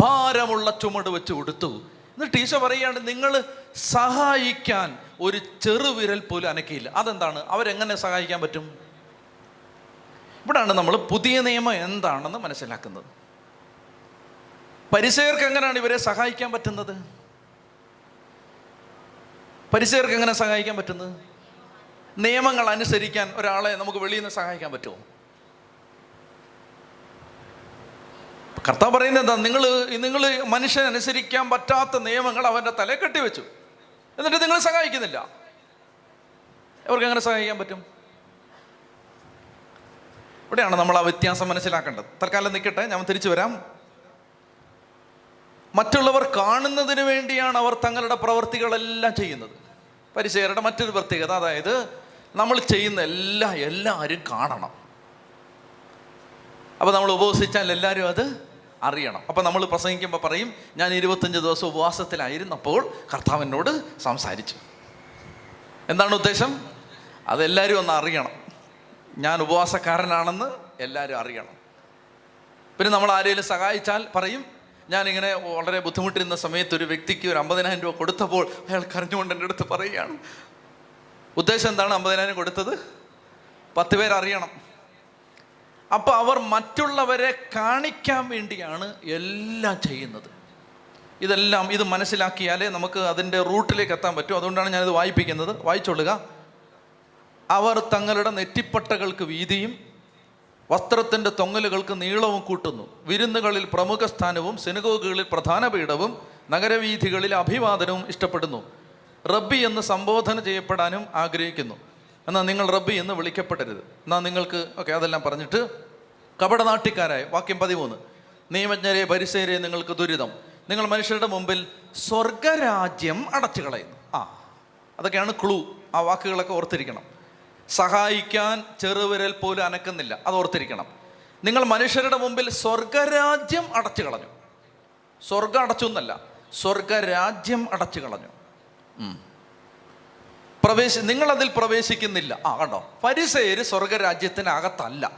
ഭാരമുള്ള ചുമട് വെച്ച് കൊടുത്തു എന്നിട്ട് ടീച്ചർ പറയുകയാണ് നിങ്ങൾ സഹായിക്കാൻ ഒരു ചെറുവിരൽ പോലും അനക്കിയില്ല. അതെന്താണ്? അവരെങ്ങനെ സഹായിക്കാൻ പറ്റും? ഇവിടാണ് നമ്മൾ പുതിയ നിയമം എന്താണെന്ന് മനസ്സിലാക്കുന്നത്. പരിസയർക്ക് എങ്ങനെയാണ് ഇവരെ സഹായിക്കാൻ പറ്റുന്നത്? പരിസരർക്ക് എങ്ങനെ സഹായിക്കാൻ പറ്റുന്നത്? നിയമങ്ങൾ അനുസരിക്കാൻ ഒരാളെ നമുക്ക് വെളിയിൽ നിന്ന് സഹായിക്കാൻ പറ്റുമോ? കർത്താവ് പറയുന്നത് എന്താ? നിങ്ങൾ നിങ്ങൾ മനുഷ്യൻ അനുസരിക്കാൻ പറ്റാത്ത നിയമങ്ങൾ അവന്റെ തലേ കെട്ടിവെച്ചു എന്നിട്ട് നിങ്ങൾ സഹായിക്കുന്നില്ല. അവർക്ക് എങ്ങനെ സഹായിക്കാൻ പറ്റും? ഇവിടെയാണ് നമ്മൾ ആ വ്യത്യാസം മനസ്സിലാക്കേണ്ടത്. തൽക്കാലം നിൽക്കട്ടെ ഞാൻ തിരിച്ചു വരാം. മറ്റുള്ളവർ കാണുന്നതിന് വേണ്ടിയാണ് അവർ തങ്ങളുടെ പ്രവൃത്തികളെല്ലാം ചെയ്യുന്നത്. പരിചയരുടെ മറ്റൊരു പ്രത്യേകത അതായത് നമ്മൾ ചെയ്യുന്ന എല്ലാ എല്ലാവരും കാണണം. അപ്പോൾ നമ്മൾ ഉപവസിച്ചാൽ എല്ലാവരും അത് അറിയണം. അപ്പോൾ നമ്മൾ പ്രസംഗിക്കുമ്പോൾ പറയും ഞാൻ ഇരുപത്തഞ്ച് ദിവസം ഉപവാസത്തിലായിരുന്നപ്പോൾ കർത്താവിനോട് സംസാരിച്ചു. എന്താണ് ഉദ്ദേശം? അതെല്ലാവരും ഒന്ന് അറിയണം. ഞാൻ ഉപവാസക്കാരനാണെന്ന് എല്ലാവരും അറിയണം. പിന്നെ നമ്മൾ ആരെങ്കിലും സഹായിച്ചാൽ പറയും ഞാനിങ്ങനെ വളരെ ബുദ്ധിമുട്ടിരുന്ന സമയത്ത് ഒരു വ്യക്തിക്ക് ഒരു അമ്പതിനായിരം രൂപ കൊടുത്തപ്പോൾ അയാൾ കരഞ്ഞുകൊണ്ട് എന്റെ അടുത്ത് പറയുകയാണ്. ഉദ്ദേശം എന്താണ് അമ്പതിനായിരം കൊടുത്തത്? പത്ത് പേരറിയണം അപ്പോൾ അവർ മറ്റുള്ളവരെ കാണിക്കാൻ വേണ്ടിയാണ് എല്ലാം ചെയ്യുന്നത്. ഇതെല്ലാം ഇത് മനസ്സിലാക്കിയാലേ നമുക്ക് അതിന്റെ റൂട്ടിലേക്ക് എത്താൻ പറ്റും. അതുകൊണ്ടാണ് ഞാനിത് വായിപ്പിക്കുന്നത്. വായിച്ചോളുക. അവർ തങ്ങളുടെ നെറ്റിപ്പട്ടകൾക്ക് വീതിയും വസ്ത്രത്തിന്റെ തൊങ്ങലുകൾക്ക് നീളവും കൂട്ടുന്നു. വിരുന്നുകളിൽ പ്രമുഖ സ്ഥാനവും സിനഗോഗുകളിൽ പ്രധാന പീഠവും നഗരവീഥികളിൽ അഭിവാദനവും ഇഷ്ടപ്പെടുന്നു. റബ്ബി എന്ന് സംബോധന ചെയ്യപ്പെടാനും ആഗ്രഹിക്കുന്നു. എന്നാൽ നിങ്ങൾ റബ്ബി എന്ന് വിളിക്കപ്പെടരുത്. എന്നാൽ നിങ്ങൾക്ക് ഓക്കെ അതെല്ലാം പറഞ്ഞിട്ട് കപടനാട്ടിക്കാരായ വാക്യം പതിമൂന്ന്. നിയമജ്ഞരെ പരിസരെ നിങ്ങൾക്ക് ദുരിതം. നിങ്ങൾ മനുഷ്യരുടെ മുമ്പിൽ സ്വർഗരാജ്യം അടച്ചു കളയുന്നു ആ അതൊക്കെയാണ് ക്ലൂ ആ വാക്കുകളൊക്കെ ഓർത്തിരിക്കണം. സഹായിക്കാൻ ചെറുവിരൽ പോലും അനക്കുന്നില്ല. അത് ഓർത്തിരിക്കണം. നിങ്ങൾ മനുഷ്യരുടെ മുമ്പിൽ സ്വർഗരാജ്യം അടച്ചു കളഞ്ഞു. സ്വർഗം അടച്ചു എന്നല്ല സ്വർഗരാജ്യം അടച്ചു കളഞ്ഞു. പ്രവേശ നിങ്ങളതിൽ പ്രവേശിക്കുന്നില്ല. ആ കണ്ടോ? പരിസേര് സ്വർഗരാജ്യത്തിനകത്തല്ല.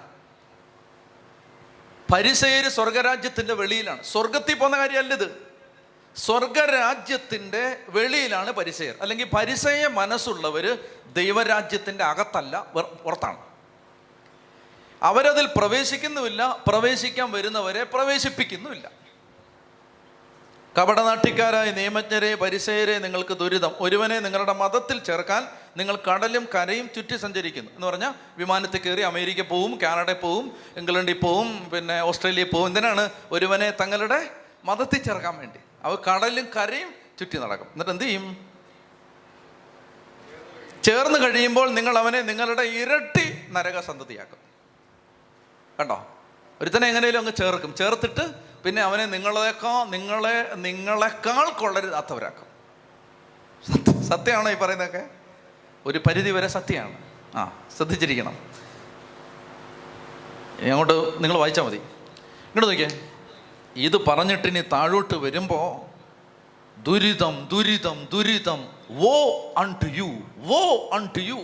പരിസേര് സ്വർഗരാജ്യത്തിന്റെ വെളിയിലാണ്. സ്വർഗത്തിൽ പോകുന്ന കാര്യമല്ല ഇത്. സ്വർഗരാജ്യത്തിന്റെ വെളിയിലാണ് പരിസയർ. അല്ലെങ്കിൽ പരിസയ മനസ്സുള്ളവർ ദൈവരാജ്യത്തിന്റെ അകത്തല്ല പുറത്താണ്. അവരതിൽ പ്രവേശിക്കുന്നുമില്ല പ്രവേശിക്കാൻ വരുന്നവരെ പ്രവേശിപ്പിക്കുന്നുമില്ല. കപടനാട്ടിക്കാരായ നിയമജ്ഞരെ പരിസയരെ നിങ്ങൾക്ക് ദുരിതം. ഒരുവനെ നിങ്ങളുടെ മതത്തിൽ ചേർക്കാൻ നിങ്ങൾ കടലും കരയും ചുറ്റി സഞ്ചരിക്കുന്നു. എന്ന് പറഞ്ഞാൽ വിമാനത്തിൽ കയറി അമേരിക്ക പോവും കാനഡ പോവും ഇംഗ്ലണ്ടിൽ പോവും പിന്നെ ഓസ്ട്രേലിയ പോവും. എന്തിനാണ്? ഒരുവനെ തങ്ങളുടെ മതത്തിൽ ചേർക്കാൻ വേണ്ടി. അവർ കടലും കരയും ചുറ്റി നടക്കും. എന്നിട്ട് എന്ത് ചെയ്യും? ചേർന്ന് കഴിയുമ്പോൾ നിങ്ങൾ അവനെ നിങ്ങളുടെ ഇരട്ടി നരക സന്തതിയാക്കും കണ്ടോ? ഒരുത്തനെ എങ്ങനെയും അങ്ങ് ചേർക്കും. ചേർത്തിട്ട് പിന്നെ അവനെ നിങ്ങളെക്കാൾ നിങ്ങളെ നിങ്ങളെക്കാൾ കൊള്ളരുതാത്തവരാക്കും. സത്യ സത്യമാണോ ഈ പറയുന്നതൊക്കെ? ഒരു പരിധി വരെ സത്യമാണ്. ആ ശ്രദ്ധിച്ചിരിക്കണം. അങ്ങോട്ട് നിങ്ങൾ വായിച്ചാൽ മതി. ഇങ്ങോട്ട് നോക്കിയേ. ഇത് പറഞ്ഞിട്ടിനി താഴോട്ട് വരുമ്പോൾ ദുരിതം ദുരിതം ദുരിതം. Woe unto you woe unto you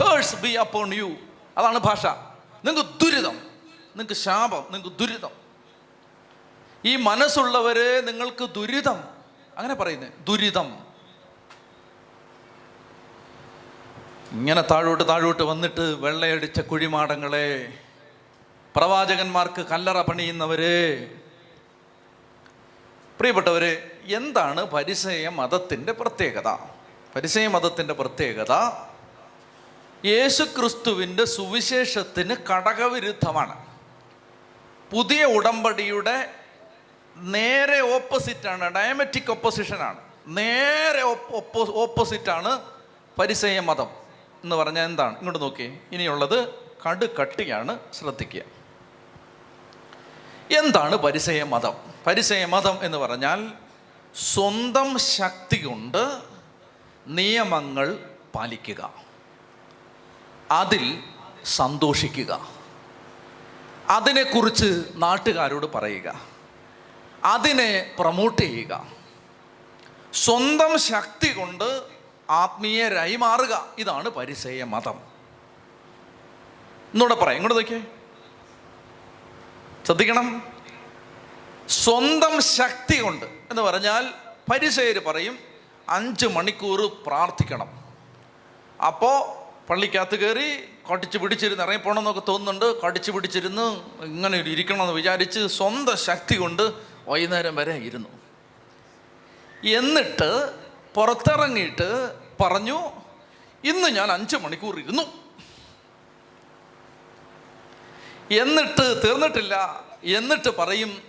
curse be upon you അതാണ് ഭാഷ. നിങ്ങൾക്ക് ദുരിതം നിങ്ങൾക്ക് ശാപം നിങ്ങൾക്ക് ദുരിതം. ഈ മനസ്സുള്ളവരെ നിങ്ങൾക്ക് ദുരിതം. അങ്ങനെ പറയുന്നത് ദുരിതം. ഇങ്ങനെ താഴോട്ട് താഴോട്ട് വന്നിട്ട് വെള്ളയടിച്ച കുഴിമാടങ്ങളെ പ്രവാചകന്മാർക്ക് കല്ലറ പണിയുന്നവരെ പ്രിയപ്പെട്ടവരെ എന്താണ് പരിസയ മതത്തിന്റെ പ്രത്യേകത? പരിസയ മതത്തിന്റെ പ്രത്യേകത യേശുക്രിസ്തുവിന്റെ സുവിശേഷത്തിന് കടകവിരുദ്ധമാണ്. പുതിയ ഉടമ്പടിയുടെ നേരെ ഓപ്പോസിറ്റാണ് ഡയമെറ്റിക് ഒപ്പോസിഷനാണ് നേരെ ഓപ്പോസിറ്റാണ് പരിസയ മതം എന്ന് പറഞ്ഞാൽ എന്താണ്? ഇങ്ങോട്ട് നോക്കി ഇനിയുള്ളത് കടുകട്ടിയാണ്. ശ്രദ്ധിക്കുക. എന്താണ് പരിസയ മതം? പരിസയ മതം എന്ന് പറഞ്ഞാൽ സ്വന്തം ശക്തി കൊണ്ട് നിയമങ്ങൾ പാലിക്കുക. അതിൽ സന്തോഷിക്കുക. അതിനെക്കുറിച്ച് നാട്ടുകാരോട് പറയുക. അതിനെ പ്രമോട്ട് ചെയ്യുക. സ്വന്തം ശക്തി കൊണ്ട് ആത്മീയരായി മാറുക. ഇതാണ് പരിസയ മതം. എന്നൂടെ പറയാം. ഇങ്ങോട്ട് നോക്കിയേ. ശ്രദ്ധിക്കണം. സ്വന്തം ശക്തി കൊണ്ട് എന്ന് പറഞ്ഞാൽ പരിസേര് പറയും അഞ്ച് മണിക്കൂർ പ്രാർത്ഥിക്കണം. അപ്പോൾ പള്ളിക്കകത്ത് കയറി കടിച്ചു പിടിച്ചിരുന്ന് ഇറങ്ങി പോകണമെന്നൊക്കെ തോന്നുന്നുണ്ട്. കടിച്ചു പിടിച്ചിരുന്ന് ഇങ്ങനെ ഇരിക്കണമെന്ന് വിചാരിച്ച് സ്വന്തം ശക്തി കൊണ്ട് വൈകുന്നേരം വരെ ഇരുന്നു. എന്നിട്ട് പുറത്തിറങ്ങിയിട്ട് പറഞ്ഞു ഇന്ന് ഞാൻ അഞ്ച് മണിക്കൂർ ഇരുന്നു. എന്നിട്ട് തീർന്നിട്ടില്ല. എന്നിട്ട് പറയും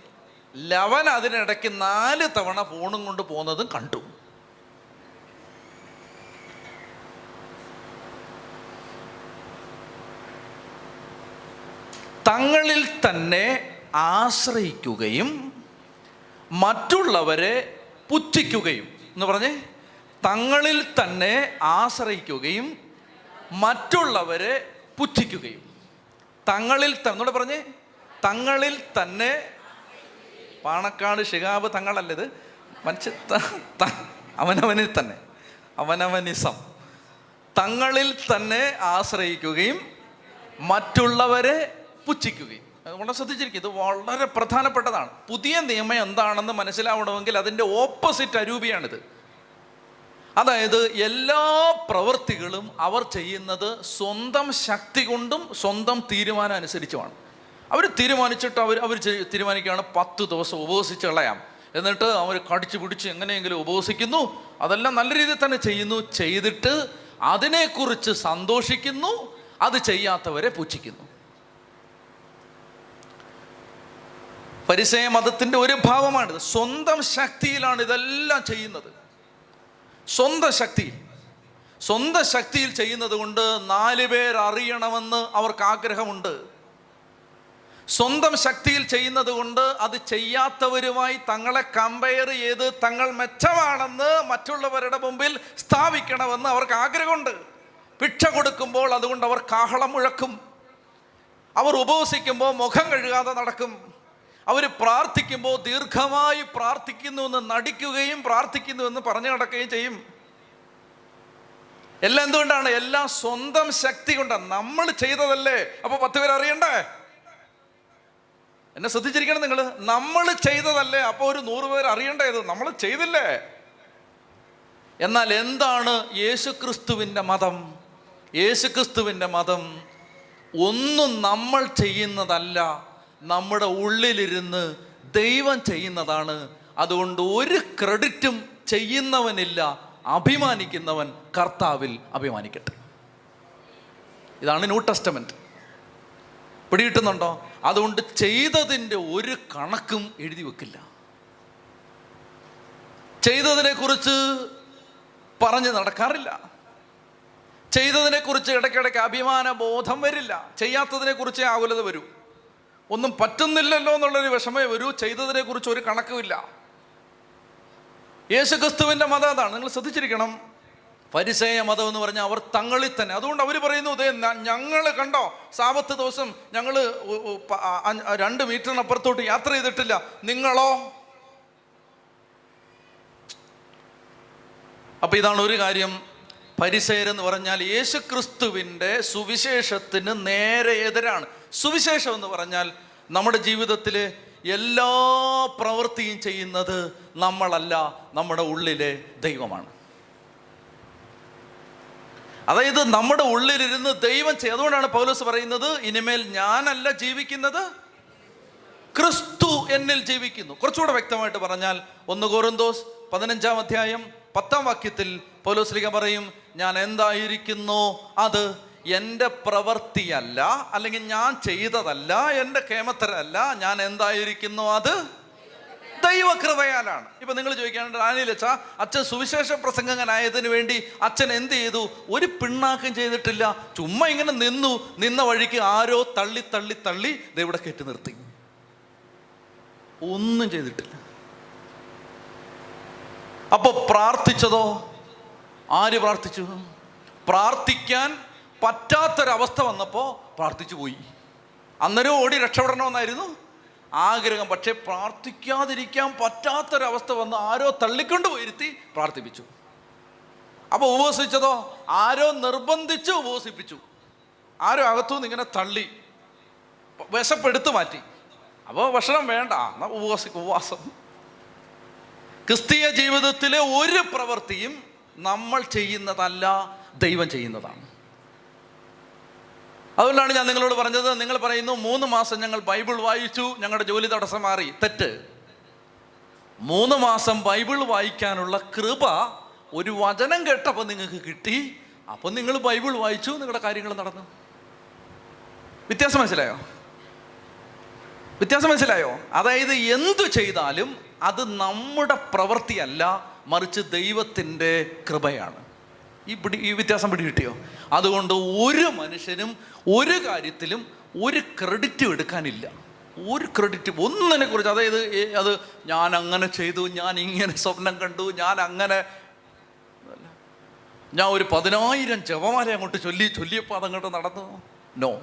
ലവൻ അതിനിടയ്ക്ക് നാല് തവണ ഫോണും കൊണ്ട് പോകുന്നതും കണ്ടു. തങ്ങളിൽ തന്നെ ആശ്രയിക്കുകയും മറ്റുള്ളവരെ പുച്ഛിക്കുകയും എന്ന് പറഞ്ഞേ തങ്ങളിൽ തന്നെ ആശ്രയിക്കുകയും മറ്റുള്ളവരെ പുച്ഛിക്കുകയും. തങ്ങളിൽ തന്നോട് പറഞ്ഞേ തങ്ങളിൽ തന്നെ പാണക്കാട് ഷിഹാബ് തങ്ങളല്ലത് മനുഷ്യ അവനവനിൽ തന്നെ. അവനവനിസം. തങ്ങളിൽ തന്നെ ആശ്രയിക്കുകയും മറ്റുള്ളവരെ പുച്ഛിക്കുകയും. അത് വളരെ ശ്രദ്ധിച്ചിരിക്കും ഇത് വളരെ പ്രധാനപ്പെട്ടതാണ്. പുതിയ നിയമം എന്താണെന്ന് മനസ്സിലാവണമെങ്കിൽ അതിന്റെ ഓപ്പോസിറ്റ് അരൂപിയാണിത്. അതായത് എല്ലാ പ്രവൃത്തികളും അവർ ചെയ്യുന്നത് സ്വന്തം ശക്തി കൊണ്ടും സ്വന്തം തീരുമാനം അനുസരിച്ചുമാണ്. അവർ തീരുമാനിച്ചിട്ട് അവർ അവർ തീരുമാനിക്കുകയാണ് പത്ത് ദിവസം ഉപവസിച്ച് കളയാം. എന്നിട്ട് അവർ കടിച്ചു പിടിച്ച് എങ്ങനെയെങ്കിലും ഉപവസിക്കുന്നു അതെല്ലാം നല്ല രീതിയിൽ തന്നെ ചെയ്യുന്നു ചെയ്തിട്ട് അതിനെക്കുറിച്ച് സന്തോഷിക്കുന്നു അത് ചെയ്യാത്തവരെ പൂച്ഛിക്കുന്നു. പരിസയ മതത്തിന്റെ ഒരു ഭാവമാണിത്. സ്വന്തം ശക്തിയിലാണ് ഇതെല്ലാം ചെയ്യുന്നത്. സ്വന്തം ശക്തിയിൽ സ്വന്തം ശക്തിയിൽ ചെയ്യുന്നത് കൊണ്ട് നാല് പേർ അറിയണമെന്ന് അവർക്ക് ആഗ്രഹമുണ്ട്. സ്വന്തം ശക്തിയിൽ ചെയ്യുന്നത് കൊണ്ട് അത് ചെയ്യാത്തവരുമായി തങ്ങളെ കമ്പയർ ചെയ്ത് തങ്ങൾ മെച്ചമാണെന്ന് മറ്റുള്ളവരുടെ മുമ്പിൽ സ്ഥാപിക്കണമെന്ന് അവർക്ക് ആഗ്രഹമുണ്ട്. ഭിക്ഷ കൊടുക്കുമ്പോൾ അതുകൊണ്ട് അവർ കാഹളം മുഴക്കും. അവർ ഉപവസിക്കുമ്പോൾ മുഖം കഴുകാതെ നടക്കും. അവർ പ്രാർത്ഥിക്കുമ്പോൾ ദീർഘമായി പ്രാർത്ഥിക്കുന്നു എന്ന് നടിക്കുകയും പ്രാർത്ഥിക്കുന്നു എന്ന് പറഞ്ഞു നടക്കുകയും ചെയ്യും. എല്ലാം എന്തുകൊണ്ടാണ്? എല്ലാം സ്വന്തം ശക്തി കൊണ്ടാണ്. നമ്മൾ ചെയ്തതല്ലേ? അപ്പൊ പത്ത് പേർ അറിയണ്ടേ? എന്നെ ശ്രദ്ധിച്ചിരിക്കണം നിങ്ങൾ നമ്മൾ ചെയ്തതല്ലേ? അപ്പോൾ ഒരു നൂറ് പേർ അറിയണ്ടേ ഇത്? നമ്മൾ ചെയ്തില്ലേ? എന്നാൽ എന്താണ് യേശുക്രിസ്തുവിന്റെ മതം? യേശുക്രിസ്തുവിന്റെ മതം ഒന്നും നമ്മൾ ചെയ്യുന്നതല്ല. നമ്മുടെ ഉള്ളിലിരുന്ന് ദൈവം ചെയ്യുന്നതാണ്. അതുകൊണ്ട് ഒരു ക്രെഡിറ്റും ചെയ്യുന്നവനില്ല. അഭിമാനിക്കുന്നവൻ കർത്താവിൽ അഭിമാനിക്കട്ടെ. ഇതാണ് ന്യൂ ടെസ്റ്റമെന്റ് പിടികിട്ടുന്നുണ്ടോ? അതുകൊണ്ട് ചെയ്തതിന്റെ ഒരു കണക്കും എഴുതി വെക്കില്ല. ചെയ്തതിനെക്കുറിച്ച് പറഞ്ഞ് നടക്കാറില്ല. ചെയ്തതിനെക്കുറിച്ച് ഇടയ്ക്കിടയ്ക്ക് അഭിമാന ബോധം വരില്ല. ചെയ്യാത്തതിനെക്കുറിച്ച് ആകുലത വരൂ. ഒന്നും പറ്റുന്നില്ലല്ലോ എന്നുള്ളൊരു വിഷമേ വരൂ ചെയ്തതിനെ കുറിച്ച് ഒരു കണക്കുമില്ല. യേശു ക്രിസ്തുവിന്റെ മതം അതാണ്. നിങ്ങൾ ശ്രദ്ധിച്ചിരിക്കണം. പരിസയ മതം എന്ന് പറഞ്ഞാൽ അവർ തങ്ങളിൽ തന്നെ. അതുകൊണ്ട് അവർ പറയുന്നു ഇതേ ഞങ്ങൾ കണ്ടോ സാപത്ത് ദിവസം ഞങ്ങൾ രണ്ട് മീറ്ററിനപ്പുറത്തോട്ട് യാത്ര ചെയ്തിട്ടില്ല. നിങ്ങളോ? അപ്പൊ ഇതാണ് ഒരു കാര്യം. പരിസയരെന്ന് പറഞ്ഞാൽ യേശുക്രിസ്തുവിന്റെ സുവിശേഷത്തിന് നേരെ എതിരാണ്. സുവിശേഷം എന്ന് പറഞ്ഞാൽ നമ്മുടെ ജീവിതത്തിലെ എല്ലാ പ്രവൃത്തിയും ചെയ്യുന്നത് നമ്മളല്ല നമ്മുടെ ഉള്ളിലെ ദൈവമാണ്. അതായത് നമ്മുടെ ഉള്ളിലിരുന്ന് ദൈവം ചെയ്യും അതുകൊണ്ടാണ് പൗലോസ് പറയുന്നത് ഇനിമേൽ ഞാനല്ല ജീവിക്കുന്നത് ക്രിസ്തു എന്നിൽ ജീവിക്കുന്നു. കുറച്ചുകൂടെ വ്യക്തമായിട്ട് പറഞ്ഞാൽ ഒന്ന് കോറിന്തോസ് പതിനഞ്ചാം അധ്യായം പത്താം വാക്യത്തിൽ പൗലോസ്ലിക പറയും ഞാൻ എന്തായിരിക്കുന്നു? അത് എന്റെ പ്രവൃത്തിയല്ല അല്ലെങ്കിൽ ഞാൻ ചെയ്തതല്ല എന്റെ കേമത്തരല്ല ഞാൻ എന്തായിരിക്കുന്നു അത്? ദൈവകൃപയാലാണ്. ഇപ്പൊ നിങ്ങൾ ചോദിക്കാനുണ്ട് ആനിലച്ച അച്ഛൻ സുവിശേഷ പ്രസംഗകനായതിനു വേണ്ടി അച്ഛൻ എന്ത് ചെയ്തു? ഒരു പിണ്ണാക്കം ചെയ്തിട്ടില്ല. ചുമ്മാ ഇങ്ങനെ നിന്നു നിന്ന വഴിക്ക് ആരോ തള്ളി തള്ളി തള്ളി ദൈവടെ കെട്ടി നിർത്തി. ഒന്നും ചെയ്തിട്ടില്ല. അപ്പോൾ പ്രാർത്ഥിച്ചതോ? ആര് പ്രാർത്ഥിച്ചു? പ്രാർത്ഥിക്കാൻ പറ്റാത്തൊരവസ്ഥ വന്നപ്പോൾ പ്രാർത്ഥിച്ചു പോയി. അന്നേരം ഓടി രക്ഷപ്പെടണമെന്നായിരുന്നു ആഗ്രഹം. പക്ഷേ പ്രാർത്ഥിക്കാതിരിക്കാൻ പറ്റാത്തൊരവസ്ഥ വന്ന് ആരോ തള്ളിക്കൊണ്ട് പോയിരുത്തി പ്രാർത്ഥിപ്പിച്ചു. അപ്പോൾ ഉപവസിച്ചതോ ആരോ നിർബന്ധിച്ച് ഉപവസിപ്പിച്ചു ആരോ അകത്തുനിന്ന് ഇങ്ങനെ തള്ളി വിശപ്പെടുത്ത് മാറ്റി. അപ്പോൾ ഭക്ഷണം വേണ്ട എന്നാൽ ഉപവാസി ഉപവാസം. ക്രിസ്തീയ ജീവിതത്തിലെ ഒരു പ്രവൃത്തിയും നമ്മൾ ചെയ്യുന്നതല്ല ദൈവം ചെയ്യുന്നതാണ്. അതുകൊണ്ടാണ് ഞാൻ നിങ്ങളോട് പറഞ്ഞത്. നിങ്ങൾ പറയുന്നു മൂന്ന് മാസം ഞങ്ങൾ ബൈബിൾ വായിച്ചു ഞങ്ങളുടെ ജോലി തടസ്സം മാറി. തെറ്റ്. മൂന്ന് മാസം ബൈബിൾ വായിക്കാനുള്ള കൃപ ഒരു വചനം കേട്ടപ്പോൾ നിങ്ങൾക്ക് കിട്ടി. അപ്പം നിങ്ങൾ ബൈബിൾ വായിച്ചു നിങ്ങളുടെ കാര്യങ്ങൾ നടന്നു. വ്യത്യാസം മനസ്സിലായോ? വ്യത്യാസം മനസ്സിലായോ? അതായത് എന്തു ചെയ്താലും അത് നമ്മുടെ പ്രവൃത്തിയല്ല മറിച്ച് ദൈവത്തിന്റെ കൃപയാണ്. ഈ പിടി ഈ വ്യത്യാസം പിടി കിട്ടിയോ അതുകൊണ്ട് ഒരു മനുഷ്യനും ഒരു കാര്യത്തിലും ഒരു ക്രെഡിറ്റ് എടുക്കാനില്ല. ഒരു ക്രെഡിറ്റ് ഒന്നിനെ കുറിച്ച് അതായത് അത് ഞാൻ അങ്ങനെ ചെയ്തു ഞാൻ ഇങ്ങനെ സ്വപ്നം കണ്ടു ഞാൻ അങ്ങനെ ഞാൻ ഒരു പതിനായിരം ജപമാല അങ്ങോട്ട് ചൊല്ലി ചൊല്ലിയപ്പോൾ അതങ്ങോട്ട് നടന്നു? നോ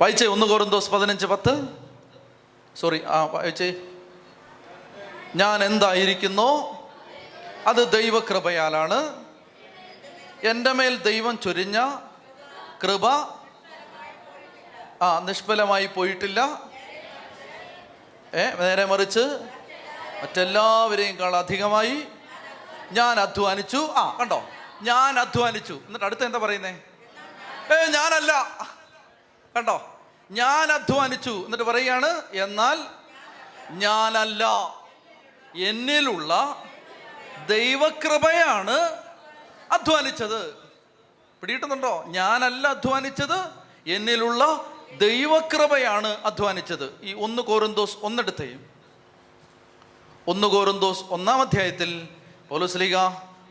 വായിച്ചേ ഒന്ന് കോറിന്തോസ് പതിനഞ്ച് പത്ത്. സോറി ആ വായിച്ചേ. ഞാൻ എന്തായിരിക്കുന്നോ? അത് ദൈവകൃപയാലാണ്. എന്റെ മേൽ ദൈവം ചൊരിഞ്ഞ കൃപ ആ നിഷ്ഫലമായി പോയിട്ടില്ല. ഏ നേരെ മറിച്ച് മറ്റെല്ലാവരെയും അധികമായി ഞാൻ അധ്വാനിച്ചു. ആ കണ്ടോ? ഞാൻ അധ്വാനിച്ചു. എന്നിട്ട് അടുത്ത് എന്താ പറയുന്നേ? ഏ ഞാനല്ല. കണ്ടോ? ഞാൻ അധ്വാനിച്ചു. എന്നിട്ട് പറയുകയാണ് എന്നാൽ ഞാനല്ല. എന്നിലുള്ള ദൈവകൃപയാണ് അധ്വാനിച്ചത്. പിടിയിട്ടുന്നുണ്ടോ ഞാനല്ല അധ്വാനിച്ചത് എന്നിലുള്ള ദൈവകൃപയാണ് അധ്വാനിച്ചത്. ഈ ഒന്ന് കോറിന്തോസ് ഒന്നെടുത്തേ ഒന്ന് കോറിന്തോസ് ഒന്നാം അധ്യായത്തിൽ പൗലോസ്ലിക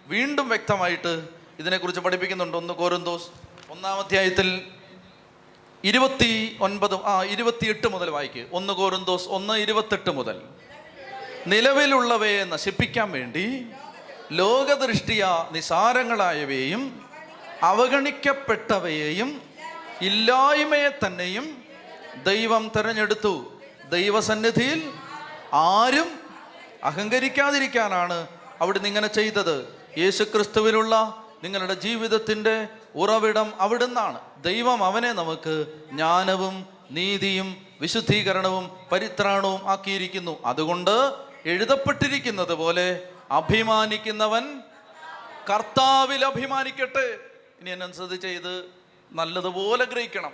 വീണ്ടും വ്യക്തമായിട്ട് ഇതിനെക്കുറിച്ച് പഠിപ്പിക്കുന്നുണ്ട്. ഒന്ന് കോറിന്തോസ് ഒന്നാം അധ്യായത്തിൽ ഇരുപത്തി ഒൻപത് ആ ഇരുപത്തിയെട്ട് മുതൽ വായിക്കുക ഒന്ന് കോറിന്തോസ് ഒന്ന് ഇരുപത്തെട്ട് മുതൽ. നിലവിലുള്ളവയെ നശിപ്പിക്കാൻ വേണ്ടി ലോകദൃഷ്ടിയ നിസാരങ്ങളായവയെയും അവഗണിക്കപ്പെട്ടവയെയും ഇല്ലായ്മയെ തന്നെയും ദൈവം തിരഞ്ഞെടുത്തു. ദൈവസന്നിധിയിൽ ആരും അഹങ്കരിക്കാതിരിക്കാനാണ് അവിടുന്ന് ഇങ്ങനെ ചെയ്തത്. യേശുക്രിസ്തുവിലുള്ള നിങ്ങളുടെ ജീവിതത്തിന്റെ ഉറവിടം അവിടുന്നാണ്. ദൈവം അവനെ നമുക്ക് ജ്ഞാനവും നീതിയും വിശുദ്ധീകരണവും പരിത്രാണവും ആക്കിയിരിക്കുന്നു. അതുകൊണ്ട് എഴുതപ്പെട്ടിരിക്കുന്നത് പോലെ അഭിമാനിക്കുന്നവൻ കർത്താവിൽ അഭിമാനിക്കട്ടെ. ഇനി എന്നെ ശ്രദ്ധിച്ച് ഇത് നല്ലതുപോലെ ഗ്രഹിക്കണം.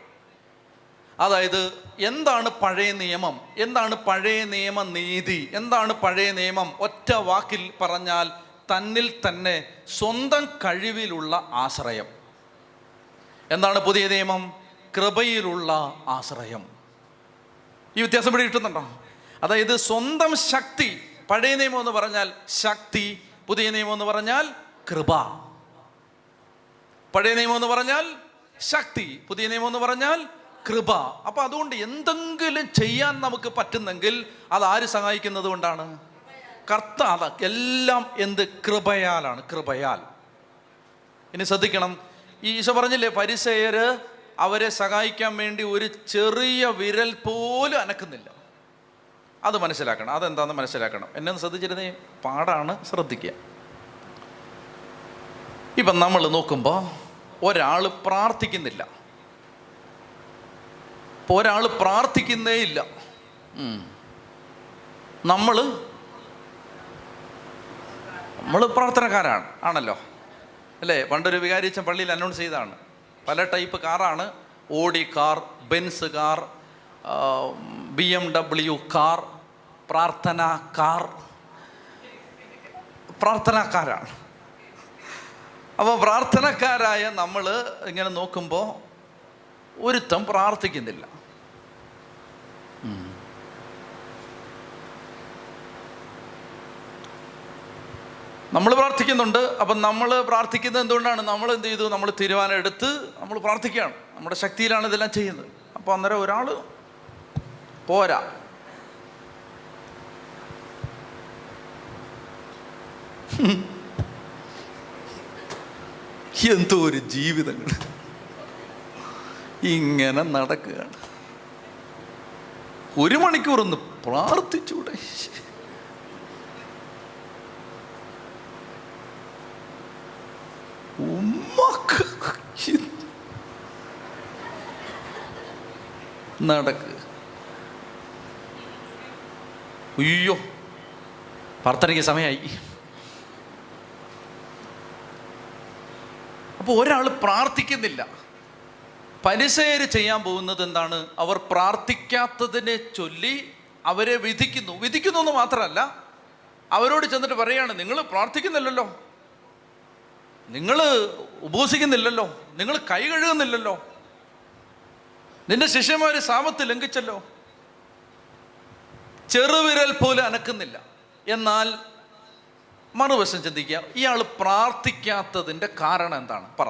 അതായത് എന്താണ് പഴയ നിയമം? എന്താണ് പഴയ നിയമ നീതി? എന്താണ് പഴയ നിയമം? ഒറ്റ വാക്കിൽ പറഞ്ഞാൽ തന്നിൽ തന്നെ സ്വന്തം കഴിവിലുള്ള ആശ്രയം. എന്താണ് പുതിയ നിയമം? കൃപയിലുള്ള ആശ്രയം. ഈ വ്യത്യാസം ഇവിടെ കിട്ടുന്നുണ്ടോ? അതായത് സ്വന്തം ശക്തി പഴയ നിയമം എന്ന് പറഞ്ഞാൽ ശക്തി പുതിയ നിയമം എന്ന് പറഞ്ഞാൽ കൃപ. പഴയ നിയമം എന്ന് പറഞ്ഞാൽ ശക്തി പുതിയ നിയമം എന്ന് പറഞ്ഞാൽ കൃപ. അപ്പൊ അതുകൊണ്ട് എന്തെങ്കിലും ചെയ്യാൻ നമുക്ക് പറ്റുന്നെങ്കിൽ അത് ആര് സഹായിക്കുന്നത് കൊണ്ടാണ്? കർത്താവ്. എല്ലാം എന്ത്? കൃപയാലാണ്. കൃപയാൽ. ഇനി ശ്രദ്ധിക്കണം. ഈശോ പറഞ്ഞില്ലേ പരിസയര് അവരെ സഹായിക്കാൻ വേണ്ടി ഒരു ചെറിയ വിരൽ പോലും അനക്കുന്നില്ല. അത് മനസ്സിലാക്കണം. അതെന്താണെന്ന് മനസ്സിലാക്കണം. എന്നെ ഒന്ന് ശ്രദ്ധിച്ചിരുന്നേ. പാടാണ് ശ്രദ്ധിക്കുക. ഇപ്പം നമ്മൾ നോക്കുമ്പോൾ ഒരാൾ പ്രാർത്ഥിക്കുന്നില്ല. ഇപ്പോൾ ഒരാൾ പ്രാർത്ഥിക്കുന്നേ ഇല്ല. നമ്മൾ നമ്മൾ പ്രാർത്ഥനക്കാരാണ്. ആണല്ലോ. അല്ലേ? പണ്ടൊരു വികാരിച്ചൻ പള്ളിയിൽ അനൗൺസ് ചെയ്തതാണ്. പല ടൈപ്പ് കാറാണ് Audi car Benz car B M W car പ്രാർത്ഥന കാർ പ്രാർത്ഥനക്കാരാണ് അപ്പോൾ പ്രാർത്ഥനക്കാരായ നമ്മൾ ഇങ്ങനെ നോക്കുമ്പോൾ ഒരുത്തം പ്രാർത്ഥിക്കുന്നില്ല. നമ്മൾ പ്രാർത്ഥിക്കുന്നുണ്ട്. അപ്പം നമ്മൾ പ്രാർത്ഥിക്കുന്നത് എന്തുകൊണ്ടാണ്? നമ്മൾ എന്ത് ചെയ്തു? നമ്മൾ തീരുമാനം എടുത്ത് നമ്മൾ പ്രാർത്ഥിക്കുകയാണ്. നമ്മുടെ ശക്തിയിലാണ് ഇതെല്ലാം ചെയ്യുന്നത്. അപ്പോൾ അന്നേരം ഒരാൾ പോരാ. എന്തോ ഒരു ജീവിതങ്ങൾ. ഇങ്ങനെ നടക്കുകയാണ്. ഒരു മണിക്കൂർ ഒന്ന് പ്രാർത്ഥിച്ചൂടെ. നടക്ക്. അയ്യോ പ്രാർത്ഥനയ്ക്ക് സമയമായി. അപ്പോൾ ഒരാൾ പ്രാർത്ഥിക്കുന്നില്ല. പലിശയർ ചെയ്യാൻ പോകുന്നത് എന്താണ്? അവർ പ്രാർത്ഥിക്കാത്തതിനെ ചൊല്ലി അവരെ വിധിക്കുന്നു. വിധിക്കുന്നു എന്ന് മാത്രമല്ല അവരോട് ചെന്നിട്ട് പറയാണ് നിങ്ങൾ പ്രാർത്ഥിക്കുന്നില്ലല്ലോ. നിങ്ങൾ ഉപസിക്കുന്നില്ലല്ലോ. നിങ്ങൾ കൈ കഴുകുന്നില്ലല്ലോ. നിന്റെ ശിഷ്യന്മാർ സാമത്ത് ലംഘിച്ചല്ലോ. ചെറുവിരൽ പോലും അനക്കുന്നില്ല. എന്നാൽ മറുവശം ചിന്തിക്കുക. ഇയാൾ പ്രാർത്ഥിക്കാത്തതിന്റെ കാരണം എന്താണ്? പറ.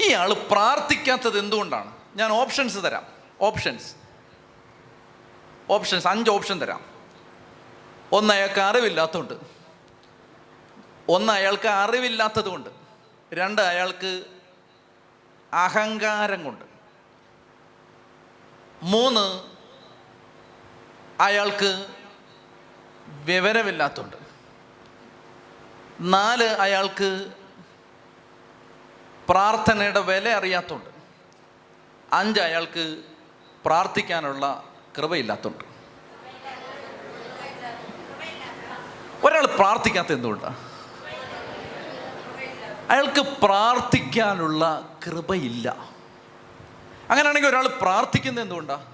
ഇയാൾ പ്രാർത്ഥിക്കാത്തത് എന്തുകൊണ്ടാണ്? ഞാൻ ഓപ്ഷൻസ് തരാം. ഓപ്ഷൻസ് ഓപ്ഷൻസ് അഞ്ച് ഓപ്ഷൻ തരാം. ഒന്ന് അയാൾക്ക് അറിവില്ലാത്തതുകൊണ്ട്. ഒന്ന് അയാൾക്ക് അറിവില്ലാത്തത് കൊണ്ട് രണ്ട് അയാൾക്ക് അഹങ്കാരം കൊണ്ട്. മൂന്ന് അയാൾക്ക് വിവരമില്ലാത്തതുണ്ട് നാല് അയാൾക്ക് പ്രാർത്ഥനയുടെ വില അറിയാത്തതുണ്ട് അഞ്ച് അയാൾക്ക് പ്രാർത്ഥിക്കാനുള്ള കൃപയില്ലാത്തതുണ്ട് ഒരാൾ പ്രാർത്ഥിക്കാത്ത എന്തുകൊണ്ടാണ് അയാൾക്ക് പ്രാർത്ഥിക്കാനുള്ള കൃപയില്ല. അങ്ങനെയാണെങ്കിൽ ഒരാൾ പ്രാർത്ഥിക്കുന്നത് എന്തുകൊണ്ടാണ്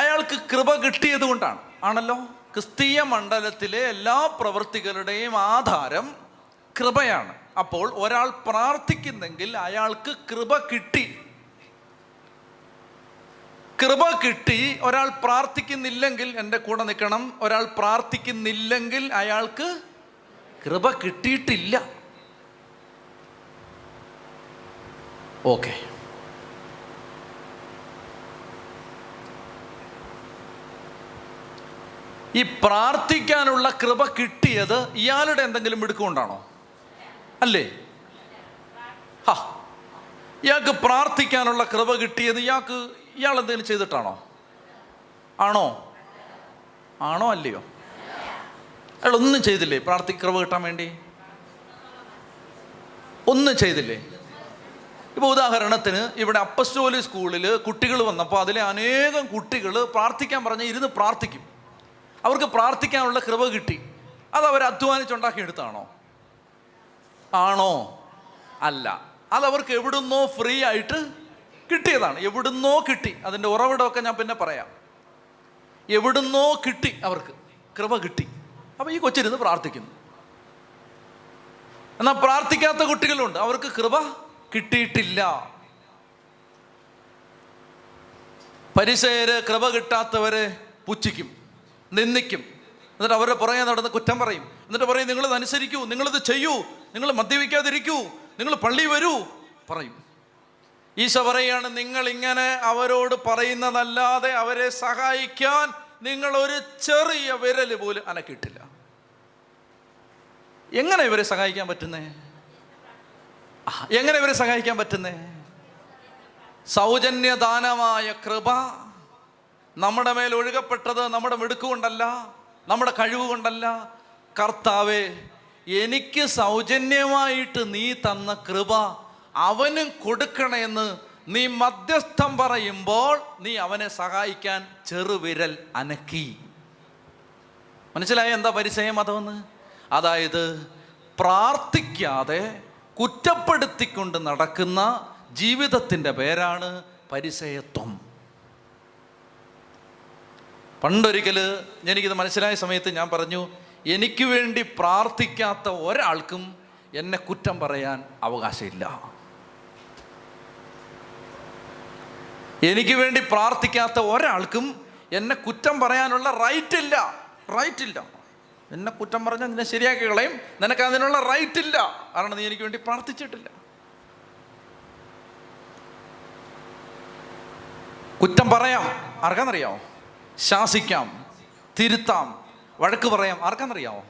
അയാൾക്ക് കൃപ കിട്ടിയത് കൊണ്ടാണ്. ആണല്ലോ? ക്രിസ്തീയ മണ്ഡലത്തിലെ എല്ലാ പ്രവൃത്തികളുടെയും ആധാരം കൃപയാണ്. അപ്പോൾ ഒരാൾ പ്രാർത്ഥിക്കുന്നെങ്കിൽ അയാൾക്ക് കൃപ കിട്ടി. കൃപ കിട്ടി ഒരാൾ പ്രാർത്ഥിക്കുന്നില്ലെങ്കിൽ എന്റെ കൂടെ നിൽക്കണം ഒരാൾ പ്രാർത്ഥിക്കുന്നില്ലെങ്കിൽ അയാൾക്ക് കൃപ കിട്ടിയിട്ടില്ല. ഓക്കെ. ഈ പ്രാർത്ഥിക്കാനുള്ള കൃപ കിട്ടിയത് ഇയാളുടെ എന്തെങ്കിലും മിടുക്കൊണ്ടാണോ അല്ലേ? ഹാ. ഇയാൾക്ക് പ്രാർത്ഥിക്കാനുള്ള കൃപ കിട്ടിയത് ഇയാൾക്ക് ഇയാൾ എന്തെങ്കിലും ചെയ്തിട്ടാണോ? ആണോ? ആണോ അല്ലയോ? അയാൾ ഒന്നും ചെയ്തില്ലേ പ്രാർത്ഥി കൃപ കിട്ടാൻ വേണ്ടി? ഒന്നും ചെയ്തില്ലേ? ഇപ്പൊ ഉദാഹരണത്തിന് ഇവിടെ അപ്പസ്റ്റോലി സ്കൂളിൽ കുട്ടികൾ വന്നപ്പോൾ അതിലെ അനേകം കുട്ടികൾ പ്രാർത്ഥിക്കാൻ പറഞ്ഞ് ഇരുന്ന് പ്രാർത്ഥിക്കും. അവർക്ക് പ്രാർത്ഥിക്കാനുള്ള കൃപ കിട്ടി. അത് അവർ അധ്വാനിച്ചുണ്ടാക്കിയെടുത്താണോ? ആണോ? അല്ല. അത് അവർക്ക് എവിടുന്നോ ഫ്രീ ആയിട്ട് കിട്ടിയതാണ്. എവിടുന്നോ കിട്ടി. അതിന്റെ ഉറവിടമൊക്കെ ഞാൻ പിന്നെ പറയാം. എവിടുന്നോ കിട്ടി അവർക്ക്. കൃപ കിട്ടി. അപ്പോൾ ഈ കൊച്ചിരുന്ന് പ്രാർത്ഥിക്കുന്നു. എന്നാൽ പ്രാർത്ഥിക്കാത്ത കുട്ടികളുണ്ട്. അവർക്ക് കൃപ കിട്ടിയിട്ടില്ല. പരിസയര് കൃപ കിട്ടാത്തവരെ പുച്ഛിക്കും. നിന്ദിക്കും. എന്നിട്ട് അവരുടെ പുറകെ നടന്ന് കുറ്റം പറയും. എന്നിട്ട് പറയും നിങ്ങളിത് അനുസരിക്കൂ നിങ്ങളിത് ചെയ്യൂ നിങ്ങൾ മദ്യപിക്കാതിരിക്കൂ നിങ്ങൾ പള്ളി വരൂ പറയും. ഈശോ പറയാണ് നിങ്ങൾ ഇങ്ങനെ അവരോട് പറയുന്നതല്ലാതെ അവരെ സഹായിക്കാൻ നിങ്ങൾ ഒരു ചെറിയ വിരൽ പോലും അനക്കിട്ടില്ല എങ്ങനെ ഇവരെ സഹായിക്കാൻ പറ്റുന്നേ? എങ്ങനെ ഇവരെ സഹായിക്കാൻ പറ്റുന്നേ? സൗജന്യദാനമായ കൃപ നമ്മുടെ മേൽ ഒഴുകപ്പെട്ടത് നമ്മുടെ മിടുക്കുകൊണ്ടല്ല നമ്മുടെ കഴിവ് കൊണ്ടല്ല കർത്താവേ എനിക്ക് സൗജന്യമായിട്ട് നീ തന്ന കൃപ അവനും കൊടുക്കണമെന്ന് നീ മധ്യസ്ഥം പറയുമ്പോൾ നീ അവനെ സഹായിക്കാൻ ചെറുവിരൽ അനക്കി. മനസ്സിലായ എന്താ പരിചയം അതെന്ന്? അതായത് പ്രാർത്ഥിക്കാതെ കുറ്റപ്പെടുത്തിക്കൊണ്ട് നടക്കുന്ന ജീവിതത്തിന്റെ പേരാണ് പരിസയത്വം പണ്ടൊരിക്കൽ എനിക്കിത് മനസ്സിലായ സമയത്ത് ഞാൻ പറഞ്ഞു എനിക്ക് വേണ്ടി പ്രാർത്ഥിക്കാത്ത ഒരാൾക്കും എന്നെ കുറ്റം പറയാൻ അവകാശമില്ല. എനിക്ക് വേണ്ടി പ്രാർത്ഥിക്കാത്ത ഒരാൾക്കും എന്നെ കുറ്റം പറയാനുള്ള റൈറ്റ് ഇല്ല റൈറ്റ് ഇല്ല എന്നെ കുറ്റം പറഞ്ഞാൽ നിന്നെ ശരിയാക്കി കളയും. നിനക്ക് അതിനുള്ള റൈറ്റ് ഇല്ല കാരണം നീ എനിക്ക് വേണ്ടി പ്രാർത്ഥിച്ചിട്ടില്ല. കുറ്റം പറയാം. ആർക്കാന്നറിയാമോ ശാസിക്കാം തിരുത്താം. വഴക്ക് പറയാം. ആർക്കാന്നറിയാമോ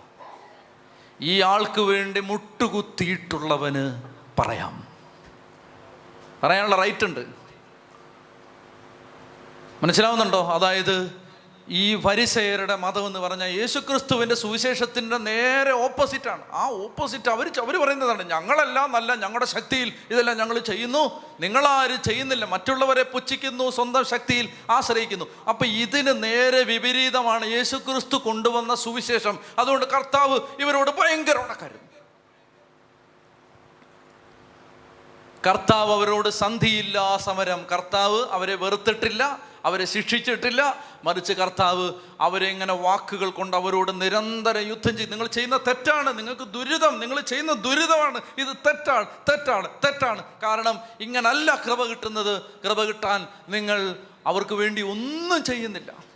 ഈ ആൾക്ക് വേണ്ടി മുട്ടുകുത്തിയിട്ടുള്ളവന് പറയാം. പറയാനുള്ള റൈറ്റ് ഉണ്ട്. മനസ്സിലാവുന്നുണ്ടോ? അതായത് ഈ വരിസേരുടെ മതം എന്ന് പറഞ്ഞാൽ യേശുക്രിസ്തുവിന്റെ സുവിശേഷത്തിന്റെ നേരെ ഓപ്പോസിറ്റാണ്. ആ ഓപ്പോസിറ്റ് അവർ അവർ പറയുന്നതാണ് ഞങ്ങളെല്ലാം നല്ല ഞങ്ങളുടെ ശക്തിയിൽ ഇതെല്ലാം ഞങ്ങൾ ചെയ്യുന്നു. നിങ്ങളാരും ചെയ്യുന്നില്ല. മറ്റുള്ളവരെ പുച്ഛിക്കുന്നു സ്വന്തം ശക്തിയിൽ ആശ്രയിക്കുന്നു. അപ്പം ഇതിന് നേരെ വിപരീതമാണ് യേശുക്രിസ്തു കൊണ്ടുവന്ന സുവിശേഷം. അതുകൊണ്ട് കർത്താവ് ഇവരോട് ഭയങ്കര ഉണക്കരുത്. കർത്താവ് അവരോട് സന്ധിയില്ല സമരം. കർത്താവ് അവരെ വെറുത്തിട്ടില്ല. അവരെ ശിക്ഷിച്ചിട്ടില്ല. മറിച്ച് കർത്താവ് അവരെ ഇങ്ങനെ വാക്കുകൾ കൊണ്ട് അവരോട് നിരന്തരം യുദ്ധം ചെയ്ത് നിങ്ങൾ ചെയ്യുന്ന തെറ്റാണ്. നിങ്ങൾക്ക് ദുരിതം നിങ്ങൾ ചെയ്യുന്ന ദുരിതമാണ്. ഇത് തെറ്റാണ് തെറ്റാണ് തെറ്റാണ്. കാരണം ഇങ്ങനല്ല കൃപ കിട്ടുന്നത്. കൃപ കിട്ടാൻ നിങ്ങൾ അവർക്ക് വേണ്ടി ഒന്നും ചെയ്യുന്നില്ല.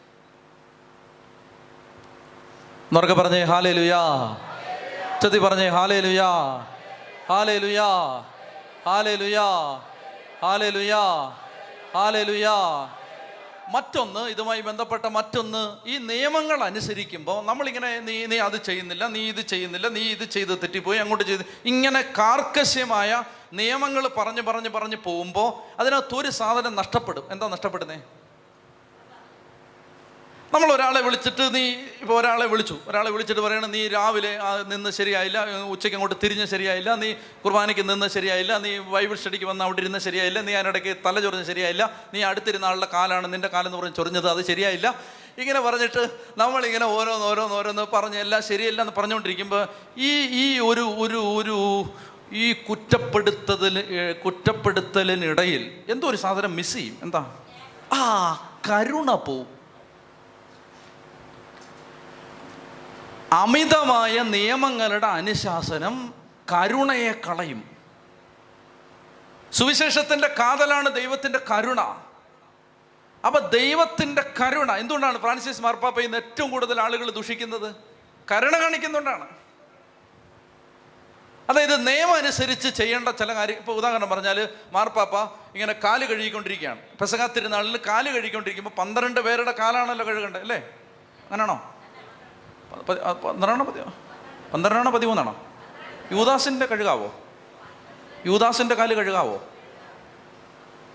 എന്നൊക്കെ പറഞ്ഞേ ഹാലേ ലുയാ ചതി പറഞ്ഞേ ഹാലേ ലുയാ ഹാലേ ലുയാ ഹാലേ ലുയാ ഹാലേ ലുയാ ഹാലേ ലുയാ മറ്റൊന്ന് ഇതുമായി ബന്ധപ്പെട്ട മറ്റൊന്ന് ഈ നിയമങ്ങൾ അനുസരിക്കുമ്പോൾ നമ്മളിങ്ങനെ നീ നീ അത് ചെയ്യുന്നില്ല നീ ഇത് ചെയ്യുന്നില്ല നീ ഇത് ചെയ്ത് തെറ്റിപ്പോയി അങ്ങോട്ട് ചെയ്ത് ഇങ്ങനെ കാർക്കശ്യമായ നിയമങ്ങൾ പറഞ്ഞ് പറഞ്ഞ് പറഞ്ഞ് പോകുമ്പോൾ അതിനകത്ത് ഒരു സാധനം നഷ്ടപ്പെടും. എന്താ നഷ്ടപ്പെടുന്നേ? നമ്മൾ ഒരാളെ വിളിച്ചിട്ട് നീ ഇപ്പോൾ ഒരാളെ വിളിച്ചു. ഒരാളെ വിളിച്ചിട്ട് പറയണം നീ രാവിലെ നിന്ന് ശരിയായില്ല ഉച്ചയ്ക്ക് അങ്ങോട്ട് തിരിഞ്ഞ് ശരിയായില്ല നീ കുർബാനയ്ക്ക് നിന്ന് ശരിയായില്ല നീ ബൈബിൾ സ്റ്റഡിക്ക് വന്ന് അവിടെ ഇരുന്ന് ശരിയായില്ല നീ അതിനിടയ്ക്ക് തല ചൊറിഞ്ഞ് ശരിയായില്ല നീ അടുത്തിരുന്ന ആളുടെ കാലാണ് നിന്റെ കാലെന്ന് പറഞ്ഞ് ചൊറിഞ്ഞത് അത് ശരിയായില്ല. ഇങ്ങനെ പറഞ്ഞിട്ട് നമ്മളിങ്ങനെ ഓരോന്ന് ഓരോന്ന് ഓരോന്ന് പറഞ്ഞ് എല്ലാം ശരിയല്ല എന്ന് പറഞ്ഞുകൊണ്ടിരിക്കുമ്പോൾ ഈ ഈ ഒരു ഒരു ഒരു ഈ കുറ്റപ്പെടുത്തതിന് കുറ്റപ്പെടുത്തലിനിടയിൽ എന്തോ ഒരു സാധനം മിസ് ചെയ്യും. എന്താ? ആ കരുണ പോവും. അമിതമായ നിയമങ്ങളുടെ അനുശാസനം കരുണയെ കളയും. സുവിശേഷത്തിന്റെ കാതലാണ് ദൈവത്തിന്റെ കരുണ. അപ്പൊ ദൈവത്തിന്റെ കരുണ എന്തുകൊണ്ടാണ് ഫ്രാൻസിസ് മാർപ്പാപ്പ ഇന്ന് ഏറ്റവും കൂടുതൽ ആളുകൾ ദുഷിക്കുന്നത്? കരുണ കാണിക്കുന്നുകൊണ്ടാണ് അതായത് നിയമം അനുസരിച്ച് ചെയ്യേണ്ട ചില കാര്യം ഇപ്പോൾ ഉദാഹരണം പറഞ്ഞാൽ മാർപ്പാപ്പ ഇങ്ങനെ കാൽ കഴുകിക്കൊണ്ടിരിക്കുകയാണ്. പെസകാ തിരുനാളിൽ കാൽ കഴുകിക്കൊണ്ടിരിക്കുമ്പോൾ പന്ത്രണ്ട് പേരുടെ കാലാണല്ലോ കഴുകേണ്ടത് അല്ലേ? അങ്ങനെയാണോ പന്ത്രണ്ടാണോ പതിമൂ പന്ത്രണ്ടാണോ പതിമൂന്നാണോ? യൂദാസിന്റെ കഴുകാവോ? യൂദാസിന്റെ കാൽ കഴുകാവോ?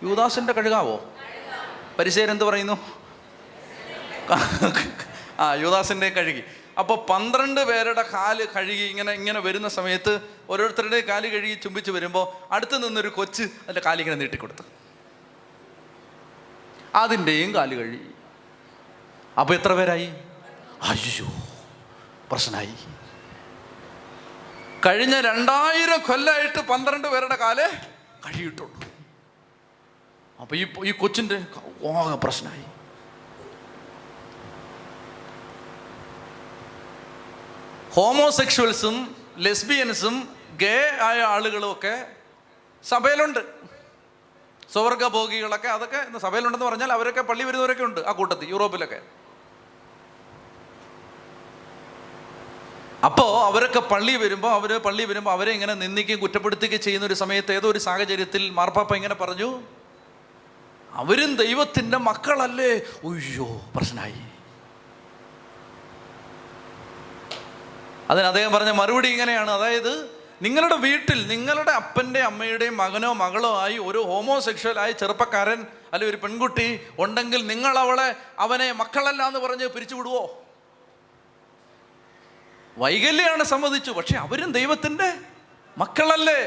യൂദാസിന്റെ കഴുകാവോ? പരിശേരെന്ത് പറയുന്നു? ആ യുവദാസിന്റെ കഴുകി. അപ്പോൾ പന്ത്രണ്ട് പേരുടെ കാൽ കഴുകി ഇങ്ങനെ ഇങ്ങനെ വരുന്ന സമയത്ത് ഓരോരുത്തരുടെ കാൽ കഴുകി ചുംബിച്ച് വരുമ്പോൾ അടുത്ത് നിന്നൊരു കൊച്ച് അതിന്റെ കാലിങ്ങനെ നീട്ടിക്കൊടുത്തു. അതിന്റെയും കാൽ കഴുകി. അപ്പോൾ എത്ര പേരായി? അയ്യോ. പ്രശ്നമായി. കഴിഞ്ഞ രണ്ടായിരം കൊല്ലമായിട്ട് പന്ത്രണ്ട് പേരുടെ കാൽ കഴിയിട്ടുള്ളു അപ്പൊ ഈ ഈ കൊച്ചിന്റെ ഓക പ്രശ്നമായി. ഹോമോസെക്ഷൽസും ലെസ്ബിയൻസും ഗേ ആയ ആളുകളും ഒക്കെ സഭയിലുണ്ട്. സ്വർഗഭോഗികളൊക്കെ അതൊക്കെ സഭയിലുണ്ടെന്ന് പറഞ്ഞാൽ അവരൊക്കെ പള്ളി വരുന്നവരൊക്കെ ഉണ്ട് ആ കൂട്ടത്തിൽ യൂറോപ്പിലൊക്കെ. അപ്പോൾ അവരൊക്കെ പള്ളി വരുമ്പോൾ അവർ പള്ളി വരുമ്പോൾ അവരെ ഇങ്ങനെ നിന്ദിക്കുകയും കുറ്റപ്പെടുത്തുകയും ചെയ്യുന്ന ഒരു സമയത്ത് ഏതോ ഒരു സാഹചര്യത്തിൽ മാർപ്പാപ്പ ഇങ്ങനെ പറഞ്ഞു അവരും ദൈവത്തിന്റെ മക്കളല്ലേ. ഉയ്യോ പ്രശ്നമായി അതിന് അദ്ദേഹം പറഞ്ഞ മറുപടി ഇങ്ങനെയാണ്. അതായത് നിങ്ങളുടെ വീട്ടിൽ നിങ്ങളുടെ അപ്പന്റെ അമ്മയുടെയും മകനോ മകളോ ആയി ഒരു ഹോമോസെക്ഷലായ ചെറുപ്പക്കാരൻ അല്ലെ ഒരു പെൺകുട്ടി ഉണ്ടെങ്കിൽ നിങ്ങൾ അവളെ അവനെ മക്കളല്ല എന്ന് പറഞ്ഞ് പിരിച്ചുവിടുവോ? വൈകല്യാണ് സമ്മതിച്ചു പക്ഷെ അവരും ദൈവത്തിന്റെ മക്കളല്ലേ?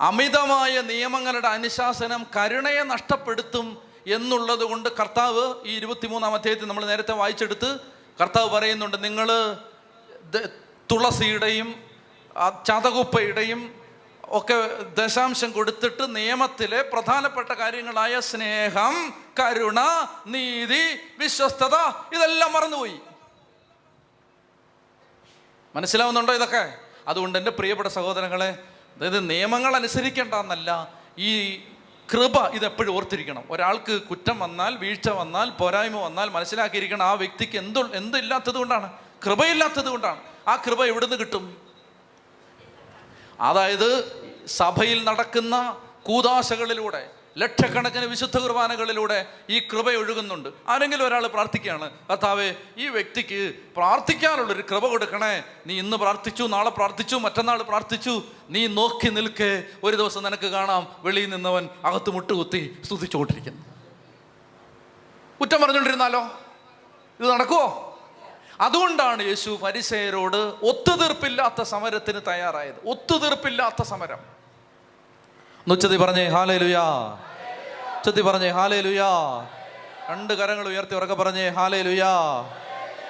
അമിതമായ നിയമങ്ങളുടെ അനുശാസനം കരുണയെ നഷ്ടപ്പെടുത്തും എന്നുള്ളത് കൊണ്ട് കർത്താവ് ഈ ഇരുപത്തിമൂന്നാം അധ്യായത്തിൽ നമ്മൾ നേരത്തെ വായിച്ചെടുത്ത് കർത്താവ് പറയുന്നുണ്ട് നിങ്ങൾ തുളസിയുടെയും ചതകുപ്പയുടെയും ഒക്കെ ദശാംശം കൊടുത്തിട്ട് നിയമത്തിലെ പ്രധാനപ്പെട്ട കാര്യങ്ങളായ സ്നേഹം കരുണ നീതി വിശ്വസ്തത ഇതെല്ലാം മറന്നുപോയി. മനസ്സിലാവുന്നുണ്ടോ ഇതൊക്കെ? അതുകൊണ്ട് എന്റെ പ്രിയപ്പെട്ട സഹോദരങ്ങളെ അതായത് നിയമങ്ങൾ അനുസരിക്കേണ്ട എന്നല്ല ഈ കൃപ ഇതെപ്പോഴും ഓർത്തിരിക്കണം. ഒരാൾക്ക് കുറ്റം വന്നാൽ വീഴ്ച വന്നാൽ പോരായ്മ വന്നാൽ മനസ്സിലാക്കിയിരിക്കണം ആ വ്യക്തിക്ക് എന്തു എന്തില്ലാത്തത് കൊണ്ടാണ്? കൃപയില്ലാത്തത് കൊണ്ടാണ്. ആ കൃപ എവിടുന്ന് കിട്ടും? അതായത് സഭയിൽ നടക്കുന്ന കൂതാശകളിലൂടെ ലക്ഷക്കണക്കിന് വിശുദ്ധ കുർബാനകളിലൂടെ ഈ കൃപ ഒഴുകുന്നുണ്ട്. ആരെങ്കിലും ഒരാൾ പ്രാർത്ഥിക്കുകയാണ് കർത്താവേ ഈ വ്യക്തിക്ക് പ്രാർത്ഥിക്കാനുള്ളൊരു കൃപ കൊടുക്കണേ. നീ ഇന്ന് പ്രാർത്ഥിച്ചു നാളെ പ്രാർത്ഥിച്ചു മറ്റന്നാൾ പ്രാർത്ഥിച്ചു. നീ നോക്കി നിൽക്കേ. ഒരു ദിവസം നിനക്ക് കാണാം. വെളിയിൽ നിന്നവൻ അകത്ത് മുട്ടുകുത്തി സ്തുതിച്ചുകൊണ്ടിരിക്കുന്നു. കുറ്റം പറഞ്ഞുകൊണ്ടിരുന്നാലോ? ഇത് നടക്കുമോ അതുകൊണ്ടാണ് യേശു പരിസയരോട് ഒത്തുതീർപ്പില്ലാത്ത സമരത്തിന് തയ്യാറായത്. ഒത്തുതീർപ്പില്ലാത്ത സമരം. നുച്ചതി പറഞ്ഞേ ഹാലേ ലുയാ ഉച്ചത്തി പറഞ്ഞേ ഹാലേ ലുയാ രണ്ട് കരങ്ങൾ ഉയർത്തി ഉറക്കെ പറഞ്ഞേ ഹാലേ ലുയാ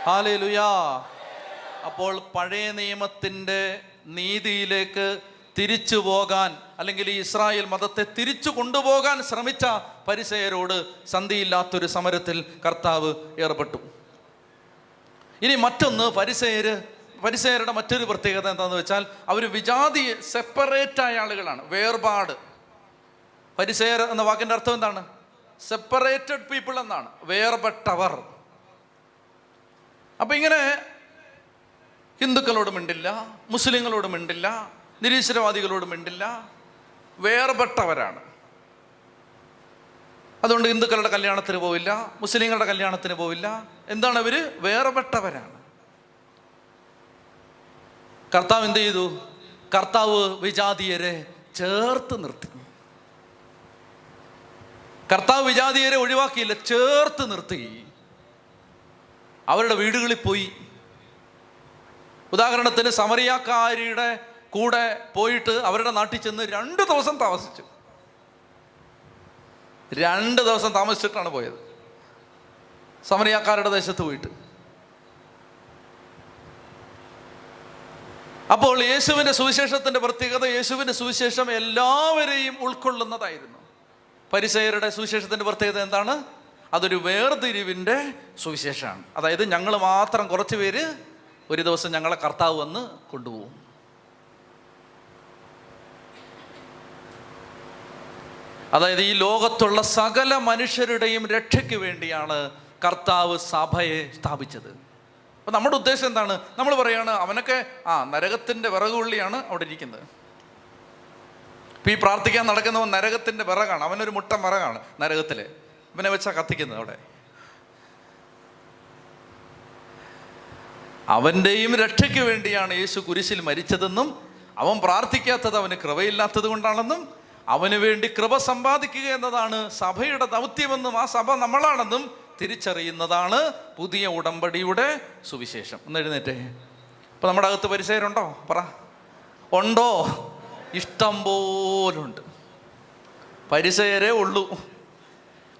ഹാലേ ലുയാ അപ്പോൾ പഴയ നിയമത്തിന്റെ നീതിയിലേക്ക് തിരിച്ചു പോകാൻ അല്ലെങ്കിൽ ഈ ഇസ്രായേൽ മതത്തെ തിരിച്ചു കൊണ്ടുപോകാൻ ശ്രമിച്ച പരിസയരോട് സന്ധിയില്ലാത്തൊരു സമരത്തിൽ കർത്താവ് ഏർപ്പെട്ടു. ഇനി മറ്റൊന്ന് പരിസയര് പരിസയരുടെ മറ്റൊരു പ്രത്യേകത എന്താണെന്ന് വെച്ചാൽ അവർ വിജാതി സെപ്പറേറ്റ് ആയ ആളുകളാണ് വേർപാട്. പരിസയർ എന്ന വാക്കിന്റെ അർത്ഥം എന്താണ്? സെപ്പറേറ്റഡ് പീപ്പിൾ എന്നാണ്. വേർപെട്ടവർ. അപ്പം ഇങ്ങനെ ഹിന്ദുക്കളോട് മിണ്ടില്ല മുസ്ലിങ്ങളോട് മിണ്ടില്ല നിരീശ്വരവാദികളോട് മിണ്ടില്ല വേർപെട്ടവരാണ്. അതുകൊണ്ട് ഹിന്ദുക്കളുടെ കല്യാണത്തിന് പോവില്ല മുസ്ലിങ്ങളുടെ കല്യാണത്തിന് പോവില്ല. എന്താണ് അവർ വേർപെട്ടവരാണ്. കർത്താവ് എന്ത് ചെയ്തു? കർത്താവ് വിജാതീയരെ ചേർത്ത് നിർത്തി. കർത്താവ് വിജാതീയരെ ഒഴിവാക്കിയില്ല ചേർത്ത് നിർത്തി. അവരുടെ വീടുകളിൽ പോയി. ഉദാഹരണത്തിന് സമറിയാക്കാരിയുടെ കൂടെ പോയിട്ട് അവരുടെ നാട്ടിൽ ചെന്ന് രണ്ട് ദിവസം താമസിച്ചു. രണ്ട് ദിവസം താമസിച്ചിട്ടാണ് പോയത്. സമറിയാക്കാരുടെ ദേശത്ത് പോയിട്ട്. അപ്പോൾ യേശുവിന്റെ സുവിശേഷത്തിന്റെ പ്രത്യേകത യേശുവിന്റെ സുവിശേഷം എല്ലാവരെയും ഉൾക്കൊള്ളുന്നതായിരുന്നു. പരിസയരുടെ സുവിശേഷത്തിന്റെ പ്രത്യേകത എന്താണ്? അതൊരു വേർതിരിവിന്റെ സുവിശേഷമാണ്. അതായത് ഞങ്ങൾ മാത്രം കുറച്ച് പേര് ഒരു ദിവസം ഞങ്ങളെ കർത്താവ് വന്ന് കൊണ്ടുപോകും. അതായത് ഈ ലോകത്തുള്ള സകല മനുഷ്യരുടെയും രക്ഷയ്ക്ക് വേണ്ടിയാണ് കർത്താവ് സഭയെ സ്ഥാപിച്ചത്. അപ്പം നമ്മുടെ ഉദ്ദേശം എന്താണ്? നമ്മൾ പറയുകയാണ് അവനൊക്കെ ആ നരകത്തിന്റെ വിറകുള്ളിയാണ് അവിടെ ഇരിക്കുന്നത്. ഇപ്പം ഈ പ്രാർത്ഥിക്കാൻ നടക്കുന്നവൻ നരകത്തിന്റെ വിറകാണ്. അവനൊരു മുട്ട വിറകാണ് നരകത്തിൽ ഇവനെ വെച്ചാൽ കത്തിക്കുന്നത് അവിടെ. അവന്റെയും രക്ഷയ്ക്ക് വേണ്ടിയാണ് യേശു കുരിശിൽ മരിച്ചതെന്നും അവൻ പ്രാർത്ഥിക്കാത്തത് അവന് കൃപയില്ലാത്തത് കൊണ്ടാണെന്നും അവന് വേണ്ടി കൃപ സമ്പാദിക്കുക എന്നതാണ് സഭയുടെ ദൗത്യമെന്നും ആ സഭ നമ്മളാണെന്നും തിരിച്ചറിയുന്നതാണ് പുതിയ ഉടമ്പടിയുടെ സുവിശേഷം. ഒന്ന് എഴുന്നേറ്റേ. ഇപ്പം നമ്മുടെ അകത്ത് പരിസരമുണ്ടോ പറ. ഉണ്ടോ? ഇഷ്ടം പോലുണ്ട്. പരിസയരേ ഉള്ളൂ.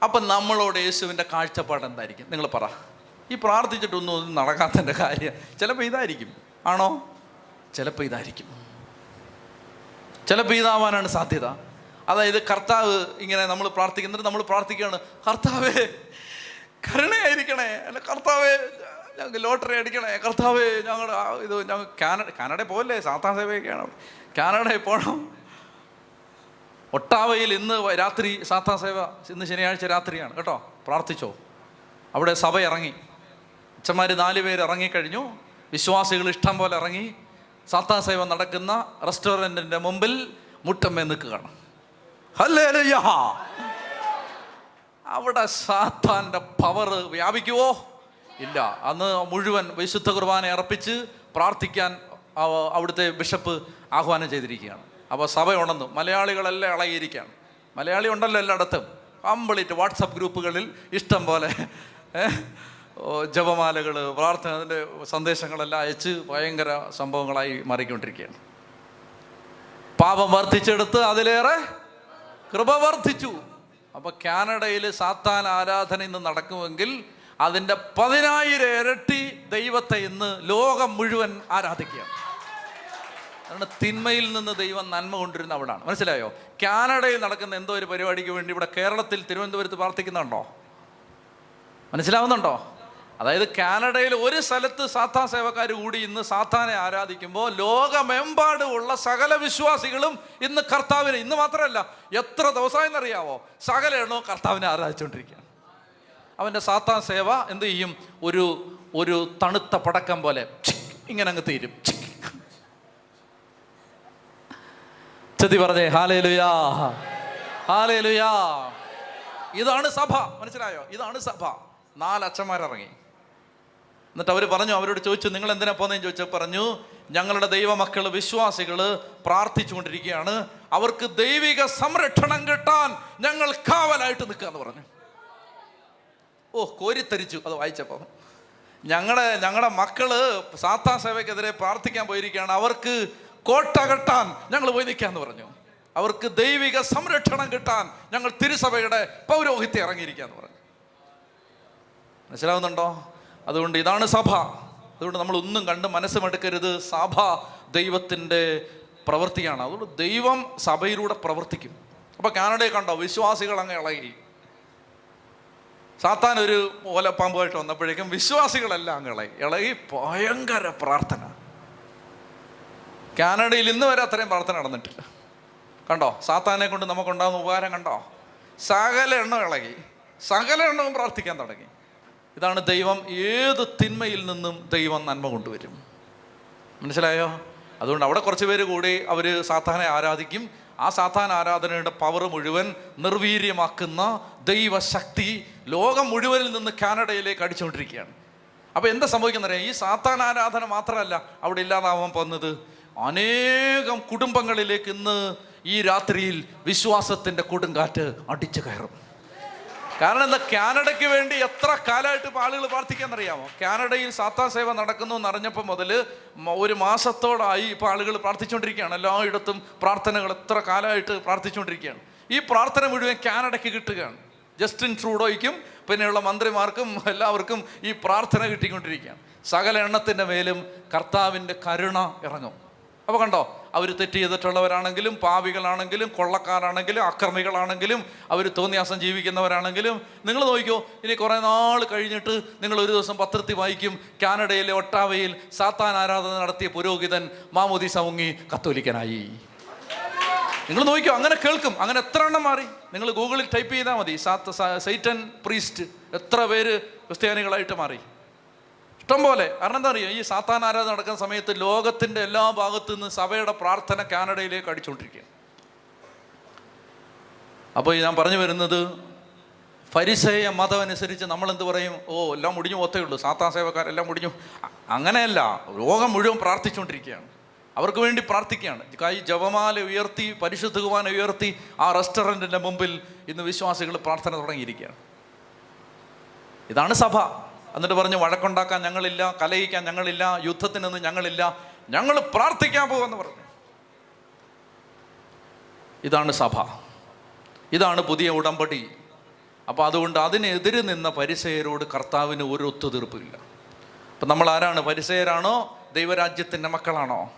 അപ്പം നമ്മളോട് യേശുവിന്റെ കാഴ്ചപ്പാട് എന്തായിരിക്കും? നിങ്ങൾ പറ. ഈ പ്രാർത്ഥിച്ചിട്ടൊന്നും ഒന്നും നടക്കാത്തതിന്റെ കാര്യം. ചിലപ്പോൾ ഇതായിരിക്കും. ആണോ? ചിലപ്പോൾ ഇതായിരിക്കും. ചിലപ്പോൾ ഇതാവാനാണ് സാധ്യത. അതായത് കർത്താവ് ഇങ്ങനെ നമ്മൾ പ്രാർത്ഥിക്കുന്നുണ്ട് നമ്മൾ പ്രാർത്ഥിക്കുകയാണ്. കർത്താവേ കരുണയായിരിക്കണേ. അല്ല കർത്താവേ ഞങ്ങൾക്ക് ലോട്ടറി അടിക്കണേ. കർത്താവേ ഞങ്ങളുടെ ഇത് ഞങ്ങൾ കാനഡ കാനഡ പോകല്ലേ സാത്താൻ സേവയൊക്കെയാണ്. കാനഡയിൽ പോകണം ഒട്ടാവയിൽ ഇന്ന് രാത്രി സാത്താ സേവ ഇന്ന് ശനിയാഴ്ച രാത്രിയാണ്. കേട്ടോ? പ്രാർത്ഥിച്ചോ. അവിടെ സഭ ഇറങ്ങി. അച്ഛന്മാർ നാല് പേര് ഇറങ്ങിക്കഴിഞ്ഞു. വിശ്വാസികൾ ഇഷ്ടം പോലെ ഇറങ്ങി. സാത്താ സേവ നടക്കുന്ന റെസ്റ്റോറന്റിന്റെ മുമ്പിൽ മുട്ടമ്മേ നിൽക്കുകയാണ്. ഹല്ലേലൂയ അവിടെ സാത്താന്റെ പവർ വ്യാപിക്കുവോ? ഇല്ല. അന്ന് മുഴുവൻ വിശുദ്ധ കുർബാന അർപ്പിച്ച് പ്രാർത്ഥിക്കാൻ അവ- അവിടുത്തെ ബിഷപ്പ് ആഹ്വാനം ചെയ്തിരിക്കുകയാണ്. അപ്പോൾ സഭ ഉണർന്നു. മലയാളികളെല്ലാം ഇളകിയിരിക്കുകയാണ്. മലയാളി ഉണ്ടല്ലോ എല്ലായിടത്തും. കംപ്ലീറ്റ് വാട്സപ്പ് ഗ്രൂപ്പുകളിൽ ഇഷ്ടം പോലെ ജപമാലകൾ പ്രാർത്ഥന അതിന്റെ സന്ദേശങ്ങളെല്ലാം അയച്ച് ഭയങ്കര സംഭവങ്ങളായി മാറിക്കൊണ്ടിരിക്കുകയാണ്. പാപം വർദ്ധിച്ചെടുത്ത് അതിലേറെ കൃപ വർദ്ധിച്ചു. അപ്പോൾ കാനഡയിൽ സാത്താൻ ആരാധന ഇന്ന് നടക്കുമെങ്കിൽ അതിന്റെ പതിനായിരം ഇരട്ടി ദൈവത്തെ ഇന്ന് ലോകം മുഴുവൻ ആരാധിക്കുകയാണ് കാരണം തിന്മയിൽ നിന്ന് ദൈവം നന്മ കൊണ്ടിരുന്ന അവിടാണ്. മനസ്സിലായോ? കാനഡയിൽ നടക്കുന്ന എന്തോ ഒരു പരിപാടിക്ക് വേണ്ടി ഇവിടെ കേരളത്തിൽ തിരുവനന്തപുരത്ത് പ്രാർത്ഥിക്കുന്നുണ്ടോ? മനസ്സിലാവുന്നുണ്ടോ? അതായത് കാനഡയിൽ ഒരു സ്ഥലത്ത് സാത്താൻ സേവക്കാർ കൂടി ഇന്ന് സാത്താനെ ആരാധിക്കുമ്പോൾ ലോകമെമ്പാടുമുള്ള സകല വിശ്വാസികളും ഇന്ന് കർത്താവിനെ ഇന്ന് മാത്രമല്ല എത്ര ദിവസമായെന്നറിയാവോ? സകല എണ്ണവും കർത്താവിനെ ആരാധിച്ചുകൊണ്ടിരിക്കുകയാണ്. അവന്റെ സാത്താൻ സേവ എന്ത് ചെയ്യും? ഒരു ഒരു തണുത്ത പടക്കം പോലെ ഇങ്ങനെ അങ്ങ് തീരും. ചെത്തി പറഞ്ഞേ ഹാലേ ലുയാ ഹാലേ ലുയാ ഇതാണ് സഭ. മനസ്സിലായോ? ഇതാണ് സഭ. നാലച്ഛന്മാരിറങ്ങി എന്നിട്ട് അവർ പറഞ്ഞു അവരോട് ചോദിച്ചു നിങ്ങൾ എന്തിനാ പോകുന്നതെന്ന് ചോദിച്ചാൽ പറഞ്ഞു ഞങ്ങളുടെ ദൈവമക്കൾ വിശ്വാസികൾ പ്രാർത്ഥിച്ചുകൊണ്ടിരിക്കുകയാണ്. അവർക്ക് ദൈവിക സംരക്ഷണം കിട്ടാൻ ഞങ്ങൾ കാവലായിട്ട് നിൽക്കാന്ന് പറഞ്ഞു. ഓ കോരിത്തരിച്ചു. അത് വായിച്ചപ്പോൾ ഞങ്ങളുടെ ഞങ്ങളുടെ മക്കൾ സാത്താ സേവയ്ക്കെതിരെ പ്രാർത്ഥിക്കാൻ പോയിരിക്കുകയാണ്. അവർക്ക് കോട്ട കെട്ടാൻ ഞങ്ങൾ പോയി നിൽക്കാന്ന് പറഞ്ഞു. അവർക്ക് ദൈവിക സംരക്ഷണം കിട്ടാൻ ഞങ്ങൾ തിരുസഭയുടെ പൗരോഹിത്യം ഇറങ്ങിയിരിക്കാന്ന് പറഞ്ഞു. മനസ്സിലാവുന്നുണ്ടോ? അതുകൊണ്ട് ഇതാണ് സഭ. അതുകൊണ്ട് നമ്മൾ ഒന്നും കണ്ട് മനസ്സുമെടുക്കരുത് സഭ ദൈവത്തിന്റെ പ്രവൃത്തിയാണ്. അതുകൊണ്ട് ദൈവം സഭയിലൂടെ പ്രവർത്തിക്കും. അപ്പോൾ കാനഡയെ കണ്ടോ? വിശ്വാസികൾ അങ്ങ് ഇളകി. സാത്താൻ ഒരു ഓലപ്പാമ്പുമായിട്ട് വന്നപ്പോഴേക്കും വിശ്വാസികളെല്ലാം ഇളകി ഇളകി ഭയങ്കര പ്രാർത്ഥന. കാനഡയിൽ ഇന്ന് വരെ അത്രയും പ്രാർത്ഥന നടന്നിട്ടില്ല. കണ്ടോ? സാത്താനെ കൊണ്ട് നമുക്കുണ്ടാകുന്ന ഉപകാരം കണ്ടോ? സകല എണ്ണം ഇളകി സകല എണ്ണവും പ്രാർത്ഥിക്കാൻ തുടങ്ങി. ഇതാണ് ദൈവം ഏത് തിന്മയിൽ നിന്നും ദൈവം നന്മ കൊണ്ടുവരും. മനസ്സിലായോ? അതുകൊണ്ട് അവിടെ കുറച്ച് പേര് കൂടി അവർ സാത്താനെ ആരാധിക്കും ആ സാത്താൻ ആരാധനയുടെ പവർ മുഴുവൻ നിർവീര്യമാക്കുന്ന ദൈവശക്തി ലോകം മുഴുവനിൽ നിന്ന് കാനഡയിലേക്ക് അടിച്ചുകൊണ്ടിരിക്കുകയാണ്. അപ്പോൾ എന്താ സംഭവിക്കുന്നറിയാം? ഈ സാത്താൻ ആരാധന മാത്രമല്ല അവിടെ ഇല്ലാതാവാൻ പോകുന്നത്. അനേകം കുടുംബങ്ങളിലേക്ക് ഇന്ന് ഈ രാത്രിയിൽ വിശ്വാസത്തിന്റെ കൊടുങ്കാറ്റ് അടിച്ചു കയറും. കാരണം എന്താ? കാനഡയ്ക്ക് വേണ്ടി എത്ര കാലമായിട്ട് ഇപ്പോൾ ആളുകൾ പ്രാർത്ഥിക്കാന്നറിയാമോ? കാനഡയിൽ സാത്താൻ സേവ നടക്കുന്നു എന്നറിഞ്ഞപ്പോൾ മുതൽ ഒരു മാസത്തോടായി ഇപ്പോൾ ആളുകൾ പ്രാർത്ഥിച്ചുകൊണ്ടിരിക്കുകയാണ്. എല്ലായിടത്തും പ്രാർത്ഥനകൾ എത്ര കാലമായിട്ട് പ്രാർത്ഥിച്ചുകൊണ്ടിരിക്കുകയാണ്. ഈ പ്രാർത്ഥന മുഴുവൻ കാനഡയ്ക്ക് കിട്ടുകയാണ്. ജസ്റ്റിൻ ട്രൂഡോയ്ക്കും പിന്നെയുള്ള മന്ത്രിമാർക്കും എല്ലാവർക്കും ഈ പ്രാർത്ഥന കിട്ടിക്കൊണ്ടിരിക്കുകയാണ്. സകല എണ്ണത്തിന്റെ മേലും കർത്താവിന്റെ കരുണ ഇറങ്ങും. അപ്പോൾ കണ്ടോ? അവർ തെറ്റ് ചെയ്തിട്ടുള്ളവരാണെങ്കിലും പാവികളാണെങ്കിലും കൊള്ളക്കാരാണെങ്കിലും അക്രമികളാണെങ്കിലും അവർ തോന്നിയാസം ജീവിക്കുന്നവരാണെങ്കിലും നിങ്ങൾ നോക്കിക്കോ ഇനി കുറേ നാൾ കഴിഞ്ഞിട്ട് നിങ്ങൾ ഒരു ദിവസം പത്രത്തിൽ വായിക്കും കാനഡയിലെ ഒട്ടാവയിൽ സാത്താൻ ആരാധന നടത്തിയ പുരോഹിതൻ മാമോദി സമുങ്ങി കത്തോലിക്കനായി. നിങ്ങൾ നോക്കിയോ അങ്ങനെ കേൾക്കും അങ്ങനെ എത്ര എണ്ണം മാറി? നിങ്ങൾ ഗൂഗിളിൽ ടൈപ്പ് ചെയ്താൽ മതി സാത്ത സൈറ്റൻ പ്രീസ്റ്റ് എത്ര പേര് ക്രിസ്ത്യാനികളായിട്ട് മാറി? ഇഷ്ടം പോലെ കാരണം എന്താ അറിയോ? ഈ സാത്താൻ ആരാധന നടക്കുന്ന സമയത്ത് ലോകത്തിന്റെ എല്ലാ ഭാഗത്തു നിന്ന് സഭയുടെ പ്രാർത്ഥന കാനഡയിലേക്ക് അടിച്ചുകൊണ്ടിരിക്കുകയാണ്. അപ്പോൾ ഞാൻ പറഞ്ഞു വരുന്നത് ഫരിസേയ മതം അനുസരിച്ച് നമ്മൾ എന്ത് പറയും? ഓ എല്ലാം മുടിഞ്ഞു പോത്തേ ഉള്ളൂ. സാത്താൻ സേവക്കാരെല്ലാം മുടിഞ്ഞു. അങ്ങനെയല്ല. ലോകം മുഴുവൻ പ്രാർത്ഥിച്ചുകൊണ്ടിരിക്കുകയാണ്. അവർക്ക് വേണ്ടി പ്രാർത്ഥിക്കുകയാണ്. കൈ ജപമാല ഉയർത്തി പരിശുദ്ധ കുമാന ഉയർത്തി ആ റെസ്റ്റോറന്റിന്റെ മുമ്പിൽ ഇന്ന് വിശ്വാസികൾ പ്രാർത്ഥന തുടങ്ങിയിരിക്കുകയാണ്. ഇതാണ് സഭ. എന്നിട്ട് പറഞ്ഞു വഴക്കുണ്ടാക്കാൻ ഞങ്ങളില്ല കലഹിക്കാൻ ഞങ്ങളില്ല യുദ്ധത്തിനൊന്നും ഞങ്ങളില്ല ഞങ്ങൾ പ്രാർത്ഥിക്കാൻ പോകുമെന്ന് പറഞ്ഞു. ഇതാണ് സഭ. ഇതാണ് പുതിയ ഉടമ്പടി. അപ്പോൾ അതുകൊണ്ട് അതിനെതിരെ നിന്ന പരിസയരോട് കർത്താവിന് ഒരു ഒത്തുതീർപ്പില്ല അപ്പം നമ്മൾ ആരാണ്? പരിസയരാണോ? ദൈവരാജ്യത്തിന്റെ മക്കളാണോ?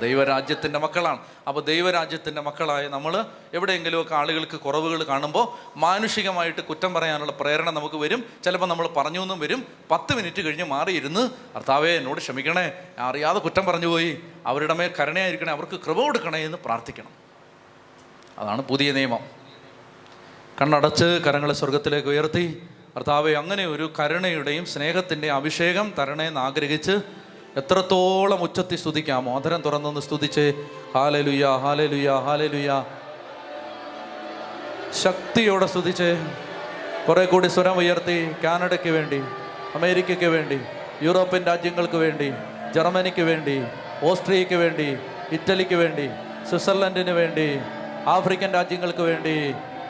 ദൈവരാജ്യത്തിന്റെ മക്കളാണ്. അപ്പോൾ ദൈവരാജ്യത്തിന്റെ മക്കളായ നമ്മൾ എവിടെയെങ്കിലുമൊക്കെ ആളുകൾക്ക് കുറവുകൾ കാണുമ്പോൾ മാനുഷികമായിട്ട് കുറ്റം പറയാനുള്ള പ്രേരണ നമുക്ക് വരും. ചിലപ്പോൾ നമ്മൾ പറഞ്ഞു എന്നും വരും. പത്ത് മിനിറ്റ് കഴിഞ്ഞ് മാറിയിരുന്ന് കർത്താവേ എന്നോട് ക്ഷമിക്കണേ. അറിയാതെ കുറ്റം പറഞ്ഞു പോയി. അവരുടെ മേൽ കരുണയായിരിക്കണേ. അവർക്ക് കൃപ കൊടുക്കണേ എന്ന് പ്രാർത്ഥിക്കണം. അതാണ് പുതിയ നിയമം. കണ്ണടച്ച് കരങ്ങളെ സ്വർഗത്തിലേക്ക് ഉയർത്തി. കർത്താവെ അങ്ങനെ ഒരു കരുണയുടെയും സ്നേഹത്തിന്റെയും അഭിഷേകം തരണേന്ന് ആഗ്രഹിച്ച് എത്രത്തോളം ഉച്ചത്തി സ്തുതിക്കാമോ അധരം തുറന്നൊന്ന് സ്തുതിച്ച് ഹാലലുയ ഹാലലുയ ഹാലലുയ. ശക്തിയോടെ സ്തുതിച്ച് കുറെ കൂടി സ്വരം ഉയർത്തി കാനഡയ്ക്ക് വേണ്ടി അമേരിക്കയ്ക്ക് വേണ്ടി യൂറോപ്യൻ രാജ്യങ്ങൾക്ക് വേണ്ടി ജർമ്മനിക്ക് വേണ്ടി ഓസ്ട്രിയയ്ക്ക് വേണ്ടി ഇറ്റലിക്ക് വേണ്ടി സ്വിറ്റ്സർലൻഡിന് വേണ്ടി ആഫ്രിക്കൻ രാജ്യങ്ങൾക്ക് വേണ്ടി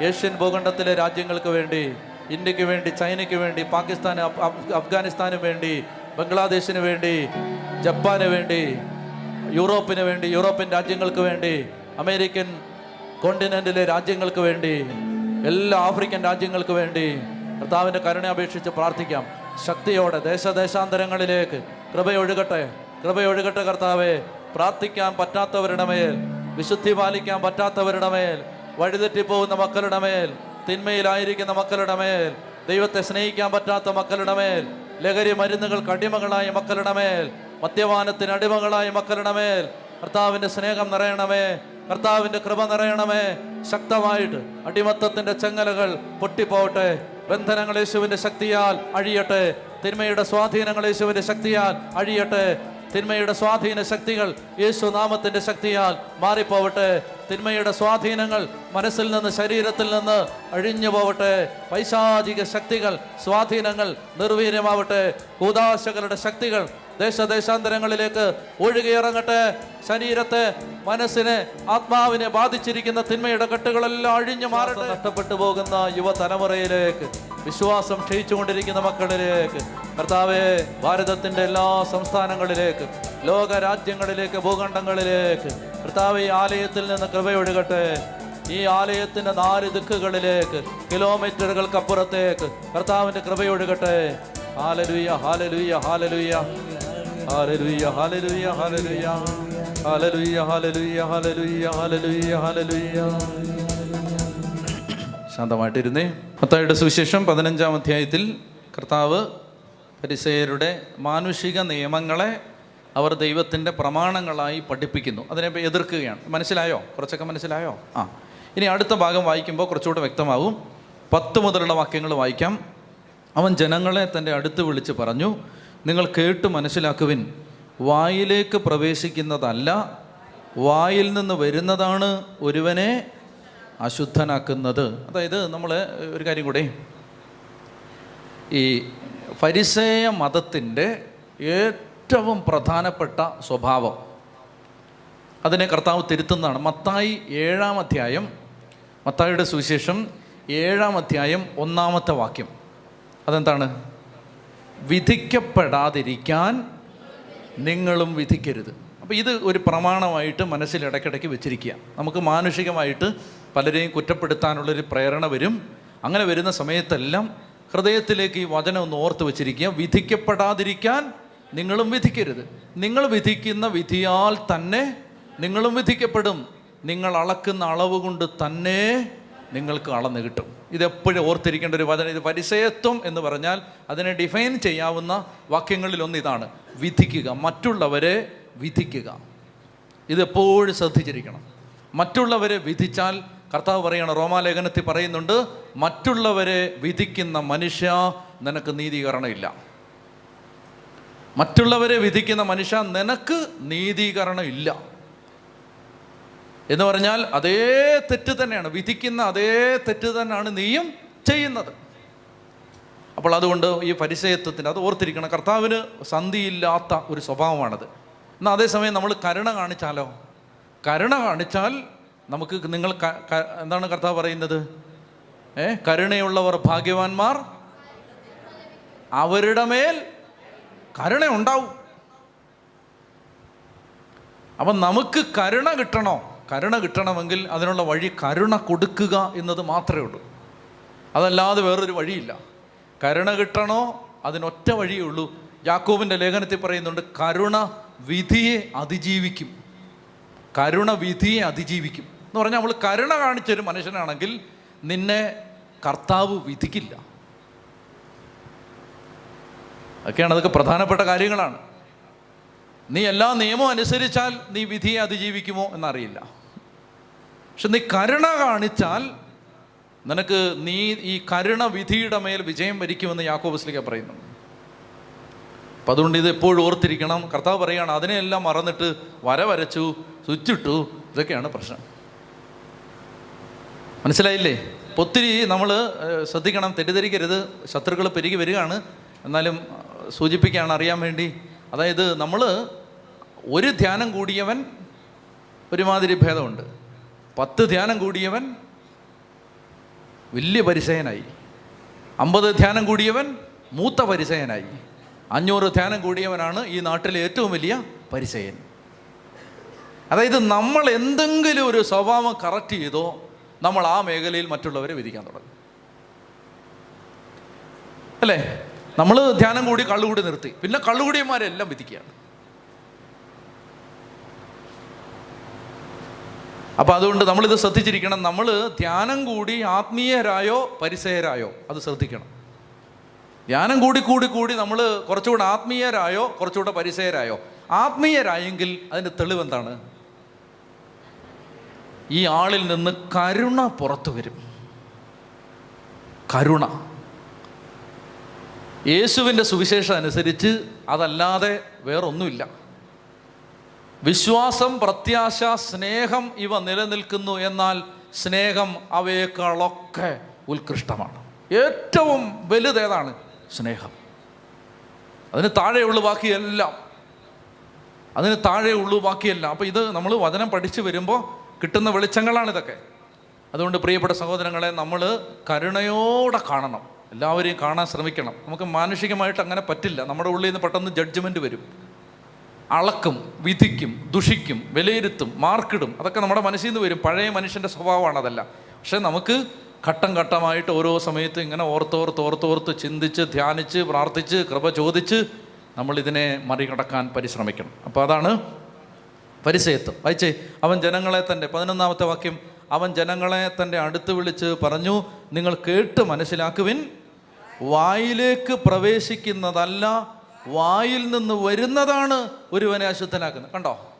ഏഷ്യൻ ഭൂഖണ്ഡത്തിലെ രാജ്യങ്ങൾക്ക് വേണ്ടി ഇന്ത്യയ്ക്ക് വേണ്ടി ചൈനയ്ക്ക് വേണ്ടി പാകിസ്ഥാന് അഫ്- അഫ്- അഫ്ഗാനിസ്ഥാന് വേണ്ടി ബംഗ്ലാദേശിന് വേണ്ടി ജപ്പാന് വേണ്ടി യൂറോപ്പിന് വേണ്ടി യൂറോപ്യൻ രാജ്യങ്ങൾക്ക് വേണ്ടി അമേരിക്കൻ കോണ്ടിനെന്റിലെ രാജ്യങ്ങൾക്ക് വേണ്ടി എല്ലാ ആഫ്രിക്കൻ രാജ്യങ്ങൾക്ക് വേണ്ടി കർത്താവിന്റെ കരുണ അപേക്ഷിച്ച് പ്രാർത്ഥിക്കാം. ശക്തിയോടെ ദേശദേശാന്തരങ്ങളിലേക്ക് കൃപയൊഴുകട്ടെ. കൃപയൊഴുകട്ടെ കർത്താവെ. പ്രാർത്ഥിക്കാൻ പറ്റാത്തവരുടെ മേൽ വിശുദ്ധി പാലിക്കാൻ പറ്റാത്തവരുടെ മേൽ വഴിതെറ്റിപ്പോകുന്ന മക്കളുടെ മേൽ തിന്മയിലായിരിക്കുന്ന മക്കളുടെ മേൽ ദൈവത്തെ സ്നേഹിക്കാൻ പറ്റാത്ത മക്കളുടെ മേൽ ലഹരി മരുന്നുകൾക്ക് അടിമകളായ മക്കളുടെ മേൽ മദ്യപാനത്തിന് അടിമകളായ മക്കളുടെ മേൽ കർത്താവിന്റെ സ്നേഹം നിറയണമേ കർത്താവിന്റെ കൃപ നിറയണമേ. ശക്തമായിട്ട് അടിമത്തത്തിന്റെ ചെങ്ങലകൾ പൊട്ടിപ്പോവട്ടെ. ബന്ധനങ്ങൾ യേശുവിന്റെ ശക്തിയാൽ അഴിയട്ടെ. തിന്മയുടെ സ്വാധീനങ്ങൾ യേശുവിന്റെ ശക്തിയാൽ അഴിയട്ടെ. തിന്മയുടെ സ്വാധീന ശക്തികൾ യേശു നാമത്തിന്റെ ശക്തിയാൽ മാറിപ്പോവട്ടെ. തിന്മയുടെ സ്വാധീനങ്ങൾ മനസ്സിൽ നിന്ന് ശരീരത്തിൽ നിന്ന് അഴിഞ്ഞു പോവട്ടെ. പൈശാചിക ശക്തികൾ സ്വാധീനങ്ങൾ നിർവീര്യമാവട്ടെ. കൂതാശകളുടെ ശക്തികൾ ദേശദേശാന്തരങ്ങളിലേക്ക് ഒഴുകിയിറങ്ങട്ടെ. ശരീരത്തെ മനസ്സിനെ ആത്മാവിനെ ബാധിച്ചിരിക്കുന്ന തിന്മയുടെ കെട്ടുകളെല്ലാം അഴിഞ്ഞു മാറട്ടെ. നഷ്ടപ്പെട്ടു പോകുന്ന യുവതലമുറയിലേക്ക് വിശ്വാസം ക്ഷയിച്ചുകൊണ്ടിരിക്കുന്ന മക്കളിലേക്ക് കർത്താവേ ഭാരതത്തിന്റെ എല്ലാ സംസ്ഥാനങ്ങളിലേക്ക് ലോക രാജ്യങ്ങളിലേക്ക് ഭൂഖണ്ഡങ്ങളിലേക്ക് കർത്താവ് ഈ ആലയത്തിൽ നിന്ന് കൃപയൊഴുകട്ടെ. ഈ ആലയത്തിന്റെ നാല് ദിക്കുകളിലേക്ക് കിലോമീറ്ററുകൾക്കപ്പുറത്തേക്ക് കർത്താവിന്റെ കൃപയൊഴുകട്ടെ. ഹാലലുയ്യ ഹാലലുയ ഹാലലുയ ഹാലലുയ ഹാലലുയ ഹാലലുയ ഹാലലുയ ഹാലലുയ ഹാലലുയ ഹാലലുയ ഹാലലുയ ശാന്തമായിട്ടിരുന്നേ. മത്തായിയുടെ സുവിശേഷം പതിനഞ്ചാം അധ്യായത്തിൽ കർത്താവ് പരിസയരുടെ മാനുഷിക നിയമങ്ങളെ അവർ ദൈവത്തിന്റെ പ്രമാണങ്ങളായി പഠിപ്പിക്കുന്നു. അതിനെ എതിർക്കുകയാണ്. മനസ്സിലായോ? കുറച്ചൊക്കെ മനസ്സിലായോ? ആ. ഇനി അടുത്ത ഭാഗം വായിക്കുമ്പോൾ കുറച്ചുകൂടെ വ്യക്തമാവും. പത്ത് മുതലുള്ള വാക്യങ്ങൾ വായിക്കാം. അവൻ ജനങ്ങളെ തന്റെ അടുത്ത് വിളിച്ച് പറഞ്ഞു നിങ്ങൾ കേട്ട് മനസ്സിലാക്കുവിൻ വായിലേക്ക് പ്രവേശിക്കുന്നതല്ല വായിൽ നിന്ന് വരുന്നതാണ് ഒരുവനെ അശുദ്ധനാക്കുന്നത്. അതായത് നമ്മൾ ഒരു കാര്യം കൂടെ ഈ പരിസേയ മതത്തിന്റെ ഏറ്റവും പ്രധാനപ്പെട്ട സ്വഭാവം അതിനെ കർത്താവ് തിരുത്തുന്നതാണ്. മത്തായി ഏഴാം അധ്യായം മത്തായിയുടെ സുവിശേഷം ഏഴാം അധ്യായം ഒന്നാമത്തെ വാക്യം. അതെന്താണ്? വിധിക്കപ്പെടാതിരിക്കാൻ നിങ്ങളും വിധിക്കരുത്. അപ്പോൾ ഇത് ഒരു പ്രമാണമായിട്ട് മനസ്സിൽ ഇടയ്ക്കിടയ്ക്ക് വെച്ചിരിക്കുക. നമുക്ക് മാനുഷികമായിട്ട് പലരെയും കുറ്റപ്പെടുത്താനുള്ളൊരു പ്രേരണ വരും. അങ്ങനെ വരുന്ന സമയത്തെല്ലാം ഹൃദയത്തിലേക്ക് ഈ വചനം ഒന്ന് ഓർത്ത് വെച്ചിരിക്കുക. വിധിക്കപ്പെടാതിരിക്കാൻ നിങ്ങളും വിധിക്കരുത്. നിങ്ങൾ വിധിക്കുന്ന വിധിയാൽ തന്നെ നിങ്ങളും വിധിക്കപ്പെടും. നിങ്ങൾ അളക്കുന്ന അളവ് കൊണ്ട് തന്നെ നിങ്ങൾക്ക് അളന്ന് കിട്ടും. ഇതെപ്പോഴും ഓർത്തിരിക്കേണ്ട ഒരു വചനം. ഇത് പരിസയത്വം എന്ന് പറഞ്ഞാൽ അതിനെ ഡിഫൈൻ ചെയ്യാവുന്ന വാക്യങ്ങളിലൊന്ന് ഇതാണ്. വിധിക്കുക. മറ്റുള്ളവരെ വിധിക്കുക. ഇതെപ്പോഴും ശ്രദ്ധിച്ചിരിക്കണം. മറ്റുള്ളവരെ വിധിച്ചാൽ കർത്താവ് പറയണം റോമാലേഖനത്തിൽ പറയുന്നുണ്ട് മറ്റുള്ളവരെ വിധിക്കുന്ന മനുഷ്യ നിനക്ക് നീതീകരണമില്ല. മറ്റുള്ളവരെ വിധിക്കുന്ന മനുഷ്യ നിനക്ക് നീതീകരണം ഇല്ല എന്ന് പറഞ്ഞാൽ അതേ തെറ്റ് തന്നെയാണ്. വിധിക്കുന്ന അതേ തെറ്റ് തന്നെയാണ് നീയും ചെയ്യുന്നത്. അപ്പോൾ അതുകൊണ്ട് ഈ പരിചയത്വത്തിന് അത് ഓർത്തിരിക്കണം. കർത്താവിന് സന്ധിയില്ലാത്ത ഒരു സ്വഭാവമാണത്. എന്നാൽ അതേസമയം നമ്മൾ കരുണ കാണിച്ചാലോ? കരുണ കാണിച്ചാൽ നമുക്ക് നിങ്ങൾ എന്താണ് കർത്താവ് പറയുന്നത്? ഏ കരുണയുള്ളവർ ഭാഗ്യവാന്മാർ അവരുടെ മേൽ കരുണ ഉണ്ടാവും. അപ്പം നമുക്ക് കരുണ കിട്ടണോ? കരുണ കിട്ടണമെങ്കിൽ അതിനുള്ള വഴി കരുണ കൊടുക്കുക എന്നത് മാത്രമേ ഉള്ളൂ. അതല്ലാതെ വേറൊരു വഴിയില്ല. കരുണ കിട്ടണോ? അതിനൊറ്റ വഴിയേ ഉള്ളൂ. യാക്കോബിന്റെ ലേഖനത്തിൽ പറയുന്നുണ്ട് കരുണ വിധിയെ അതിജീവിക്കും. കരുണ വിധിയെ അതിജീവിക്കും. എന്ന് പറഞ്ഞാൽ നമ്മൾ കരുണ കാണിച്ചൊരു മനുഷ്യനാണെങ്കിൽ നിന്നെ കർത്താവ് വിധിക്കില്ല. ഒക്കെയാണ് അതൊക്കെ പ്രധാനപ്പെട്ട കാര്യങ്ങളാണ്. നീ എല്ലാ നിയമവും അനുസരിച്ചാൽ നീ വിധിയെ അതിജീവിക്കുമോ എന്നറിയില്ല. പക്ഷെ നീ കരുണ കാണിച്ചാൽ നിനക്ക് നീ ഈ കരുണ വിധിയുടെ മേൽ വിജയം വരിക്കുമെന്ന് യാക്കോബസ്ലിക്ക പറയുന്നു. അപ്പം അതുകൊണ്ട് ഇത് എപ്പോഴും ഓർത്തിരിക്കണം. കർത്താവ് പറയുകയാണ് അതിനെയെല്ലാം മറന്നിട്ട് വര വരച്ചു സ്വിച്ചിട്ടു. ഇതൊക്കെയാണ് പ്രശ്നം. മനസ്സിലായില്ലേ? ഒത്തിരി നമ്മൾ ശ്രദ്ധിക്കണം തെറ്റിദ്ധരിക്കരുത് ശത്രുക്കൾ പെരുകി വരികയാണ്. എന്നാലും സൂചിപ്പിക്കുകയാണ് അറിയാൻ വേണ്ടി അതായത് നമ്മൾ ഒരു ധ്യാനം കൂടിയവൻ ഒരുമാതിരി ഭേദമുണ്ട്. പത്ത് ധ്യാനം കൂടിയവൻ വലിയ പരിസയനായി അമ്പത് ധ്യാനം കൂടിയവൻ മൂത്ത പരിസയനായി അഞ്ഞൂറ് ധ്യാനം കൂടിയവനാണ് ഈ നാട്ടിലെ ഏറ്റവും വലിയ പരിസയൻ അതായത് നമ്മൾ എന്തെങ്കിലും ഒരു സ്വഭാവം കറക്റ്റ് ചെയ്തോ നമ്മൾ ആ മേഖലയിൽ മറ്റുള്ളവരെ വിധിക്കാൻ തുടങ്ങും. അല്ലേ? നമ്മൾ ധ്യാനം കൂടി കള്ളുകൂടി നിർത്തി. പിന്നെ കള്ളുകൂടിയന്മാരെല്ലാം വിധിക്കുകയാണ്. അപ്പം അതുകൊണ്ട് നമ്മളിത് ശ്രദ്ധിച്ചിരിക്കണം. നമ്മൾ ധ്യാനം കൂടി ആത്മീയരായോ പരിസയരായോ അത് ശ്രദ്ധിക്കണം. ധ്യാനം കൂടി കൂടി കൂടി നമ്മൾ കുറച്ചുകൂടെ ആത്മീയരായോ കുറച്ചുകൂടെ പരിസയരായോ. ആത്മീയരായെങ്കിൽ അതിന്റെ തെളിവെന്താണ് ഈ ആളിൽ നിന്ന് കരുണ പുറത്തു വരും. കരുണ. യേശുവിന്റെ സുവിശേഷം അനുസരിച്ച് അതല്ലാതെ വേറൊന്നുമില്ല. വിശ്വാസം പ്രത്യാശ സ്നേഹം ഇവ നിലനിൽക്കുന്നു എന്നാൽ സ്നേഹം അവയേക്കാളൊക്കെ ഉത്കൃഷ്ടമാണ്. ഏറ്റവും വലുതേതാണ് സ്നേഹം. അതിന് താഴെയുള്ള ബാക്കിയെല്ലാം. അതിന് താഴെയുള്ളൂ ബാക്കിയെല്ലാം. അപ്പോൾ ഇത് നമ്മൾ വചനം പഠിച്ചു വരുമ്പോൾ കിട്ടുന്ന വെളിച്ചങ്ങളാണ് ഇതൊക്കെ. അതുകൊണ്ട് പ്രിയപ്പെട്ട സഹോദരങ്ങളെ നമ്മൾ കരുണയോടെ കാണണം. എല്ലാവരെയും കാണാൻ ശ്രമിക്കണം. നമുക്ക് മാനുഷികമായിട്ട് അങ്ങനെ പറ്റില്ല. നമ്മുടെ ഉള്ളിൽ നിന്ന് പെട്ടെന്ന് ജഡ്ജ്മെന്റ് വരും. അളക്കും വിധിക്കും ദുഷിക്കും വിലയിരുത്തും മാർക്കിടും. അതൊക്കെ നമ്മുടെ മനസ്സിൽ നിന്ന് വരും. പഴയ മനുഷ്യന്റെ സ്വഭാവമാണ് അതല്ല. പക്ഷേ നമുക്ക് ഘട്ടം ഘട്ടമായിട്ട് ഓരോ സമയത്തും ഇങ്ങനെ ഓർത്തോർത്ത് ഓർത്തോർത്ത് ചിന്തിച്ച് ധ്യാനിച്ച് പ്രാർത്ഥിച്ച് കൃപ ചോദിച്ച് നമ്മളിതിനെ മറികടക്കാൻ പരിശ്രമിക്കണം. അപ്പോൾ അതാണ് പരിചയത്വം. വായിച്ചേ അവൻ ജനങ്ങളെ തന്റെ പതിനൊന്നാമത്തെ വാക്യം അവൻ ജനങ്ങളെ തന്റെ അടുത്ത് വിളിച്ച് പറഞ്ഞു നിങ്ങൾ കേട്ട് മനസ്സിലാക്കുവിൻ. വായിലേക്ക് പ്രവേശിക്കുന്നതല്ല വായിൽ നിന്ന് വരുന്നതാണ് ഒരുവനെ അശുദ്ധനാക്കുന്നത്. കണ്ടോ?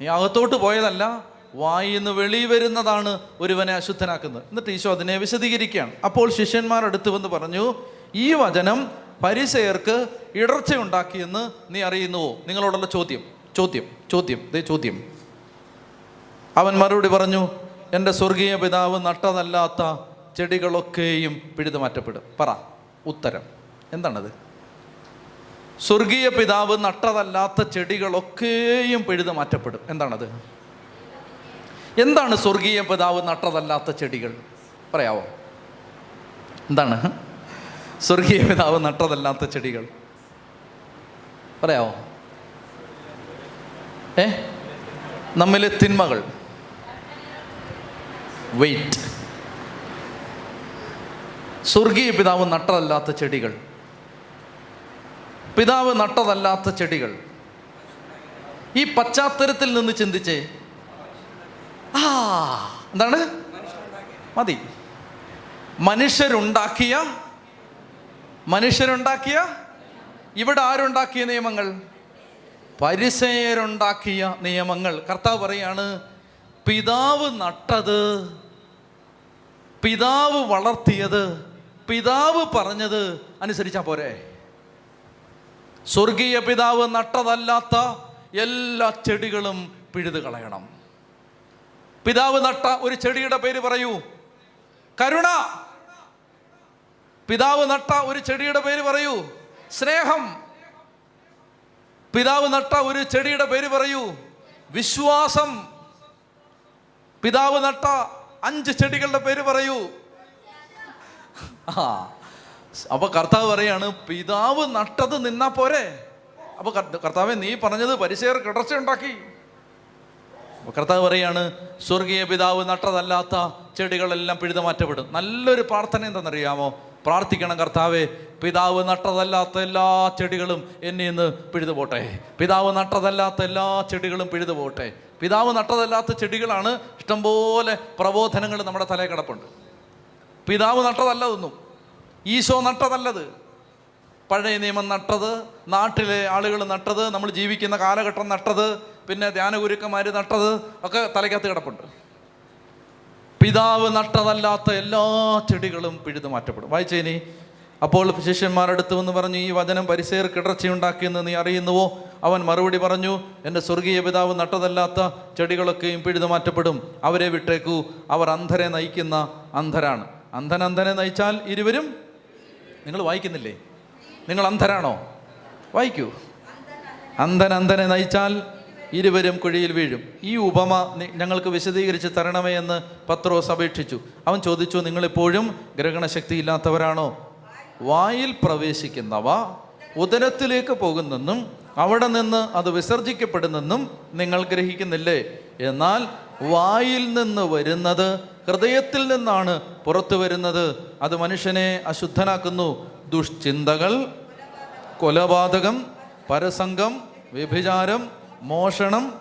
നീ അകത്തോട്ട് പോയതല്ല വായിൽ നിന്ന് വെളി വരുന്നതാണ് ഒരുവനെ അശുദ്ധനാക്കുന്നത്. എന്നിട്ട് ഈശോ അതിനെ വിശദീകരിക്കുകയാണ്. അപ്പോൾ ശിഷ്യന്മാർ അടുത്ത് വന്ന് പറഞ്ഞു ഈ വചനം പരിസയർക്ക് ഇടർച്ചയുണ്ടാക്കിയെന്ന് നീ അറിയുന്നുവോ? നിങ്ങളോടുള്ള ചോദ്യം ചോദ്യം ചോദ്യം ദേ ചോദ്യം. അവൻ മറുപടി പറഞ്ഞു എന്റെ സ്വർഗീയ പിതാവ് നട്ടതല്ലാത്ത ചെടികളൊക്കെയും പിഴുതു മാറ്റപ്പെടും പറ ഉത്തരം. എന്താണത്? സ്വർഗീയ പിതാവ് നട്ടതല്ലാത്ത ചെടികളൊക്കെയും പിഴുതു മാറ്റപ്പെടും എന്താണത്? എന്താണ് സ്വർഗീയ പിതാവ് നട്ടതല്ലാത്ത ചെടികൾ? പറയാവോ? എന്താണ്? സ്വർഗീയ പിതാവ് നട്ടതല്ലാത്ത ചെടികൾ. പറയാവോ? ഏ? നമ്മിലെ തിന്മകൾ. വെയിറ്റ് സ്വർഗീയ പിതാവ് നട്ടതല്ലാത്ത ചെടികൾ. പിതാവ് നട്ടതല്ലാത്ത ചെടികൾ. ഈ പശ്ചാത്തലത്തിൽ നിന്ന് ചിന്തിച്ചേ ആ എന്താണ്? മതി. മനുഷ്യരുണ്ടാക്കിയ മനുഷ്യരുണ്ടാക്കിയ ഇവിടെ ആരുണ്ടാക്കിയ നിയമങ്ങൾ? പരിസയരുണ്ടാക്കിയ നിയമങ്ങൾ. കർത്താവ് പറയാണ് പിതാവ് നട്ടത് പിതാവ് വളർത്തിയത് പിതാവ് പറഞ്ഞത് അനുസരിച്ചാ പോരെ. സ്വർഗീയ പിതാവ് നട്ടതല്ലാത്ത എല്ലാ ചെടികളും പിഴുതു കളയണം. പിതാവ് നട്ട ഒരു ചെടിയുടെ പേര് പറയൂ. കരുണ. പിതാവ് നട്ട ഒരു ചെടിയുടെ പേര് പറയൂ. സ്നേഹം. പിതാവ് നട്ട ഒരു ചെടിയുടെ പേര് പറയൂ. വിശ്വാസം. പിതാവ് നട്ട അഞ്ച് ചെടികളുടെ പേര് പറയൂ. ആ അപ്പൊ കർത്താവ് പറയാണ് പിതാവ് നട്ടത് നിന്നാ പോരെ? അപ്പൊ കർത്ത- കർത്താവെ നീ പറഞ്ഞത് പരിസര കിടർച്ച ഉണ്ടാക്കി. കർത്താവ് പറയാണ് സ്വർഗീയ പിതാവ് നട്ടതല്ലാത്ത ചെടികളെല്ലാം പിഴുത മാറ്റപ്പെടും നല്ലൊരു പ്രാർത്ഥന എന്താണെന്നറിയാമോ പ്രാർത്ഥിക്കണം കർത്താവെ പിതാവ് നട്ടതല്ലാത്ത എല്ലാ ചെടികളും എന്നെ ഇന്ന് പിഴുതു പോട്ടെ പിതാവ് നട്ടതല്ലാത്ത എല്ലാ ചെടികളും പിഴുതു പോട്ടെ പിതാവ് നട്ടതല്ലാത്ത ചെടികളാണ് ഇഷ്ടംപോലെ പ്രബോധനങ്ങൾ നമ്മുടെ തലയിൽ കിടപ്പുണ്ട്. പിതാവ് നട്ടതല്ല ഒന്നും ഈശോ നട്ടതല്ലത്. പഴയ നിയമം നട്ടത് നാട്ടിലെ ആളുകൾ നട്ടത് നമ്മൾ ജീവിക്കുന്ന കാലഘട്ടം നട്ടത് പിന്നെ ധ്യാനഗുരുക്കന്മാർ നട്ടത് ഒക്കെ തലയ്ക്കകത്ത് കിടപ്പുണ്ട്. പിതാവ് നട്ടതല്ലാത്ത എല്ലാ ചെടികളും പിഴുതു മാറ്റപ്പെടും. വായിച്ചേനി അപ്പോൾ ശിഷ്യന്മാരടുത്ത് വന്ന് പറഞ്ഞു ഈ വചനം പരിസേർ കിടർച്ചയുണ്ടാക്കിയെന്ന് നീ അറിയുന്നുവോ? അവൻ മറുപടി പറഞ്ഞു എന്റെ സ്വർഗീയ പിതാവ് നട്ടതല്ലാത്ത ചെടികളൊക്കെയും പിഴുതു മാറ്റപ്പെടും. അവരെ വിട്ടേക്കൂ. അവർ അന്ധരെ നയിക്കുന്ന അന്ധരാണ്. അന്ധൻ അന്ധനെ നയിച്ചാൽ ഇരുവരും? നിങ്ങൾ വായിക്കുന്നില്ലേ? നിങ്ങൾ അന്ധരാണോ? വായിക്കൂ. അന്ധൻ അന്ധനെ നയിച്ചാൽ ഇരുവരും കുഴിയിൽ വീഴും. ഈ ഉപമ ഞങ്ങൾക്ക് വിശദീകരിച്ച് തരണമേ എന്ന് പത്രോസ് അപേക്ഷിച്ചു. അവൻ ചോദിച്ചു നിങ്ങളിപ്പോഴും ഗ്രഹണശക്തി ഇല്ലാത്തവരാണോ വായിൽ പ്രവേശിക്കുന്നവ ഉദരത്തിലേക്ക് പോകുന്നെന്നും അവിടെ നിന്ന് അത് വിസർജിക്കപ്പെടുന്നെന്നും നിങ്ങൾ ഗ്രഹിക്കുന്നില്ലേ? എന്നാൽ വായിൽ നിന്ന് വരുന്നത് ഹൃദയത്തിൽ നിന്നാണ് പുറത്തു വരുന്നത്. അത് മനുഷ്യനെ അശുദ്ധനാക്കുന്നു. ദുഷ്ചിന്തകൾ കൊലപാതകം പരസംഗം വ്യഭിചാരം മോഷണം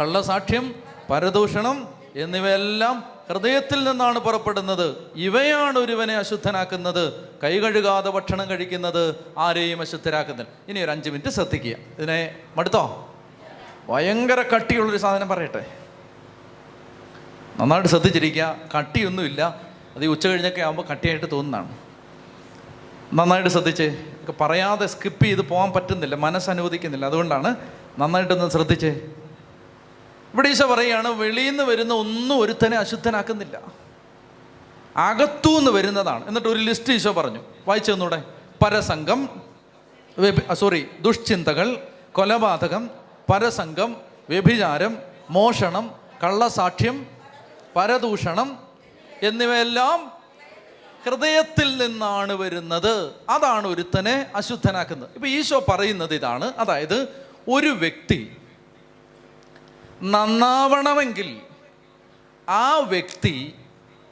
കള്ളസാക്ഷ്യം പരദൂഷണം എന്നിവയെല്ലാം ഹൃദയത്തിൽ നിന്നാണ് പുറപ്പെടുന്നത്. ഇവയാണ് ഒരുവനെ അശുദ്ധനാക്കുന്നത്. കൈ കഴുകാതെ ഭക്ഷണം കഴിക്കുന്നത് ആരെയും അശുദ്ധരാക്കുന്നത് ഇനി ഒരു അഞ്ച് മിനിറ്റ് ശ്രദ്ധിക്കുക. ഇതിനെ മടുത്തോ? ഭയങ്കര കട്ടിയുള്ളൊരു സാധനം പറയട്ടെ. നന്നായിട്ട് ശ്രദ്ധിച്ചിരിക്കുക. കട്ടിയൊന്നുമില്ല. അത് ഈ ഉച്ച കഴിഞ്ഞൊക്കെ ആകുമ്പോൾ കട്ടിയായിട്ട് തോന്നുന്നതാണ്. നന്നായിട്ട് ശ്രദ്ധിച്ച്. പറയാതെ സ്കിപ്പ് ചെയ്ത് പോകാൻ പറ്റുന്നില്ല. മനസ്സ് അനുവദിക്കുന്നില്ല അതുകൊണ്ടാണ് നന്നായിട്ടൊന്ന് ശ്രദ്ധിച്ചേ. ഇവിടെ ഈശോ പറയുകയാണ് വെളിയിൽ നിന്ന് വരുന്ന ഒന്നും ഒരുത്തനെ അശുദ്ധനാക്കുന്നില്ല. അകത്തു നിന്ന് വരുന്നതാണ്. എന്നിട്ട് ഒരു ലിസ്റ്റ് ഈശോ പറഞ്ഞു. വായിച്ചു തന്നൂടെ പരസംഗം സോറി ദുഷ്ചിന്തകൾ കൊലപാതകം പരസംഗം വ്യഭിചാരം മോഷണം കള്ളസാക്ഷ്യം പരദൂഷണം എന്നിവയെല്ലാം ഹൃദയത്തിൽ നിന്നാണ് വരുന്നത്. അതാണ് ഒരുത്തനെ അശുദ്ധനാക്കുന്നത്. ഇപ്പം ഈശോ പറയുന്നത് ഇതാണ്. അതായത് ഒരു വ്യക്തി നന്നാവണമെങ്കിൽ ആ വ്യക്തി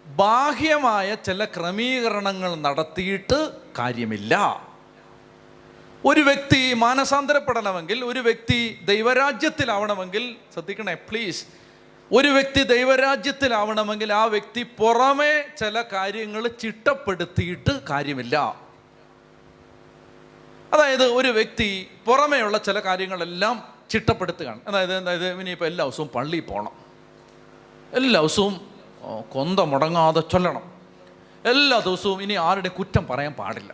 ബാഹ്യമായ ചില ക്രമീകരണങ്ങൾ നടത്തിയിട്ട് കാര്യമില്ല. ഒരു വ്യക്തി മാനസാന്തരപ്പെടണമെങ്കിൽ ഒരു വ്യക്തി ദൈവരാജ്യത്തിലാവണമെങ്കിൽ ശ്രദ്ധിക്കണേ പ്ലീസ് ഒരു വ്യക്തി ദൈവരാജ്യത്തിലാവണമെങ്കിൽ ആ വ്യക്തി പുറമേ ചില കാര്യങ്ങൾ ചിട്ടപ്പെടുത്തിയിട്ട് കാര്യമില്ല. അതായത് ഒരു വ്യക്തി പുറമേയുള്ള ചില കാര്യങ്ങളെല്ലാം ചിട്ടപ്പെടുത്തുകയാണ്. അതായത് അതായത് ഇനിയിപ്പോൾ എല്ലാ ദിവസവും പള്ളിയിൽ പോകണം എല്ലാ ദിവസവും കൊന്ത മുടങ്ങാതെ ചൊല്ലണം. എല്ലാ ദിവസവും ഇനി ആരുടെയും കുറ്റം പറയാൻ പാടില്ല.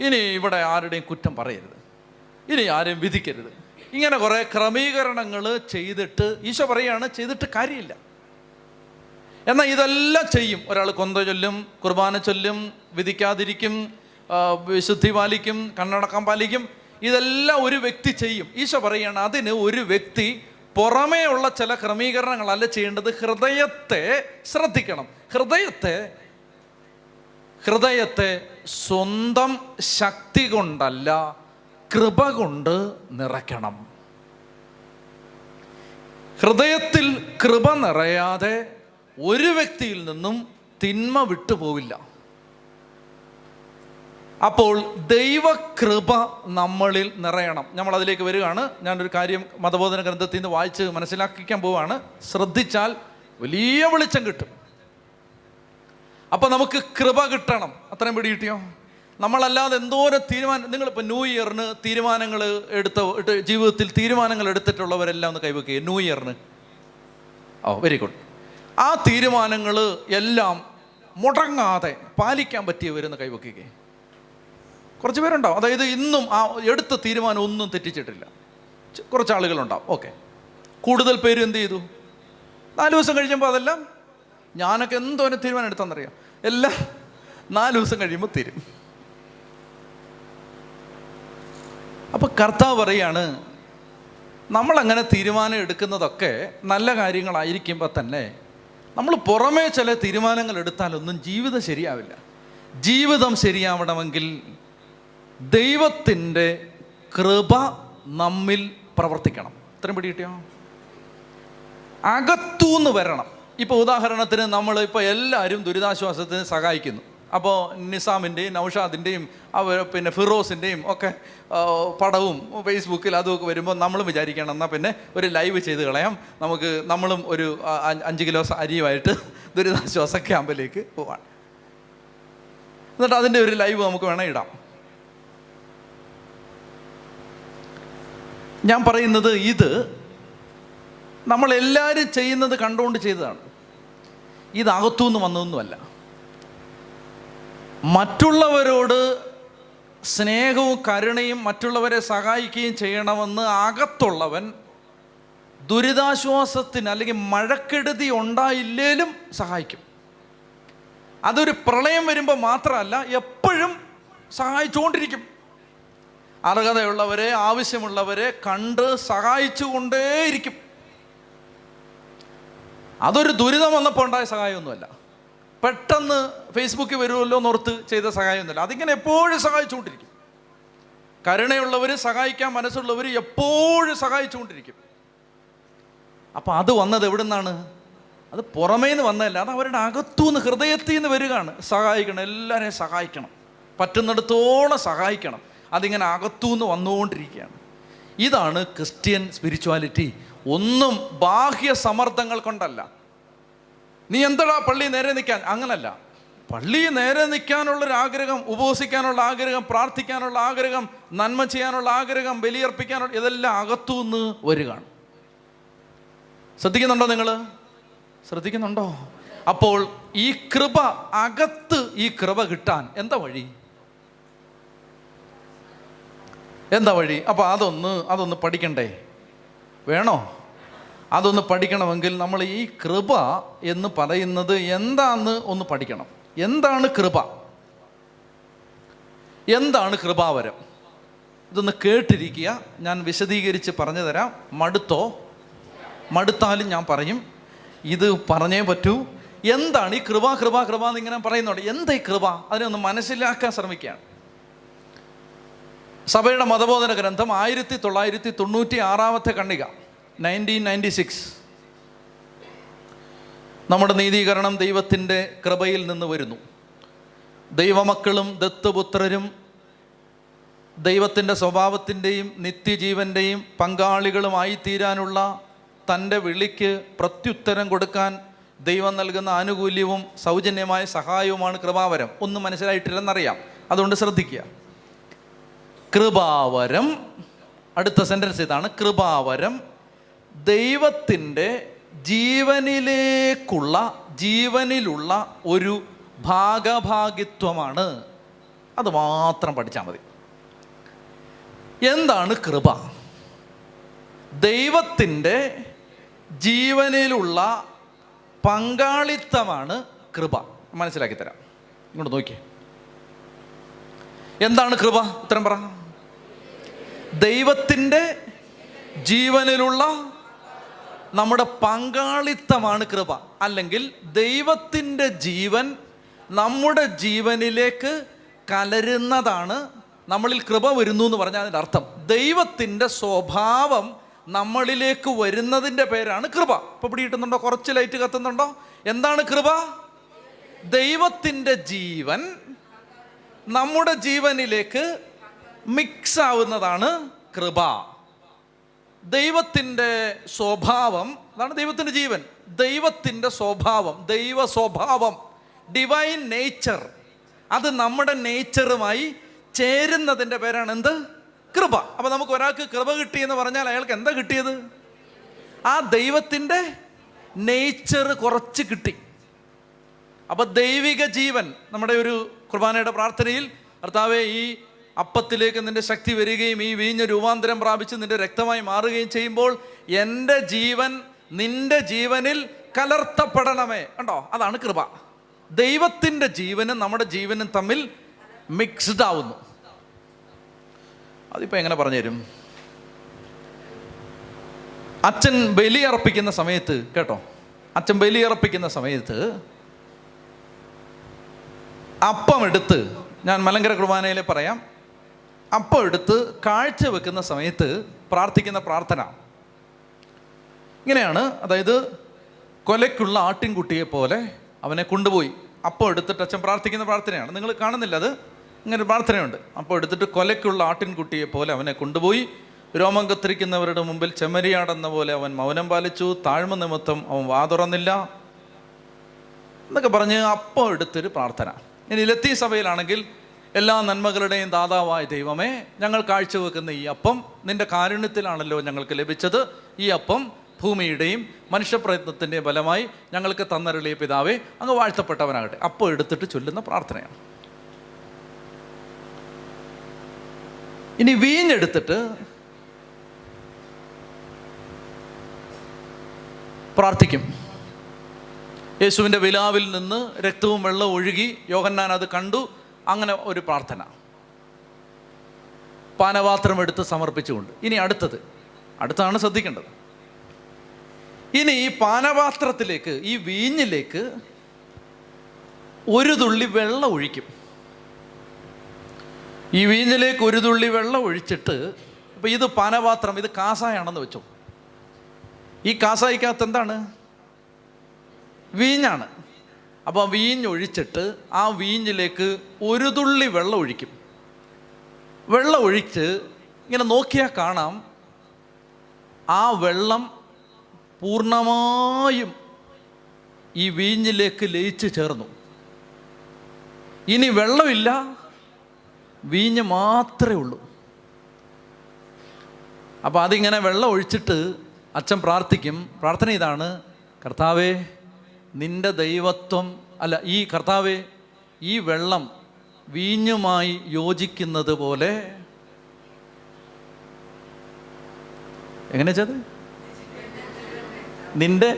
ഇനി ഇവിടെ ആരുടെയും കുറ്റം പറയരുത്. ഇനി ആരെയും വിധിക്കരുത്. ഇങ്ങനെ കുറേ ക്രമീകരണങ്ങൾ ചെയ്തിട്ട് ഈശോ പറയുകയാണ് ചെയ്തിട്ട് കാര്യമില്ല. എന്നാൽ ഇതെല്ലാം ചെയ്യും. ഒരാൾ കൊന്ത ചൊല്ലും കുർബാന ചൊല്ലും വിധിക്കാതിരിക്കും വിശുദ്ധി പാലിക്കും കണ്ണടക്കം പാലിക്കും. ഇതെല്ലാം ഒരു വ്യക്തി ചെയ്യും. ഈശോ പറയുകയാണ് അതിന് ഒരു വ്യക്തി പുറമേ ഉള്ള ചില ക്രമീകരണങ്ങളല്ല ചെയ്യേണ്ടത്. ഹൃദയത്തെ ശ്രദ്ധിക്കണം. ഹൃദയത്തെ ഹൃദയത്തെ സ്വന്തം ശക്തി കൊണ്ടല്ല കൃപ കൊണ്ട് നിറയ്ക്കണം. ഹൃദയത്തിൽ കൃപ നിറയാതെ ഒരു വ്യക്തിയിൽ നിന്നും തിന്മ വിട്ടുപോവില്ല. അപ്പോൾ ദൈവകൃപ നമ്മളിൽ നിറയണം. നമ്മൾ അതിലേക്ക് വരികയാണ്. ഞാനൊരു കാര്യം മതബോധന ഗ്രന്ഥത്തിൽ നിന്ന് വായിച്ച് മനസ്സിലാക്കിക്കാൻ പോവാണ്. ശ്രദ്ധിച്ചാൽ വലിയ വെളിച്ചം കിട്ടും. അപ്പോൾ നമുക്ക് കൃപ കിട്ടണം. അത്രയും പിടി കിട്ടിയോ? നമ്മളല്ലാതെ എന്തോരം തീരുമാനം നിങ്ങളിപ്പോൾ ന്യൂ ഇയറിന് തീരുമാനങ്ങൾ എടുത്ത ജീവിതത്തിൽ തീരുമാനങ്ങൾ എടുത്തിട്ടുള്ളവരെല്ലാം ഒന്ന് കൈവയ്ക്കുക ന്യൂ ഇയറിന്. ഓ വെരി ഗുഡ് ആ തീരുമാനങ്ങൾ എല്ലാം മുടങ്ങാതെ പാലിക്കാൻ പറ്റിയവരെന്ന് കൈവയ്ക്കുക കുറച്ച് പേരുണ്ടാവും അതായത് ഇന്നും ആ എടുത്ത തീരുമാനം ഒന്നും തെറ്റിച്ചിട്ടില്ല. കുറച്ച് ആളുകളുണ്ടാവും. ഓക്കെ. കൂടുതൽ പേര് എന്ത് ചെയ്തു? നാല് ദിവസം കഴിയുമ്പോൾ അതെല്ലാം ഞാനൊക്കെ ഒരു തീരുമാനം എടുത്താന്നറിയാം എല്ലാം നാല് ദിവസം കഴിയുമ്പോൾ തീരും. അപ്പോൾ കർത്താവ് പറയാണ് നമ്മളങ്ങനെ തീരുമാനം എടുക്കുന്നതൊക്കെ നല്ല കാര്യങ്ങളായിരിക്കുമ്പോൾ തന്നെ നമ്മൾ പുറമേ ചില തീരുമാനങ്ങൾ എടുത്താലൊന്നും ജീവിതം ശരിയാവില്ല. ജീവിതം ശരിയാവണമെങ്കിൽ ദൈവത്തിന്റെ കൃപ നമ്മിൽ പ്രവർത്തിക്കണം. ഇത്രയും പിടി കിട്ടിയോ? അകത്തൂന്ന് വരണം. ഇപ്പോൾ ഉദാഹരണത്തിന് നമ്മൾ ഇപ്പോൾ എല്ലാവരും ദുരിതാശ്വാസത്തിന് സഹായിക്കുന്നു. അപ്പോൾ നിസാമിന്റെയും നൗഷാദിന്റെയും അവർ പിന്നെ ഫിറോസിന്റെയും ഒക്കെ പടവും ഫേസ്ബുക്കിൽ അതുമൊക്കെ വരുമ്പോൾ നമ്മളും വിചാരിക്കണം എന്നാൽ പിന്നെ ഒരു ലൈവ് ചെയ്ത് കളയാം. നമുക്ക് നമ്മളും ഒരു അഞ്ച് കിലോ അരിയുമായിട്ട് ദുരിതാശ്വാസ ക്യാമ്പിലേക്ക് പോവാൻ എന്നിട്ട് അതിന്റെ ഒരു ലൈവ് നമുക്ക് വേണം ഇടാം. ഞാൻ പറയുന്നത് ഇത് നമ്മളെല്ലാവരും ചെയ്യുന്നത് കണ്ടുകൊണ്ട് ചെയ്തതാണ്. ഇത് അകത്തുനിന്ന് വന്നതൊന്നുമല്ല. മറ്റുള്ളവരോട് സ്നേഹവും കരുണയും മറ്റുള്ളവരെ സഹായിക്കുകയും ചെയ്യണമെന്ന് അകത്തുള്ളവൻ ദുരിതാശ്വാസത്തിന് അല്ലെങ്കിൽ മഴക്കെടുതി ഉണ്ടായില്ലേലും സഹായിക്കും. അതൊരു പ്രളയം വരുമ്പോൾ മാത്രമല്ല എപ്പോഴും സഹായിച്ചുകൊണ്ടിരിക്കും. അർഹതയുള്ളവരെ ആവശ്യമുള്ളവരെ കണ്ട് സഹായിച്ചുകൊണ്ടേയിരിക്കും. അതൊരു ദുരിതം വന്നപ്പോൾ ഉണ്ടായ സഹായമൊന്നുമല്ല. പെട്ടെന്ന് ഫേസ്ബുക്കിൽ വരുമല്ലോ എന്നോർത്ത് ചെയ്ത സഹായമൊന്നുമില്ല. അതിങ്ങനെ എപ്പോഴും സഹായിച്ചുകൊണ്ടിരിക്കും. കരുണയുള്ളവർ സഹായിക്കാൻ മനസ്സുള്ളവർ എപ്പോഴും സഹായിച്ചുകൊണ്ടിരിക്കും. അപ്പം അത് വന്നത് എവിടെ നിന്നാണ് അത് പുറമേ നിന്ന് വന്നതല്ല. അത് അവരുടെ അകത്തുനിന്ന് ഹൃദയത്തിൽ നിന്ന് വരികയാണ്. സഹായിക്കണം എല്ലാവരെയും സഹായിക്കണം. പറ്റുന്നിടത്തോളം സഹായിക്കണം. അതിങ്ങനെ അകത്തുനിന്ന് വന്നുകൊണ്ടിരിക്കുകയാണ്. ഇതാണ് ക്രിസ്ത്യൻ സ്പിരിച്വാലിറ്റി. ഒന്നും ബാഹ്യ സമ്മർദ്ദങ്ങൾ കൊണ്ടല്ല. നീ എന്തടാ പള്ളി നേരെ നിൽക്കാൻ അങ്ങനല്ല. പള്ളി നേരെ നിൽക്കാനുള്ളൊരു ആഗ്രഹം ഉപവസിക്കാനുള്ള ആഗ്രഹം പ്രാർത്ഥിക്കാനുള്ള ആഗ്രഹം നന്മ ചെയ്യാനുള്ള ആഗ്രഹം ബലിയർപ്പിക്കാനുള്ള ഇതെല്ലാം അകത്തുനിന്ന് വരികയാണ്. ശ്രദ്ധിക്കുന്നുണ്ടോ നിങ്ങൾ ശ്രദ്ധിക്കുന്നുണ്ടോ? അപ്പോൾ ഈ കൃപ അകത്ത് ഈ കൃപ കിട്ടാൻ എന്താ വഴി? എന്താ വഴി? അപ്പോൾ അതൊന്ന് അതൊന്ന് പഠിക്കണ്ടേ? വേണോ? അതൊന്ന് പഠിക്കണമെങ്കിൽ നമ്മൾ ഈ കൃപ എന്ന് പറയുന്നത് എന്താന്ന് ഒന്ന് പഠിക്കണം. എന്താണ് കൃപ? എന്താണ് കൃപാവരം? ഇതൊന്ന് കേട്ടിരിക്കുക. ഞാൻ വിശദീകരിച്ച് പറഞ്ഞു തരാം മടുത്തോ? മടുത്താലും ഞാൻ പറയും. ഇത് പറഞ്ഞേ പറ്റൂ. എന്താണ് ഈ കൃപ കൃപ കൃപ എന്നിങ്ങനെ പറയുന്നുണ്ട്. എന്താ ഈ കൃപ? അതിനെ ഒന്ന് മനസ്സിലാക്കാൻ ശ്രമിക്കുകയാണ്. സഭയുടെ മതബോധന ഗ്രന്ഥം ആയിരത്തി തൊള്ളായിരത്തി തൊണ്ണൂറ്റി ആറാമത്തെ കണ്ണിക നയന്റീൻ നയന്റി സിക്സ് നമ്മുടെ നീതീകരണം ദൈവത്തിന്റെ കൃപയിൽ നിന്ന് വരുന്നു. ദൈവമക്കളും ദത്തുപുത്രരും ദൈവത്തിന്റെ സ്വഭാവത്തിന്റെയും നിത്യജീവന്റെയും പങ്കാളികളുമായി തീരാനുള്ള തന്റെ വിളിക്ക് പ്രത്യുത്തരം കൊടുക്കാൻ ദൈവം നൽകുന്ന ആനുകൂല്യവും സൗജന്യമായ സഹായവുമാണ് കൃപാവരം. ഒന്നും മനസ്സിലായിട്ടില്ലെന്നറിയാം. അതുകൊണ്ട് ശ്രദ്ധിക്കുക. കൃപാവരം. അടുത്ത സെന്റൻസ് ഇതാണ്. കൃപാവരം ദൈവത്തിന്റെ ജീവനിലേക്കുള്ള ജീവനിലുള്ള ഒരു ഭാഗഭാഗിത്വമാണ്. അത് മാത്രം പഠിച്ചാൽ മതി. എന്താണ് കൃപ? ദൈവത്തിന്റെ ജീവനിലുള്ള പങ്കാളിത്തമാണ് കൃപ. മനസ്സിലാക്കി തരാം. ഇങ്ങോട്ട് നോക്കിയേ. എന്താണ് കൃപ? ഉത്തരം പറ. ദൈവത്തിന്റെ ജീവനിലുള്ള നമ്മുടെ പങ്കാളിത്തമാണ് കൃപ. അല്ലെങ്കിൽ ദൈവത്തിന്റെ ജീവൻ നമ്മുടെ ജീവനിലേക്ക് കലരുന്നതാണ് നമ്മളിൽ കൃപ വരുന്നു എന്ന് പറഞ്ഞാൽ അതിന്റെ അർത്ഥം. ദൈവത്തിന്റെ സ്വഭാവം നമ്മളിലേക്ക് വരുന്നതിന്റെ പേരാണ് കൃപ. ഇപ്പോൾ പിടിയിട്ടുന്നുണ്ടോ കുറച്ച് ലൈറ്റ് കത്തുന്നുണ്ടോ? എന്താണ് കൃപ? ദൈവത്തിന്റെ ജീവൻ നമ്മുടെ ജീവനിലേക്ക് മിക്സ് ആവുന്നതാണ് കൃപ. ദൈവത്തിന്റെ സ്വഭാവം അതാണ് ദൈവത്തിന്റെ ജീവൻ. ദൈവത്തിന്റെ സ്വഭാവം ദൈവ സ്വഭാവം ഡിവൈൻ നേച്ചർ അത് നമ്മുടെ നേച്ചറുമായി ചേരുന്നതിന്റെ പേരാണ് എന്ത്? കൃപ. അപ്പോൾ നമുക്ക് ഒരാൾക്ക് കൃപ കിട്ടിയെന്ന് പറഞ്ഞാൽ അയാൾക്ക് എന്താ കിട്ടിയത്? ആ ദൈവത്തിന്റെ നേച്ചർ കുറച്ച് കിട്ടി. അപ്പോൾ ദൈവിക ജീവൻ നമ്മുടെ ഒരു കുർബാനയുടെ പ്രാർത്ഥനയിൽ കർത്താവെ ഈ അപ്പത്തിലേക്ക് നിന്റെ ശക്തി വരികയും ഈ വീഞ്ഞ രൂപാന്തരം പ്രാപിച്ച് നിന്റെ രക്തമായി മാറുകയും ചെയ്യുമ്പോൾ എന്റെ ജീവൻ നിന്റെ ജീവനിൽ കലർത്തപ്പെടണമേ. കണ്ടോ? അതാണ് കൃപ. ദൈവത്തിന്റെ ജീവനും നമ്മുടെ ജീവനും തമ്മിൽ മിക്സ്ഡ് ആവുന്നു. അതിപ്പോൾ എങ്ങനെ പറഞ്ഞുതരും അച്ഛൻ ബലിയർപ്പിക്കുന്ന സമയത്ത് കേട്ടോ? അച്ഛൻ ബലിയർപ്പിക്കുന്ന സമയത്ത് അപ്പം എടുത്ത് ഞാൻ മലങ്കര കുർബാനയിലെ പറയാം അപ്പം എടുത്ത് കാഴ്ച വെക്കുന്ന സമയത്ത് പ്രാർത്ഥിക്കുന്ന പ്രാർത്ഥന. ഇങ്ങനെയാണ് അതായത് കൊലയ്ക്കുള്ള ആട്ടിൻകുട്ടിയെ പോലെ അവനെ കൊണ്ടുപോയി. അപ്പോൾ എടുത്തിട്ട് അച്ഛൻ പ്രാർത്ഥിക്കുന്ന പ്രാർത്ഥനയാണ്. നിങ്ങൾ കാണുന്നില്ല അത്? ഇങ്ങനെ പ്രാർത്ഥനയുണ്ട്. അപ്പോൾ എടുത്തിട്ട് കൊലയ്ക്കുള്ള ആട്ടിൻകുട്ടിയെ പോലെ അവനെ കൊണ്ടുപോയി. രോമം കത്തിരിക്കുന്നവരുടെ മുമ്പിൽ ചെമ്മരിയാടെന്ന പോലെ അവൻ മൗനം പാലിച്ചു. താഴ്മ നിമിത്തം അവൻ വാതുറന്നില്ല എന്നൊക്കെ പറഞ്ഞ് അപ്പോൾ എടുത്തൊരു പ്രാർത്ഥന. ഇനി ലത്തീ സഭയിലാണെങ്കിൽ എല്ലാ നന്മകളുടെയും ദാതാവായ ദൈവമേ ഞങ്ങൾ കാഴ്ചവെക്കുന്ന ഈ അപ്പം നിന്റെ കാരുണ്യത്തിലാണല്ലോ ഞങ്ങൾക്ക് ലഭിച്ചത്. ഈ അപ്പം ഭൂമിയുടെയും മനുഷ്യപ്രയത്നത്തിന്റെയും ഫലമായി ഞങ്ങൾക്ക് തന്നരളിയ പിതാവേ അങ്ങ് വാഴ്ത്തപ്പെട്ടവനാകട്ടെ. അപ്പം എടുത്തിട്ട് ചൊല്ലുന്ന പ്രാർത്ഥനയാണ്. ഇനി വീഞ്ഞെടുത്തിട്ട് പ്രാർത്ഥിക്കും. യേശുവിന്റെ വിലാവിൽ നിന്ന് രക്തവും വെള്ളവും ഒഴുകി യോഹന്നാൻ അത് കണ്ടു. അങ്ങനെ ഒരു പ്രാർത്ഥന. പാനപാത്രം എടുത്ത് സമർപ്പിച്ചുകൊണ്ട്. ഇനി അടുത്തത്. അടുത്താണ് ശ്രദ്ധിക്കേണ്ടത്. ഇനി ഈ പാനപാത്രത്തിലേക്ക് ഈ വീഞ്ഞിലേക്ക് ഒരു തുള്ളി വെള്ളം ഒഴിക്കും. ഈ വീഞ്ഞിലേക്ക് ഒരു തുള്ളി വെള്ളം ഒഴിച്ചിട്ട് ഇപ്പം ഇത് പാനപാത്രം ഇത് കാസായാണെന്ന് വെച്ചോ. ഈ കാസായിക്കകത്ത് എന്താണ്? വീഞ്ഞാണ്. അപ്പോൾ വീഞ്ഞൊഴിച്ചിട്ട് ആ വീഞ്ഞിലേക്ക് ഒരു തുള്ളി വെള്ളം ഒഴിക്കും. വെള്ളം ഒഴിച്ച് ഇങ്ങനെ നോക്കിയാൽ കാണാം ആ വെള്ളം പൂർണമായും ഈ വീഞ്ഞിലേക്ക് ലയിച്ച് ചേർന്നു. ഇനി വെള്ളമില്ല വീഞ്ഞ് മാത്രമേ ഉള്ളൂ. അപ്പോൾ അതിങ്ങനെ വെള്ളം ഒഴിച്ചിട്ട് അച്ഛൻ പ്രാർത്ഥിക്കും. പ്രാർത്ഥന ഇതാണ്. കർത്താവേ നിന്റെ ദൈവത്വം അല്ല ഈ കർത്താവെ ഈ വെള്ളം വീഞ്ഞുമായി യോജിക്കുന്നത് പോലെ. എങ്ങനെ വെച്ചത് നിന്റെ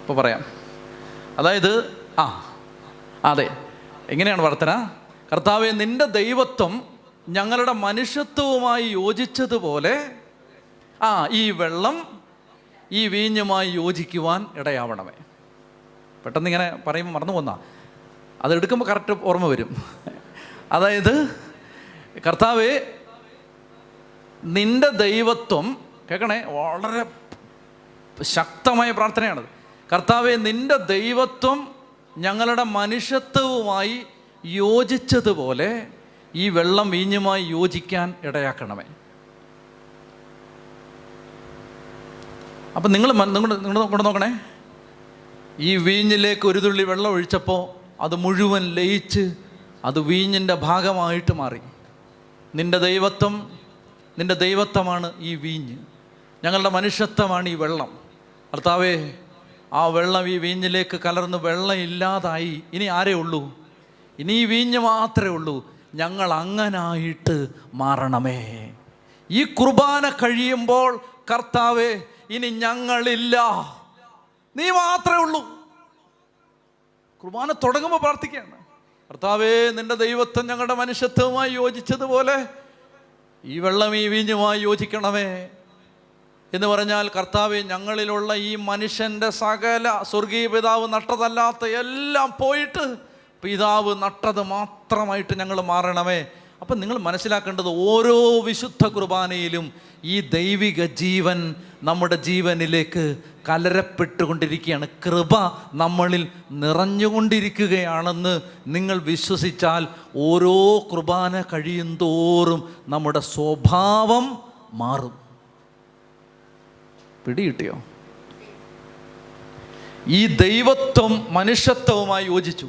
ഇപ്പൊ പറയാം. അതായത് ആ അതെ എങ്ങനെയാണ് വർത്തന കർത്താവെ നിന്റെ ദൈവത്വം ഞങ്ങളുടെ മനുഷ്യത്വവുമായി യോജിച്ചതുപോലെ ആ ഈ വെള്ളം ഈ വീഞ്ഞുമായി യോജിക്കുവാൻ ഇടയാവണമേ. പെട്ടെന്ന് ഇങ്ങനെ പറയുമ്പോൾ മറന്നു പോന്നാ. അത് എടുക്കുമ്പോൾ കറക്റ്റ് ഓർമ്മ വരും. അതായത് കർത്താവ് നിന്റെ ദൈവത്വം കേൾക്കണേ വളരെ ശക്തമായ പ്രാർത്ഥനയാണത്. കർത്താവെ നിന്റെ ദൈവത്വം ഞങ്ങളുടെ മനുഷ്യത്വവുമായി യോജിച്ചതുപോലെ ഈ വെള്ളം വീഞ്ഞുമായി യോജിക്കാൻ ഇടയാക്കണമേ. അപ്പം നിങ്ങൾ നിങ്ങളുടെ നിങ്ങൾ കൊണ്ട് നോക്കണേ. ഈ വീഞ്ഞിലേക്ക് ഒരു തുള്ളി വെള്ളം ഒഴിച്ചപ്പോൾ അത് മുഴുവൻ ലയിച്ച് അത് വീഞ്ഞിന്റെ ഭാഗമായിട്ട് മാറി. നിന്റെ ദൈവത്വം നിന്റെ ദൈവത്വമാണ് ഈ വീഞ്ഞ്. ഞങ്ങളുടെ മനുഷ്യത്വമാണ് ഈ വെള്ളം. ഭർത്താവേ ആ വെള്ളം ഈ വീഞ്ഞിലേക്ക് കലർന്ന് വെള്ളം ഇല്ലാതായി ഇനി ആരേ ഉള്ളൂ? ഇനി ഈ വീഞ്ഞ് മാത്രമേ ഉള്ളൂ. ഞങ്ങൾ അങ്ങനായിട്ട് മാറണമേ. ഈ കുർബാന കഴിയുമ്പോൾ കർത്താവേ ഇനി ഞങ്ങളില്ല. നീ മാത്രമേ ഉള്ളൂ. കുർബാന തുടങ്ങുമ്പോൾ പ്രാർത്ഥിക്കുകയാണ്. കർത്താവേ നിന്റെ ദൈവത്വം ഞങ്ങളുടെ മനുഷ്യത്വവുമായി യോജിച്ചതുപോലെ ഈ വെള്ളം ഈ വീഞ്ഞുമായി യോജിക്കണമേ എന്ന് പറഞ്ഞാൽ കർത്താവ് ഞങ്ങളിലുള്ള ഈ മനുഷ്യന്റെ സകല സ്വർഗീയ പിതാവ് നട്ടതല്ലാത്ത എല്ലാം പോയിട്ട് പിതാവ് നട്ടത് മാത്രമായിട്ട് ഞങ്ങൾ മാറണമേ. അപ്പം നിങ്ങൾ മനസ്സിലാക്കേണ്ടത് ഓരോ വിശുദ്ധ കുർബാനയിലും ഈ ദൈവിക ജീവൻ നമ്മുടെ ജീവനിലേക്ക് കലരപ്പെട്ടുകൊണ്ടിരിക്കുകയാണ്. കൃപ നമ്മളിൽ നിറഞ്ഞുകൊണ്ടിരിക്കുകയാണെന്ന് നിങ്ങൾ വിശ്വസിച്ചാൽ ഓരോ കുർബാന കഴിയും തോറും നമ്മുടെ സ്വഭാവം മാറും. പിടികിട്ടിയോ ഈ ദൈവത്വം മനുഷ്യത്വവുമായി യോജിച്ചു.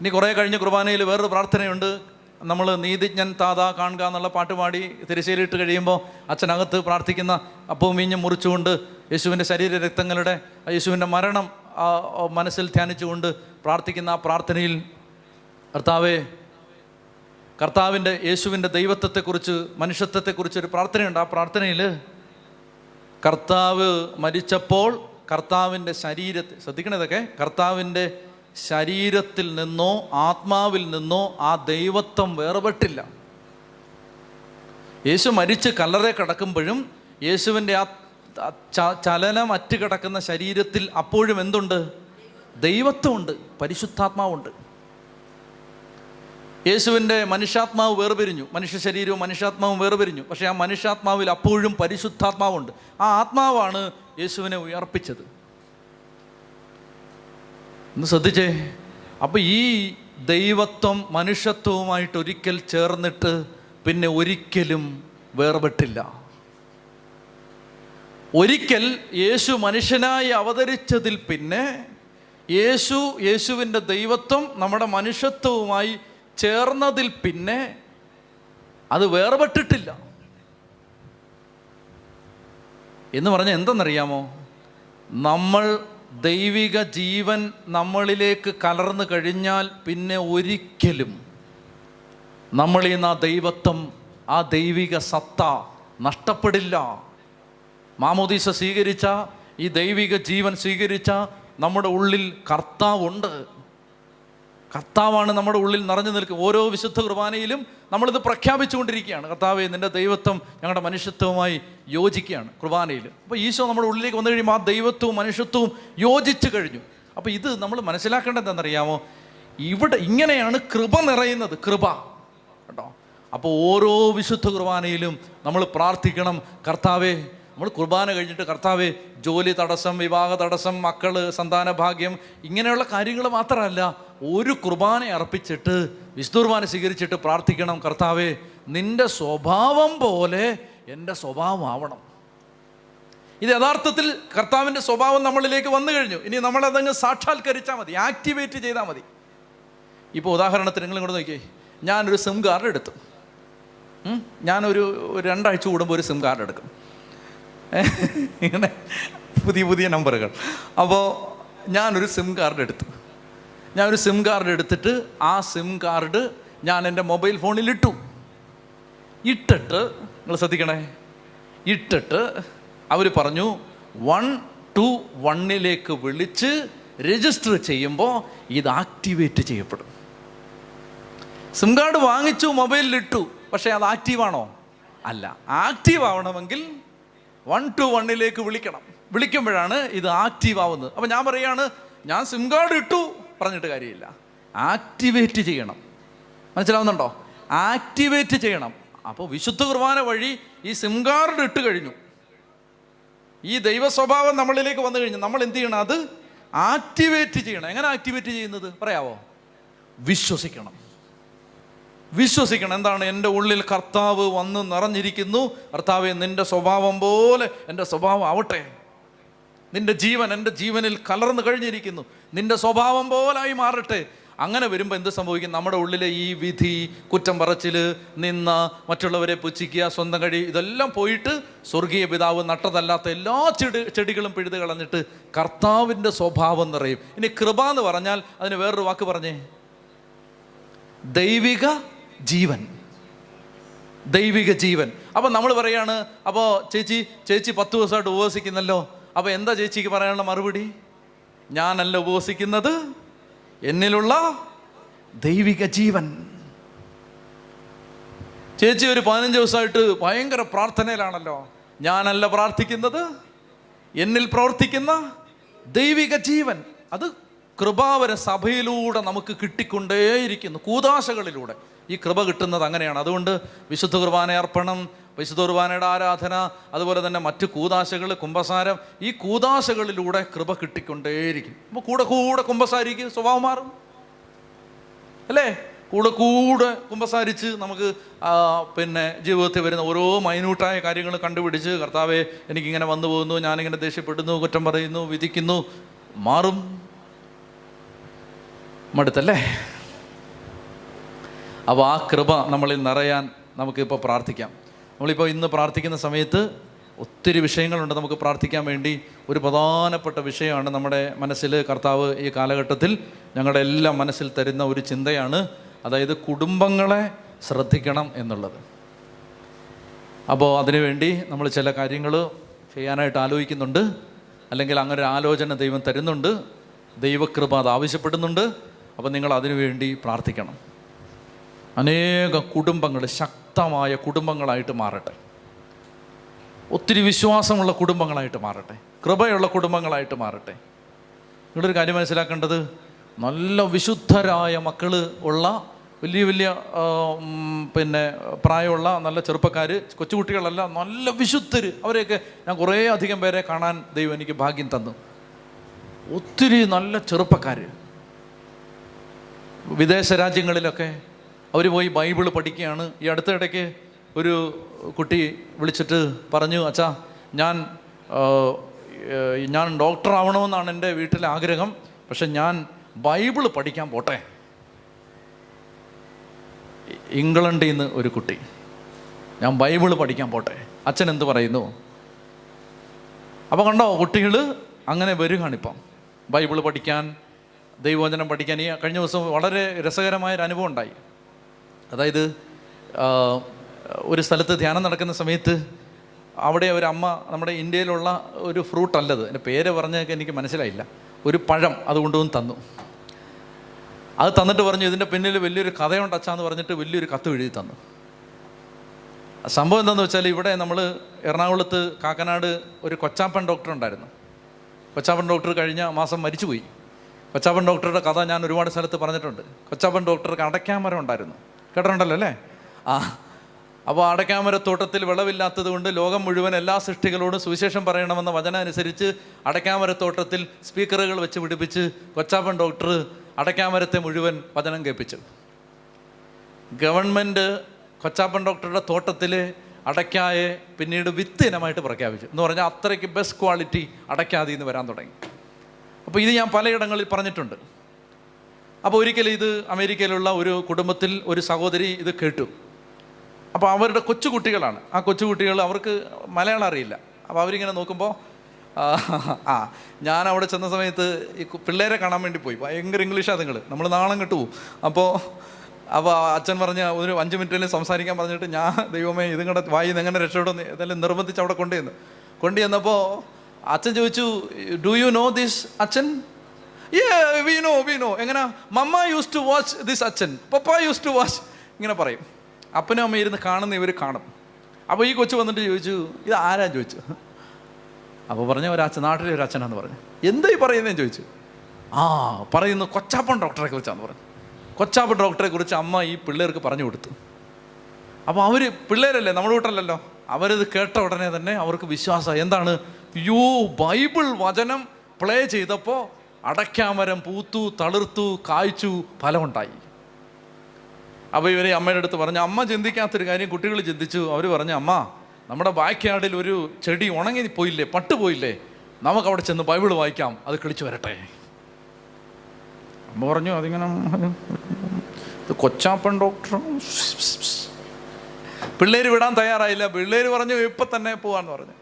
ഇനി കുറേ കഴിഞ്ഞ കുർബാനയിൽ വേറൊരു പ്രാർത്ഥനയുണ്ട്. നമ്മൾ നീതിജ്ഞൻ താതാ കാണുക എന്നുള്ള പാട്ട് പാടി തിരശ്ശേരിയിട്ട് കഴിയുമ്പോൾ അച്ഛനകത്ത് പ്രാർത്ഥിക്കുന്ന അപ്പവും മീഞ്ഞും മുറിച്ചുകൊണ്ട് യേശുവിന്റെ ശരീര രക്തങ്ങളുടെ യേശുവിന്റെ മരണം മനസ്സിൽ ധ്യാനിച്ചുകൊണ്ട് പ്രാർത്ഥിക്കുന്ന ആ പ്രാർത്ഥനയിൽ കർത്താവേ കർത്താവിന്റെ യേശുവിന്റെ ദൈവത്വത്തെക്കുറിച്ച് മനുഷ്യത്വത്തെക്കുറിച്ച് ഒരു പ്രാർത്ഥനയുണ്ട്. ആ പ്രാർത്ഥനയിൽ കർത്താവ് മരിച്ചപ്പോൾ കർത്താവിന്റെ ശരീരത്തെ ശ്രദ്ധിക്കണതൊക്കെ കർത്താവിന്റെ ശരീരത്തിൽ നിന്നോ ആത്മാവിൽ നിന്നോ ആ ദൈവത്വം വേർപെട്ടില്ല. യേശു മരിച്ച് കല്ലറെ കിടക്കുമ്പോഴും യേശുവിന്റെ ആ ചലനം അറ്റ് കിടക്കുന്ന ശരീരത്തിൽ അപ്പോഴും എന്തുണ്ട്? ദൈവത്വമുണ്ട് പരിശുദ്ധാത്മാവുണ്ട്. യേശുവിന്റെ മനുഷ്യാത്മാവ് വേർപിരിഞ്ഞു. മനുഷ്യ ശരീരവും മനുഷ്യാത്മാവും വേർപിരിഞ്ഞു. പക്ഷേ ആ മനുഷ്യാത്മാവിൽ അപ്പോഴും പരിശുദ്ധാത്മാവുണ്ട്. ആ ആത്മാവാണ് യേശുവിനെ ഉയർപ്പിച്ചത്. ഒന്ന് ശ്രദ്ധിച്ചേ. അപ്പോൾ ഈ ദൈവത്വം മനുഷ്യത്വവുമായിട്ട് ഒരിക്കൽ ചേർന്നിട്ട് പിന്നെ ഒരിക്കലും വേർപെട്ടില്ല. ഒരിക്കൽ യേശു മനുഷ്യനായി അവതരിച്ചതിൽ പിന്നെ യേശു യേശുവിന്റെ ദൈവത്വം നമ്മുടെ മനുഷ്യത്വവുമായി ചേർന്നതിൽ പിന്നെ അത് വേർപെട്ടിട്ടില്ല. എന്ന് പറഞ്ഞാൽ എന്തെന്നറിയാമോ? നമ്മൾ ദൈവിക ജീവൻ നമ്മളിലേക്ക് കലർന്നു കഴിഞ്ഞാൽ പിന്നെ ഒരിക്കലും നമ്മളിൽ നിന്ന് ആ ദൈവത്വം ആ ദൈവിക സത്ത നഷ്ടപ്പെടില്ല. മാമോദീസ സ്വീകരിച്ച ഈ ദൈവിക ജീവൻ സ്വീകരിച്ച നമ്മുടെ ഉള്ളിൽ കർത്താവുണ്ട്. കർത്താവാണ് നമ്മുടെ ഉള്ളിൽ നിറഞ്ഞു നിൽക്കുക ഓരോ വിശുദ്ധ കുർബാനയിലും നമ്മളിത് പ്രഖ്യാപിച്ചുകൊണ്ടിരിക്കുകയാണ്. കർത്താവെ നിന്റെ ദൈവത്വം ഞങ്ങളുടെ മനുഷ്യത്വവുമായി യോജിക്കുകയാണ് കുർബാനയിൽ. അപ്പോൾ ഈശോ നമ്മുടെ ഉള്ളിലേക്ക് വന്നു കഴിയുമ്പോൾ ആ ദൈവത്വവും മനുഷ്യത്വവും യോജിച്ചു കഴിഞ്ഞു. അപ്പോൾ ഇത് നമ്മൾ മനസ്സിലാക്കേണ്ടത് എന്താണെന്നറിയാമോ? ഇവിടെ ഇങ്ങനെയാണ് കൃപ നിറയുന്നത്. കൃപ. കേട്ടോ? അപ്പോൾ ഓരോ വിശുദ്ധ കുർബാനയിലും നമ്മൾ പ്രാർത്ഥിക്കണം. കർത്താവെ നമ്മൾ കുർബാന കഴിഞ്ഞിട്ട് കർത്താവെ ജോലി തടസ്സം വിവാഹ തടസ്സം മക്കൾ സന്താന ഭാഗ്യം ഇങ്ങനെയുള്ള കാര്യങ്ങൾ മാത്രമല്ല ഒരു കുർബാന അർപ്പിച്ചിട്ട് വിസ്തുർബാന സ്വീകരിച്ചിട്ട് പ്രാർത്ഥിക്കണം കർത്താവേ നിന്റെ സ്വഭാവം പോലെ എന്റെ സ്വഭാവം ആവണം ഇത് യഥാർത്ഥത്തിൽ കർത്താവിന്റെ സ്വഭാവം നമ്മളിലേക്ക് വന്നു കഴിഞ്ഞു. ഇനി നമ്മളതങ്ങ് സാക്ഷാത്കരിച്ചാൽ മതി ആക്ടിവേറ്റ് ചെയ്താൽ മതി. ഇപ്പോൾ ഉദാഹരണത്തിന് നിങ്ങൾ ഇങ്ങോട്ട് നോക്കിയേ ഞാനൊരു സിം കാർഡ് എടുത്തു? ഞാനൊരു രണ്ടാഴ്ച കൂടുമ്പോൾ ഒരു സിം കാർഡ് എടുക്കും. ഇങ്ങനെ പുതിയ പുതിയ നമ്പറുകൾ. അപ്പോൾ ഞാനൊരു സിം കാർഡ് എടുത്തു. ഞാനൊരു സിം കാർഡ് എടുത്തിട്ട് ആ സിം കാർഡ് ഞാൻ എന്റെ മൊബൈൽ ഫോണിൽ ഇട്ടു. ഇട്ടിട്ട് നിങ്ങൾ ശ്രദ്ധിക്കണേ. ഇട്ടിട്ട് അവർ പറഞ്ഞു വൺ ടു വണ്ണിലേക്ക് വിളിച്ച് രജിസ്റ്റർ ചെയ്യുമ്പോൾ ഇത് ആക്ടിവേറ്റ് ചെയ്യപ്പെടും. സിം കാർഡ് വാങ്ങിച്ചു മൊബൈലിൽ ഇട്ടു. പക്ഷേ അത് ആക്റ്റീവാണോ അല്ല ആക്റ്റീവ് ആവണമെങ്കിൽ വൺ ടു വണ്ണിലേക്ക് വിളിക്കണം. വിളിക്കുമ്പോഴാണ് ഇത് ആക്റ്റീവ് ആവുന്നത്. അപ്പം ഞാൻ പറയുകയാണ് ഞാൻ സിം കാർഡ് ഇട്ടു. പറഞ്ഞിട്ട് കാര്യമില്ല. ആക്ടിവേറ്റ് ചെയ്യണം. മനസ്സിലാവുന്നുണ്ടോ? ആക്ടിവേറ്റ് ചെയ്യണം. അപ്പോൾ വിശുദ്ധ കുർബാന വഴി ഈ സിം കാർഡ് ഇട്ട് കഴിഞ്ഞു. ഈ ദൈവ സ്വഭാവം നമ്മളിലേക്ക് വന്നു കഴിഞ്ഞു. നമ്മൾ എന്ത് ചെയ്യണം? അത് ആക്ടിവേറ്റ് ചെയ്യണം. എങ്ങനെ ആക്ടിവേറ്റ് ചെയ്യുന്നത്? പറയാവോ? വിശ്വസിക്കണം. വിശ്വസിക്കണം. എന്താണ്? എന്റെ ഉള്ളിൽ കർത്താവ് വന്ന് നിറഞ്ഞിരിക്കുന്നു. കർത്താവെ നിന്റെ സ്വഭാവം പോലെ എന്റെ സ്വഭാവം ആവട്ടെ. നിന്റെ ജീവൻ എന്റെ ജീവനിൽ കലർന്നു കഴിഞ്ഞിരിക്കുന്നു. നിന്റെ സ്വഭാവം പോലായി മാറട്ടെ. അങ്ങനെ വരുമ്പോൾ എന്ത് സംഭവിക്കും? നമ്മുടെ ഉള്ളിലെ ഈ വിധി കുറ്റം പറച്ചിൽ നിന്ന മറ്റുള്ളവരെ പുച്ഛിക്കുക സ്വന്തം കഴി ഇതെല്ലാം പോയിട്ട് സ്വർഗീയ പിതാവ് നട്ടതല്ലാത്ത എല്ലാ ചെടി ചെടികളും പിഴുത് കളഞ്ഞിട്ട് കർത്താവിന്റെ സ്വഭാവം നിറയും. ഇനി കൃപ എന്ന് പറഞ്ഞാൽ അതിന് വേറൊരു വാക്ക് പറഞ്ഞേ. ദൈവിക ജീവൻ. ദൈവിക ജീവൻ. അപ്പം നമ്മൾ പറയാണ് അപ്പോൾ ചേച്ചി ചേച്ചി പത്ത് ദിവസമായിട്ട് ഉപവസിക്കുന്നല്ലോ. അപ്പോൾ എന്താ ചേച്ചിക്ക് പറയാനുള്ള മറുപടി? ഞാനല്ല ഉപവസിക്കുന്നത് എന്നിലുള്ള ദൈവിക ജീവൻ. ചേച്ചി ഒരു പതിനഞ്ച് ദിവസമായിട്ട് ഭയങ്കര പ്രാർത്ഥനയിലാണല്ലോ. ഞാനല്ല പ്രാർത്ഥിക്കുന്നത് എന്നിൽ പ്രവർത്തിക്കുന്ന ദൈവിക ജീവൻ. അത് കൃപാവര സഭയിലൂടെ നമുക്ക് കിട്ടിക്കൊണ്ടേയിരിക്കുന്നു. കൂതാശകളിലൂടെ ഈ കൃപ കിട്ടുന്നത് അങ്ങനെയാണ്. അതുകൊണ്ട് വിശുദ്ധ കുർബാന അർപ്പണം വിശുദ്ധ കുർബാനയുടെ ആരാധന അതുപോലെ തന്നെ മറ്റ് കൂതാശകൾ കുംഭസാരം ഈ കൂതാശകളിലൂടെ കൃപ കിട്ടിക്കൊണ്ടേയിരിക്കും. അപ്പോൾ കൂടെ കൂടെ കുംഭസാരിക്ക് സ്വഭാവം മാറും. അല്ലേ? കൂടെ കൂടെ കുമ്പസാരിച്ച് നമുക്ക് പിന്നെ ജീവിതത്തിൽ വരുന്ന ഓരോ മൈന്യൂട്ടായ കാര്യങ്ങൾ കണ്ടുപിടിച്ച് കർത്താവെ എനിക്കിങ്ങനെ വന്നു പോകുന്നു ഞാനിങ്ങനെ ദേഷ്യപ്പെടുന്നു കുറ്റം പറയുന്നു വിധിക്കുന്നു മാറും. മടുത്തല്ലേ? അപ്പോൾ ആ കൃപ നമ്മളിൽ നിറയാൻ നമുക്കിപ്പോൾ പ്രാർത്ഥിക്കാം. നമ്മളിപ്പോൾ ഇന്ന് പ്രാർത്ഥിക്കുന്ന സമയത്ത് ഒത്തിരി വിഷയങ്ങളുണ്ട് നമുക്ക് പ്രാർത്ഥിക്കാൻ വേണ്ടി. ഒരു പ്രധാനപ്പെട്ട വിഷയമാണ് നമ്മുടെ മനസ്സിൽ കർത്താവ് ഈ കാലഘട്ടത്തിൽ ഞങ്ങളുടെ എല്ലാം മനസ്സിൽ തരുന്ന ഒരു ചിന്തയാണ്. അതായത് കുടുംബങ്ങളെ ശ്രദ്ധിക്കണം എന്നുള്ളത്. അപ്പോൾ അതിനുവേണ്ടി നമ്മൾ ചില കാര്യങ്ങൾ ചെയ്യാനായിട്ട് ആലോചിക്കുന്നുണ്ട്. അല്ലെങ്കിൽ അങ്ങനെ ഒരു ആലോചന ദൈവം തരുന്നുണ്ട്. ദൈവകൃപ അത് ആവശ്യപ്പെടുന്നുണ്ട്. അപ്പോൾ നിങ്ങൾ അതിനുവേണ്ടി പ്രാർത്ഥിക്കണം. അനേക കുടുംബങ്ങൾ ശക്തമായ കുടുംബങ്ങളായിട്ട് മാറട്ടെ. ഒത്തിരി വിശ്വാസമുള്ള കുടുംബങ്ങളായിട്ട് മാറട്ടെ. കൃപയുള്ള കുടുംബങ്ങളായിട്ട് മാറട്ടെ. നിങ്ങളൊരു കാര്യം മനസ്സിലാക്കേണ്ടത്? നല്ല വിശുദ്ധരായ മക്കൾ ഉള്ള വലിയ വലിയ പിന്നെ പ്രായമുള്ള നല്ല ചെറുപ്പക്കാർ കൊച്ചുകുട്ടികളല്ല നല്ല വിശുദ്ധർ അവരെയൊക്കെ ഞാൻ കുറേ അധികം പേരെ കാണാൻ ദൈവം എനിക്ക് ഭാഗ്യം തന്നു. ഒത്തിരി നല്ല ചെറുപ്പക്കാർ വിദേശ രാജ്യങ്ങളിലൊക്കെ അവർ പോയി ബൈബിൾ പഠിക്കുകയാണ്. ഈ അടുത്തിടയ്ക്ക് ഒരു കുട്ടി വിളിച്ചിട്ട് പറഞ്ഞു അച്ഛാ ഞാൻ ഞാൻ ഡോക്ടർ ആവണമെന്നാണ് എന്റെ വീട്ടിലെ ആഗ്രഹം. പക്ഷെ ഞാൻ ബൈബിൾ പഠിക്കാൻ പോട്ടെ. ഇംഗ്ലണ്ടിൽ നിന്ന് ഒരു കുട്ടി ഞാൻ ബൈബിൾ പഠിക്കാൻ പോട്ടെ. അച്ഛൻ എന്ത് പറയുന്നു? അപ്പോൾ കണ്ടോ കുട്ടികൾ അങ്ങനെ വരികയാണിപ്പം ബൈബിൾ പഠിക്കാൻ ദൈവവചനം പഠിക്കാൻ. ഈ കഴിഞ്ഞ ദിവസം വളരെ രസകരമായ ഒരു അനുഭവം ഉണ്ടായി. അതായത് ഒരു സ്ഥലത്ത് ധ്യാനം നടക്കുന്ന സമയത്ത് അവിടെ ഒരു അമ്മ നമ്മുടെ ഇന്ത്യയിലുള്ള ഒരു ഫ്രൂട്ട് അല്ലത്. എന്റെ പേര് പറഞ്ഞൊക്കെ എനിക്ക് മനസ്സിലായില്ല. ഒരു പഴം അത് കൊണ്ടുവന്ന് തന്നു. അത് തന്നിട്ട് പറഞ്ഞു ഇതിന്റെ പിന്നിൽ വലിയൊരു കഥയുണ്ട് അച്ഛാന്ന് പറഞ്ഞിട്ട് വലിയൊരു കത്ത് എഴുതി തന്നു. സംഭവം എന്താണെന്ന് വെച്ചാൽ ഇവിടെ നമ്മൾ എറണാകുളത്ത് കാക്കനാട് ഒരു കൊച്ചാപ്പൻ ഡോക്ടർ ഉണ്ടായിരുന്നു. കൊച്ചാപ്പൻ ഡോക്ടർ കഴിഞ്ഞ മാസം മരിച്ചുപോയി. കൊച്ചാപ്പൻ ഡോക്ടറുടെ കഥ ഞാൻ ഒരുപാട് സ്ഥലത്ത് പറഞ്ഞിട്ടുണ്ട്. കൊച്ചാപ്പൻ ഡോക്ടർക്ക് അടയ്ക്കാമരം ഉണ്ടായിരുന്നു. കേട്ടിട്ടുണ്ടല്ലോ അല്ലേ? ആ. അപ്പോൾ അടക്കാമരത്തോട്ടത്തിൽ വിളവില്ലാത്തത് കൊണ്ട് ലോകം മുഴുവൻ എല്ലാ സൃഷ്ടികളോടും സുവിശേഷം പറയണമെന്ന വചന അനുസരിച്ച് അടയ്ക്കാമരത്തോട്ടത്തിൽ സ്പീക്കറുകൾ വെച്ച് പിടിപ്പിച്ച് കൊച്ചാപ്പൻ ഡോക്ടർ അടക്കാമരത്തെ മുഴുവൻ വചനം കേൾപ്പിച്ചു. ഗവൺമെന്റ് കൊച്ചാപ്പൻ ഡോക്ടറുടെ തോട്ടത്തിൽ അടയ്ക്കായെ പിന്നീട് വിത്ത് ഇനമായിട്ട് പ്രഖ്യാപിച്ചു. എന്ന് പറഞ്ഞാൽ അത്രയ്ക്ക് ബെസ്റ്റ് ക്വാളിറ്റി അടയ്ക്കാതെ എന്ന് വരാൻ തുടങ്ങി. അപ്പോൾ ഇത് ഞാൻ പലയിടങ്ങളിൽ പറഞ്ഞിട്ടുണ്ട്. അപ്പോൾ ഒരിക്കൽ ഇത് അമേരിക്കയിലുള്ള ഒരു കുടുംബത്തിൽ ഒരു സഹോദരി ഇത് കേട്ടു. അപ്പോൾ അവരുടെ കൊച്ചുകുട്ടികളാണ്. ആ കൊച്ചുകുട്ടികൾ അവർക്ക് മലയാളം അറിയില്ല. അപ്പോൾ അവരിങ്ങനെ നോക്കുമ്പോൾ ആ, ഞാൻ അവിടെ ചെന്ന സമയത്ത് ഈ പിള്ളേരെ കാണാൻ വേണ്ടി പോയി. ഭയങ്കര ഇംഗ്ലീഷാണ് നിങ്ങൾ നമ്മൾ നാളെ കിട്ടു അപ്പോൾ അപ്പോൾ അച്ഛൻ പറഞ്ഞ ഒരു അഞ്ച് മിനിറ്റിൽ സംസാരിക്കാൻ പറഞ്ഞിട്ട് ഞാൻ ദൈവമേ ഇതും കൂടെ വായി എങ്ങനെ രക്ഷപ്പെടുന്നു ഇതെല്ലാം നിർബന്ധിച്ച് അവിടെ കൊണ്ടുവന്നു കൊണ്ടുവന്നപ്പോൾ അച്ഛൻ ചോദിച്ചു ഡു യു നോ ദിസ് അച്ഛൻ? വി നോ എങ്ങനെ? Mamma used to watch this അച്ഛൻ. പപ്പ യൂസ് ടു വാച്ച് ഇങ്ങനെ പറയും. അപ്പനും അമ്മ ഇരുന്ന് കാണുന്ന ഇവർ കാണും. അപ്പോൾ ഈ കൊച്ചു വന്നിട്ട് ചോദിച്ചു ഇത് ആരാ? ചോദിച്ചു. അപ്പോൾ പറഞ്ഞ ഒരച്ഛൻ നാട്ടിലെ ഒരു അച്ഛനാന്ന് പറഞ്ഞു. എന്താ ഈ പറയുന്നതെന്ന് ചോദിച്ചു. ആ പറയുന്നു കൊച്ചാപ്പൻ ഡോക്ടറെ കുറിച്ചാന്ന് പറഞ്ഞു. കൊച്ചാപ്പൻ ഡോക്ടറെ കുറിച്ച് അമ്മ ഈ പിള്ളേർക്ക് പറഞ്ഞു കൊടുത്തു. അപ്പോൾ അവർ പിള്ളേരല്ലേ നമ്മുടെ വീട്ടല്ലല്ലോ അവരത് കേട്ട ഉടനെ തന്നെ അവർക്ക് വിശ്വാസം എന്താണ്? യോ ബൈബിൾ വചനം പ്ലേ ചെയ്തപ്പോൾ അടയ്ക്കാമരം പൂത്തു തളിർത്തു കായ്ച്ചു ഫലമുണ്ടായി. അപ്പോൾ ഇവരെ അമ്മയുടെ അടുത്ത് പറഞ്ഞു അമ്മ ചിന്തിക്കാത്തൊരു കാര്യം കുട്ടികൾ ചിന്തിച്ചു. അവർ പറഞ്ഞു അമ്മ നമ്മുടെ ബാക്ക്യാർഡിൽ ഒരു ചെടി ഉണങ്ങി പോയില്ലേ പട്ട് പോയില്ലേ? നമുക്ക് അവിടെ ചെന്ന് ബൈബിൾ വായിക്കാം അത് കിളിച്ചു വരട്ടെ. അമ്മ പറഞ്ഞു അതിങ്ങനെ കൊച്ചാപ്പൻ ഡോക്ടർ പിള്ളേർ വിടാൻ തയ്യാറായില്ല. പിള്ളേർ പറഞ്ഞു ഇപ്പം തന്നെ പോവാന്ന് പറഞ്ഞു.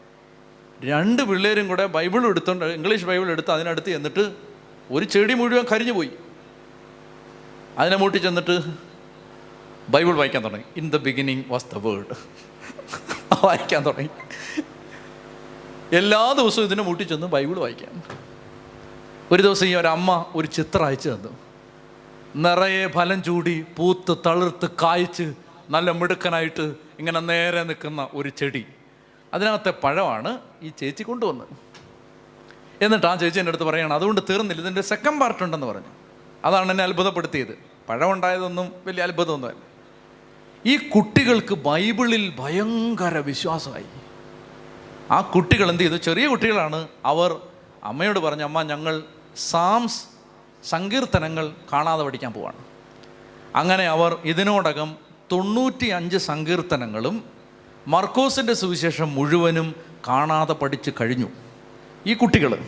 രണ്ട് പിള്ളേരും കൂടെ ബൈബിൾ എടുത്തോണ്ട് ഇംഗ്ലീഷ് ബൈബിൾ എടുത്ത് അതിനടുത്ത് ചെന്നിട്ട് ഒരു ചെടി മുഴുവൻ കരിഞ്ഞു പോയി. അതിനെ മൂട്ടി ചെന്നിട്ട് ബൈബിൾ വായിക്കാൻ തുടങ്ങി. In the beginning was the word വായിക്കാൻ തുടങ്ങി. എല്ലാ ദിവസവും ഇതിനെ മൂട്ടി ചെന്ന് ബൈബിൾ വായിക്കാൻ. ഒരു ദിവസം ഈ ഒരമ്മ ഒരു ചിത്രം അയച്ചു തന്നു. നിറയെ ഫലം ചൂടി പൂത്ത് തളിർത്ത് കായ്ച്ച് നല്ല മിടുക്കനായിട്ട് ഇങ്ങനെ നേരെ നിൽക്കുന്ന ഒരു ചെടി. അതിനകത്തെ പഴമാണ് ഈ ചേച്ചി കൊണ്ടുവന്നത്. എന്നിട്ട് ആ ചേച്ചി എന്റെ അടുത്ത് പറയണം അതുകൊണ്ട് തീർന്നില്ല ഇതിന്റെ സെക്കൻഡ് പാർട്ട് ഉണ്ടെന്ന് പറഞ്ഞു. അതാണ് എന്നെ അത്ഭുതപ്പെടുത്തിയത്. പഴമുണ്ടായതൊന്നും വലിയ അത്ഭുതമൊന്നുമല്ല. ഈ കുട്ടികൾക്ക് ബൈബിളിൽ ഭയങ്കര വിശ്വാസമായി. ആ കുട്ടികൾ എന്ത് ചെയ്തു? ചെറിയ കുട്ടികളാണ്. അവർ അമ്മയോട് പറഞ്ഞു അമ്മ ഞങ്ങൾ സാംസ് സങ്കീർത്തനങ്ങൾ കാണാതെ പഠിക്കാൻ പോവാണ്. അങ്ങനെ അവർ ഇതിനോടകം തൊണ്ണൂറ്റി അഞ്ച് സങ്കീർത്തനങ്ങളും മർക്കോസിന്റെ സുവിശേഷം മുഴുവനും കാണാതെ പഠിച്ച് കഴിഞ്ഞു. ഈ കുട്ടികൾ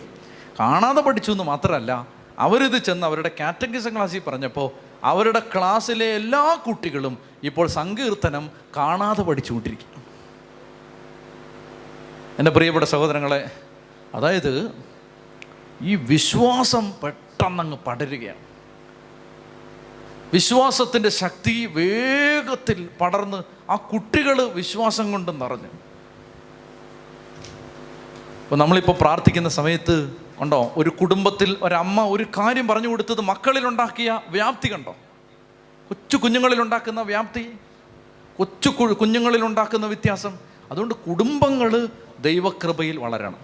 കാണാതെ പഠിച്ചു എന്ന് മാത്രമല്ല അവരിത് ചെന്ന് അവരുടെ കാറ്റഗറിസം ക്ലാസ്സിൽ പറഞ്ഞപ്പോൾ അവരുടെ ക്ലാസ്സിലെ എല്ലാ കുട്ടികളും ഇപ്പോൾ സങ്കീർത്തനം കാണാതെ പഠിച്ചുകൊണ്ടിരിക്കും എന്റെ പ്രിയപ്പെട്ട സഹോദരങ്ങളെ അതായത് ഈ വിശ്വാസം പെട്ടെന്നങ്ങ് പടരുകയാണ്. വിശ്വാസത്തിന്റെ ശക്തി വേഗത്തിൽ പടർന്ന് ആ കുട്ടികൾ വിശ്വാസം കൊണ്ട് നിറഞ്ഞു. അപ്പോൾ നമ്മളിപ്പോൾ പ്രാർത്ഥിക്കുന്ന സമയത്ത് ഉണ്ടോ ഒരു കുടുംബത്തിൽ ഒരമ്മ ഒരു കാര്യം പറഞ്ഞു കൊടുത്തത് മക്കളിലുണ്ടാക്കിയ വ്യാപ്തി കണ്ടോ? കൊച്ചു കുഞ്ഞുങ്ങളിലുണ്ടാക്കുന്ന വ്യാപ്തി കൊച്ചു കുഞ്ഞുങ്ങളിലുണ്ടാക്കുന്ന വ്യത്യാസം. അതുകൊണ്ട് കുടുംബങ്ങൾ ദൈവകൃപയിൽ വളരണം.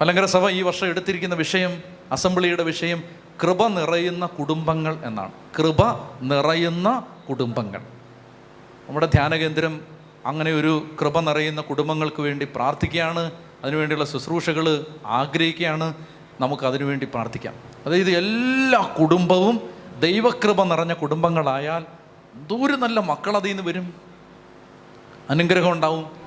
മലങ്കര സഭ ഈ വർഷം എടുത്തിരിക്കുന്ന വിഷയം അസംബ്ലിയുടെ വിഷയം കൃപ നിറയുന്ന കുടുംബങ്ങൾ എന്നാണ്. കൃപ നിറയുന്ന കുടുംബങ്ങൾ. നമ്മുടെ ധ്യാനകേന്ദ്രം അങ്ങനെ ഒരു കൃപ നിറയുന്ന കുടുംബങ്ങൾക്ക് വേണ്ടി പ്രാർത്ഥിക്കുകയാണ്. അതിനുവേണ്ടിയുള്ള ശുശ്രൂഷകൾ ആഗ്രഹിക്കുകയാണ്. നമുക്ക് അതിനുവേണ്ടി പ്രാർത്ഥിക്കാം. അതായത് എല്ലാ കുടുംബവും ദൈവകൃപ നിറഞ്ഞ കുടുംബങ്ങളായാൽ എന്തോരം നല്ല മക്കൾ അതിൽ നിന്ന് വരും. അനുഗ്രഹം ഉണ്ടാവും.